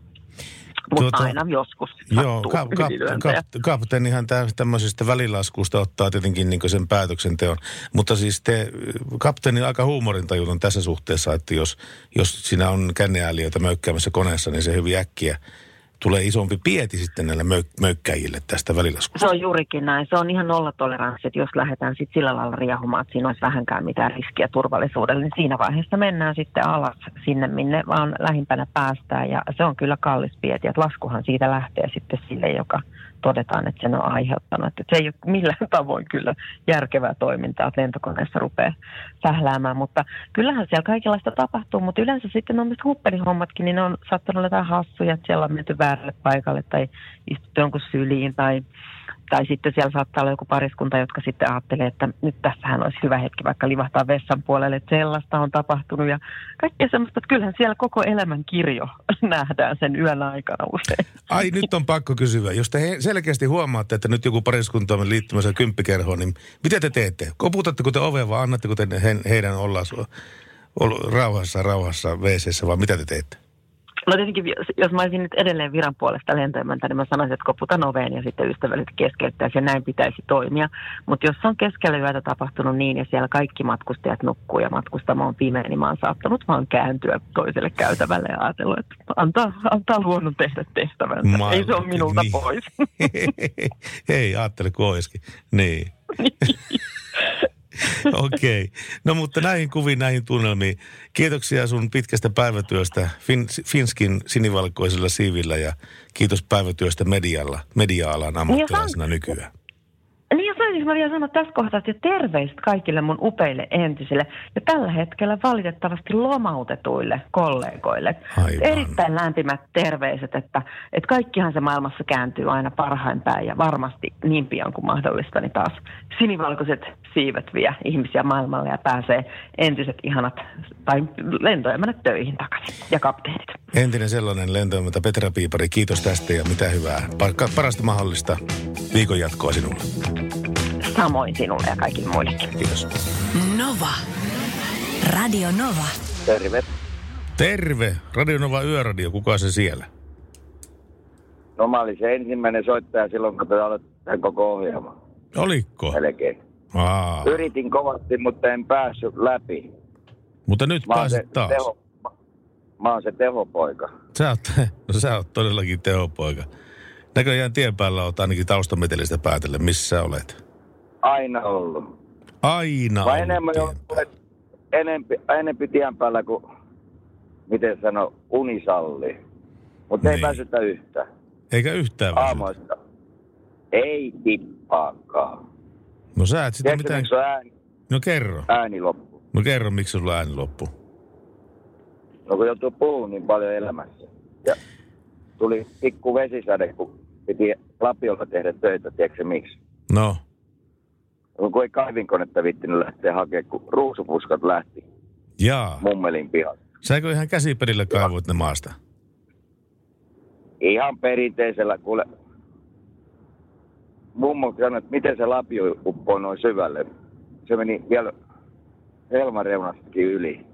Speaker 6: Mutta
Speaker 3: Tuota,
Speaker 6: aina joskus
Speaker 3: Joo, kap, kap, kap, kapteenihan tä, tämmöisestä välilaskusta ottaa tietenkin niin sen päätöksenteon. Mutta siis te, kapteeni aika huumorintajuton tässä suhteessa, että jos, jos siinä on känneääliöitä möykkäämässä koneessa, niin se hyvin äkkiä tulee isompi pieti sitten näille möy, möykkäjille tästä välilaskusta.
Speaker 6: Se on juurikin näin. Se on ihan nollatoleranssi, että jos lähdetään sitten sillä lailla riehumaan, että siinä olisi vähänkään mitään riskiä turvallisuudelle, niin siinä vaiheessa mennään sitten alas sinne, minne vaan lähimpänä päästään. Ja se on kyllä kallis pieti, että laskuhan siitä lähtee sitten sille, joka todetaan, että sen on aiheuttanut. Että se ei ole millään tavoin kyllä järkevää toimintaa, että lentokoneessa rupeaa sähläämään, mutta kyllähän siellä kaikenlaista tapahtuu, mutta yleensä sitten on myös huppelihommatkin, niin ne on saattanut olla jotain hassuja, että siellä on menty väärälle paikalle tai istuttu jonkun syliin tai tai sitten siellä saattaa olla joku pariskunta, jotka sitten ajattelee, että nyt tässähän olisi hyvä hetki vaikka livahtaa vessan puolelle, että sellaista on tapahtunut ja kaikkea semmoista, että kyllähän siellä koko elämän kirjo nähdään sen yön aikana usein.
Speaker 3: Ai nyt on pakko kysyä. Jos te selkeästi huomaatte, että nyt joku pariskunta on liittymässä kymppikerhoon, niin mitä te teette? Koputatteko te ovea vai annatteko te he, heidän olla rauhassa, rauhassa wc vai mitä te teette?
Speaker 6: No tietenkin, jos- jos mä olisin nyt edelleen viran puolesta lentoemäntä, niin mä sanoisin, että koputan oveen ja sitten ystävälliset keskeyttäisi ja näin pitäisi toimia. Mutta jos on keskellä yötä tapahtunut niin ja siellä kaikki matkustajat nukkuu ja matkustama on pimeä, niin mä oon saattanut vaan kääntyä toiselle käytävälle ja ajatella, että antaa, antaa luonnon tehdä tehtävänsä.
Speaker 3: Maailma-
Speaker 6: Ei se ole minulta
Speaker 3: niin.
Speaker 6: pois.
Speaker 3: Hei, ajattele kun olisikin. Niin. Okei. Okay. No mutta näihin kuviin, näihin tunnelmiin. Kiitoksia sun pitkästä päivätyöstä fin, Finskin sinivalkoisella siivillä ja kiitos päivätyöstä medialla, media-alan ammattilaisena nykyään.
Speaker 6: Niin ja saisinko mä vielä sanoa tässä kohtaa, että terveiset kaikille mun upeille entisille ja tällä hetkellä valitettavasti lomautetuille kollegoille.
Speaker 3: Aivan.
Speaker 6: Erittäin lämpimät terveiset, että, että kaikkihan se maailmassa kääntyy aina parhain päin ja varmasti niin pian kuin mahdollista, niin taas sinivalkoiset siivet vie ihmisiä maailmalle ja pääsee entiset ihanat tai lentoemännät töihin takaisin ja kapteenit.
Speaker 3: Entinen sellainen lentoimenta Petra Piipari, kiitos tästä ja mitä hyvää. Pa- parasta mahdollista viikon jatkoa sinulle.
Speaker 6: Samoin sinulle ja kaikille muillekin.
Speaker 3: Kiitos.
Speaker 2: Nova. Radio Nova.
Speaker 12: Terve.
Speaker 3: Terve, Radionova Yöradio, kuka se siellä?
Speaker 12: No mä olin se ensimmäinen soittaja silloin, kun te aloitte koko ohjelma.
Speaker 3: Oliko?
Speaker 12: Melkein.
Speaker 3: Aa,
Speaker 12: Yritin kovasti, mutta en päässyt läpi.
Speaker 3: mutta nyt
Speaker 12: Mä oon se,
Speaker 3: taas.
Speaker 12: teho, mä oon se tehopoika.
Speaker 3: Sä oot, no sä oot todellakin tehopoika. Näköjään tien päällä oot ainakin taustametelistä päätellä, missä sä olet.
Speaker 12: Aina ollut.
Speaker 3: Aina
Speaker 12: Mä
Speaker 3: ollut
Speaker 12: enemmän ollut enempi, enempi tien päällä kuin, miten sano, unisalli. Mutta ei
Speaker 3: Niin.
Speaker 12: pääsytä yhtään.
Speaker 3: Eikä yhtään väsytä.
Speaker 12: Aamuista. Ei tippaakaan.
Speaker 3: No sä et sitä
Speaker 12: Tiedätkö,
Speaker 3: mitään...
Speaker 12: ääni,
Speaker 3: No kerro.
Speaker 12: ääni loppu?
Speaker 3: No kerro, miksi sulla ääni loppu.
Speaker 12: No kun joutuu puhumaan niin paljon elämässä. Ja tuli pikku vesisade, kun piti Lapiolla tehdä töitä, tiedätkö miksi?
Speaker 3: No,
Speaker 12: kun ei kaivinkonetta viittinyt lähteä hakemaan, kun ruusupuskat lähti
Speaker 3: jaa.
Speaker 12: mummelin pihalle.
Speaker 3: Säkö ihan käsiperillä kaivoit ne maasta?
Speaker 12: Ihan perinteisellä, kuule. Mummo sanoi, että miten se lapio uppoo noin syvälle. Se meni vielä helman reunastakin yli.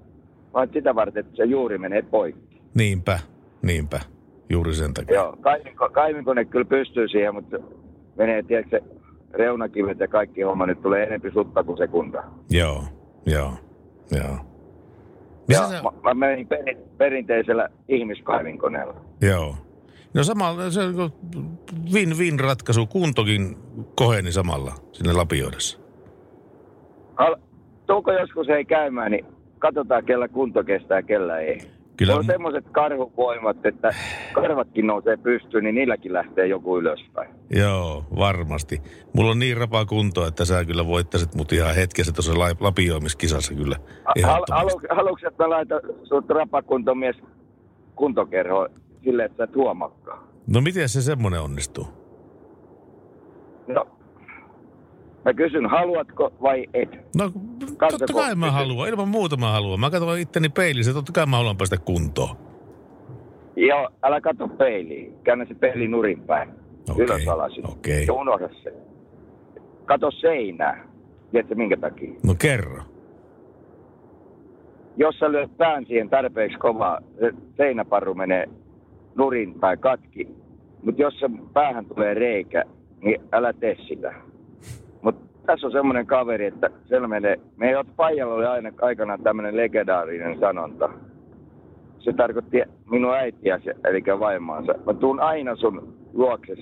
Speaker 12: Vaan sitä varten, että se juuri menee poikki.
Speaker 3: Niinpä, niinpä. Juuri sen takia.
Speaker 12: Joo, kaivinko, kaivinkone kyllä pystyy siihen, mutta menee, tiedätkö, se reunakivet ja kaikki homma nyt tulee enempi sutta kuin sekunta.
Speaker 3: Joo, joo, joo. Missä
Speaker 12: Ja
Speaker 3: sä...
Speaker 12: mä, mä menin perin, perinteisellä ihmiskaivinkoneella.
Speaker 3: Joo. No samalla se on win-win ratkaisu. Kuntokin koheni samalla sinne lapioidessa.
Speaker 12: Al, tuuko joskus ei käymään, niin katsotaan kellä kunto kestää, kellä ei.
Speaker 3: Kyllä-
Speaker 12: on semmoiset karhuvoimat, että karvatkin nousee pystyyn, niin niilläkin lähtee joku ylöspäin.
Speaker 3: Joo, varmasti. Mulla on niin rapa kunto, että sä kyllä voittaisit mut ihan hetkessä tuossa la- lapioimiskisassa kyllä.
Speaker 12: Halu, haluatko, että mä laitan sut rapakuntomies kuntokerhoon silleen, että sä et huomaakaan?
Speaker 3: No miten se semmonen onnistuu?
Speaker 12: No, mä kysyn, haluatko vai et?
Speaker 3: No totta kai mä haluan, ilman muuta mä haluan. Mä katson itteni peilissä, totta kai mä haluan päästä kuntoon.
Speaker 12: Joo, älä katso peiliin. Käännä se peili nurin päin. Ylös alasin.
Speaker 3: okei.
Speaker 12: Ja unohda se. Kato seinää. Tiedätkö minkä takia?
Speaker 3: No kerro.
Speaker 12: Jos sä lyöt pään siihen tarpeeksi kovaa, se seinäparru menee nurin tai katki. Mutta jos se päähän tulee reikä, niin älä tee sitä. Tässä on semmoinen kaveri, että siellä menee, meidän Pajalla oli aina aikanaan tämmöinen legendaarinen sanonta. Se tarkoitti minun äitiäsi, eli vaimaansa. Mä tuun aina sun luokses,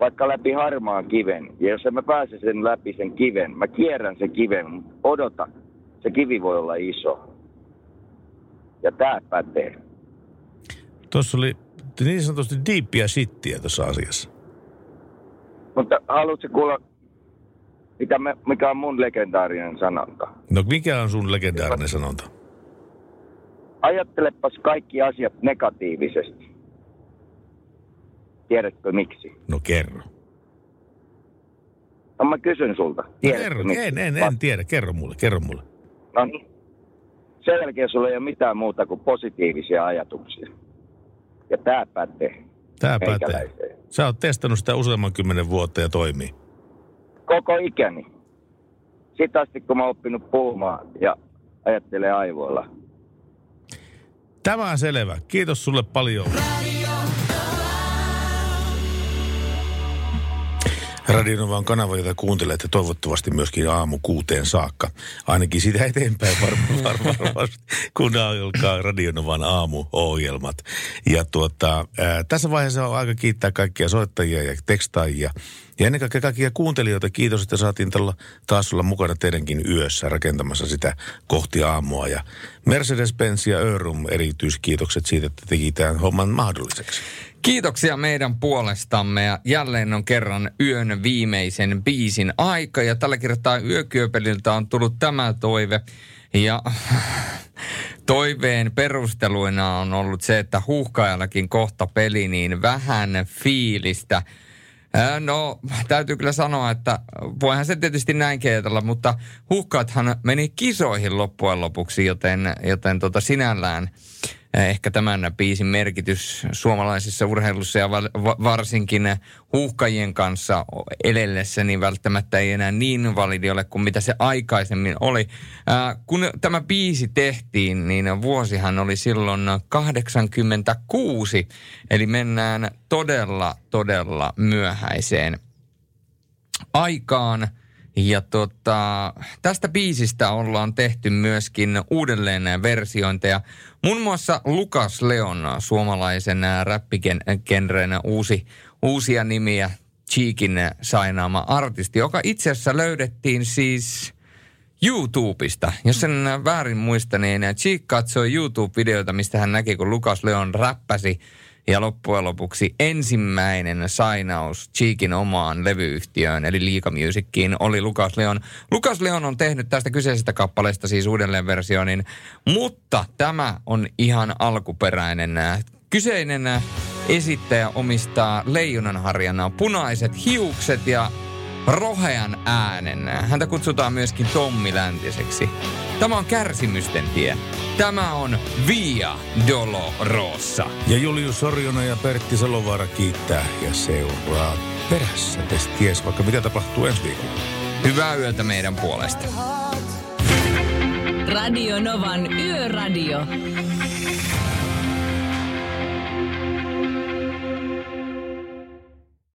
Speaker 12: vaikka läpi harmaan kiven. Ja jos en mä pääse sen läpi sen kiven, mä kierrän sen kiven, mutta odota, se kivi voi olla iso. Ja tää pätee.
Speaker 3: Tuossa oli niin sanotusti diippiä shittiä tuossa asiassa.
Speaker 12: Mutta haluatko kuulla, mikä, me, mikä on mun legendaarinen sanonta?
Speaker 3: No mikä on sun legendaarinen sanonta?
Speaker 12: Ajattelepas kaikki asiat negatiivisesti. Tiedätkö miksi?
Speaker 3: No kerro.
Speaker 12: No mä kysyn sulta.
Speaker 3: No
Speaker 12: Tiedätkö
Speaker 3: kerro.
Speaker 12: miksi?
Speaker 3: En, en, en tiedä. Kerro mulle, kerro mulle.
Speaker 12: No niin. Sen jälkeen sulla ei ole mitään muuta kuin positiivisia ajatuksia. Ja tää pätee.
Speaker 3: Tää pätee. Sä oot testannut sitä useamman kymmenen vuotta ja toimii.
Speaker 12: Koko ikäni. Sitä asti kun mä oon oppinut puhumaan ja ajattelee aivoilla.
Speaker 3: Tämä on selvä. Kiitos sulle paljon. Radionovan kanava, jota kuuntelette toivottavasti myöskin aamu kuuteen saakka. Ainakin sitä eteenpäin varmaan var, varmasti, kun alkaa Radionovan aamuohjelmat. Ja tuota, ää, tässä vaiheessa on aika kiittää kaikkia soittajia ja tekstaajia. Ja ennen kaikkea kaikkia kuuntelijoita, kiitos, että saatiin tällä taas olla mukana teidänkin yössä rakentamassa sitä kohti aamua. Ja Mercedes-Benz ja Örum erityiskiitokset siitä, että teki tämän homman mahdolliseksi.
Speaker 4: Kiitoksia meidän puolestamme ja jälleen on kerran yön viimeisen biisin aika ja tällä kertaa yökyöpeliltä on tullut tämä toive ja toiveen perusteluina on ollut se, että huuhkaajallakin kohta peli niin vähän fiilistä. No, täytyy kyllä sanoa, että voihan se tietysti näin keitellä, mutta huhkaathan meni kisoihin loppujen lopuksi, joten, joten tota sinällään ehkä tämän biisin merkitys suomalaisessa urheilussa ja varsinkin huuhkajien kanssa elellessä, niin välttämättä ei enää niin validi ole kuin mitä se aikaisemmin oli. kun tämä biisi tehtiin, niin vuosihan oli silloin 86, eli mennään todella, todella myöhäiseen aikaan – ja tota, tästä biisistä ollaan tehty myöskin uudelleen versiointeja. Muun muassa Lukas Leon, suomalaisen räppigenren uusi, uusia nimiä, Cheekin sainaama artisti, joka itse asiassa löydettiin siis YouTubesta. Jos sen väärin muista, niin Cheek katsoi YouTube-videoita, mistä hän näki, kun Lukas Leon räppäsi ja loppujen lopuksi ensimmäinen sainaus Cheekin omaan levyyhtiöön, eli Liika oli Lukas Leon. Lukas Leon on tehnyt tästä kyseisestä kappaleesta siis uudelleen versionin, mutta tämä on ihan alkuperäinen. Kyseinen esittäjä omistaa leijonanharjana punaiset hiukset ja rohean äänen. Häntä kutsutaan myöskin Tommi Läntiseksi. Tämä on kärsimysten tie. Tämä on Via Dolorosa.
Speaker 3: Ja Julius Sorjonen ja Pertti Salovaara kiittää ja seuraa perässä. Ties vaikka mitä tapahtuu ensi viikolla.
Speaker 4: Hyvää yötä meidän puolesta.
Speaker 2: Radio Novan Yöradio.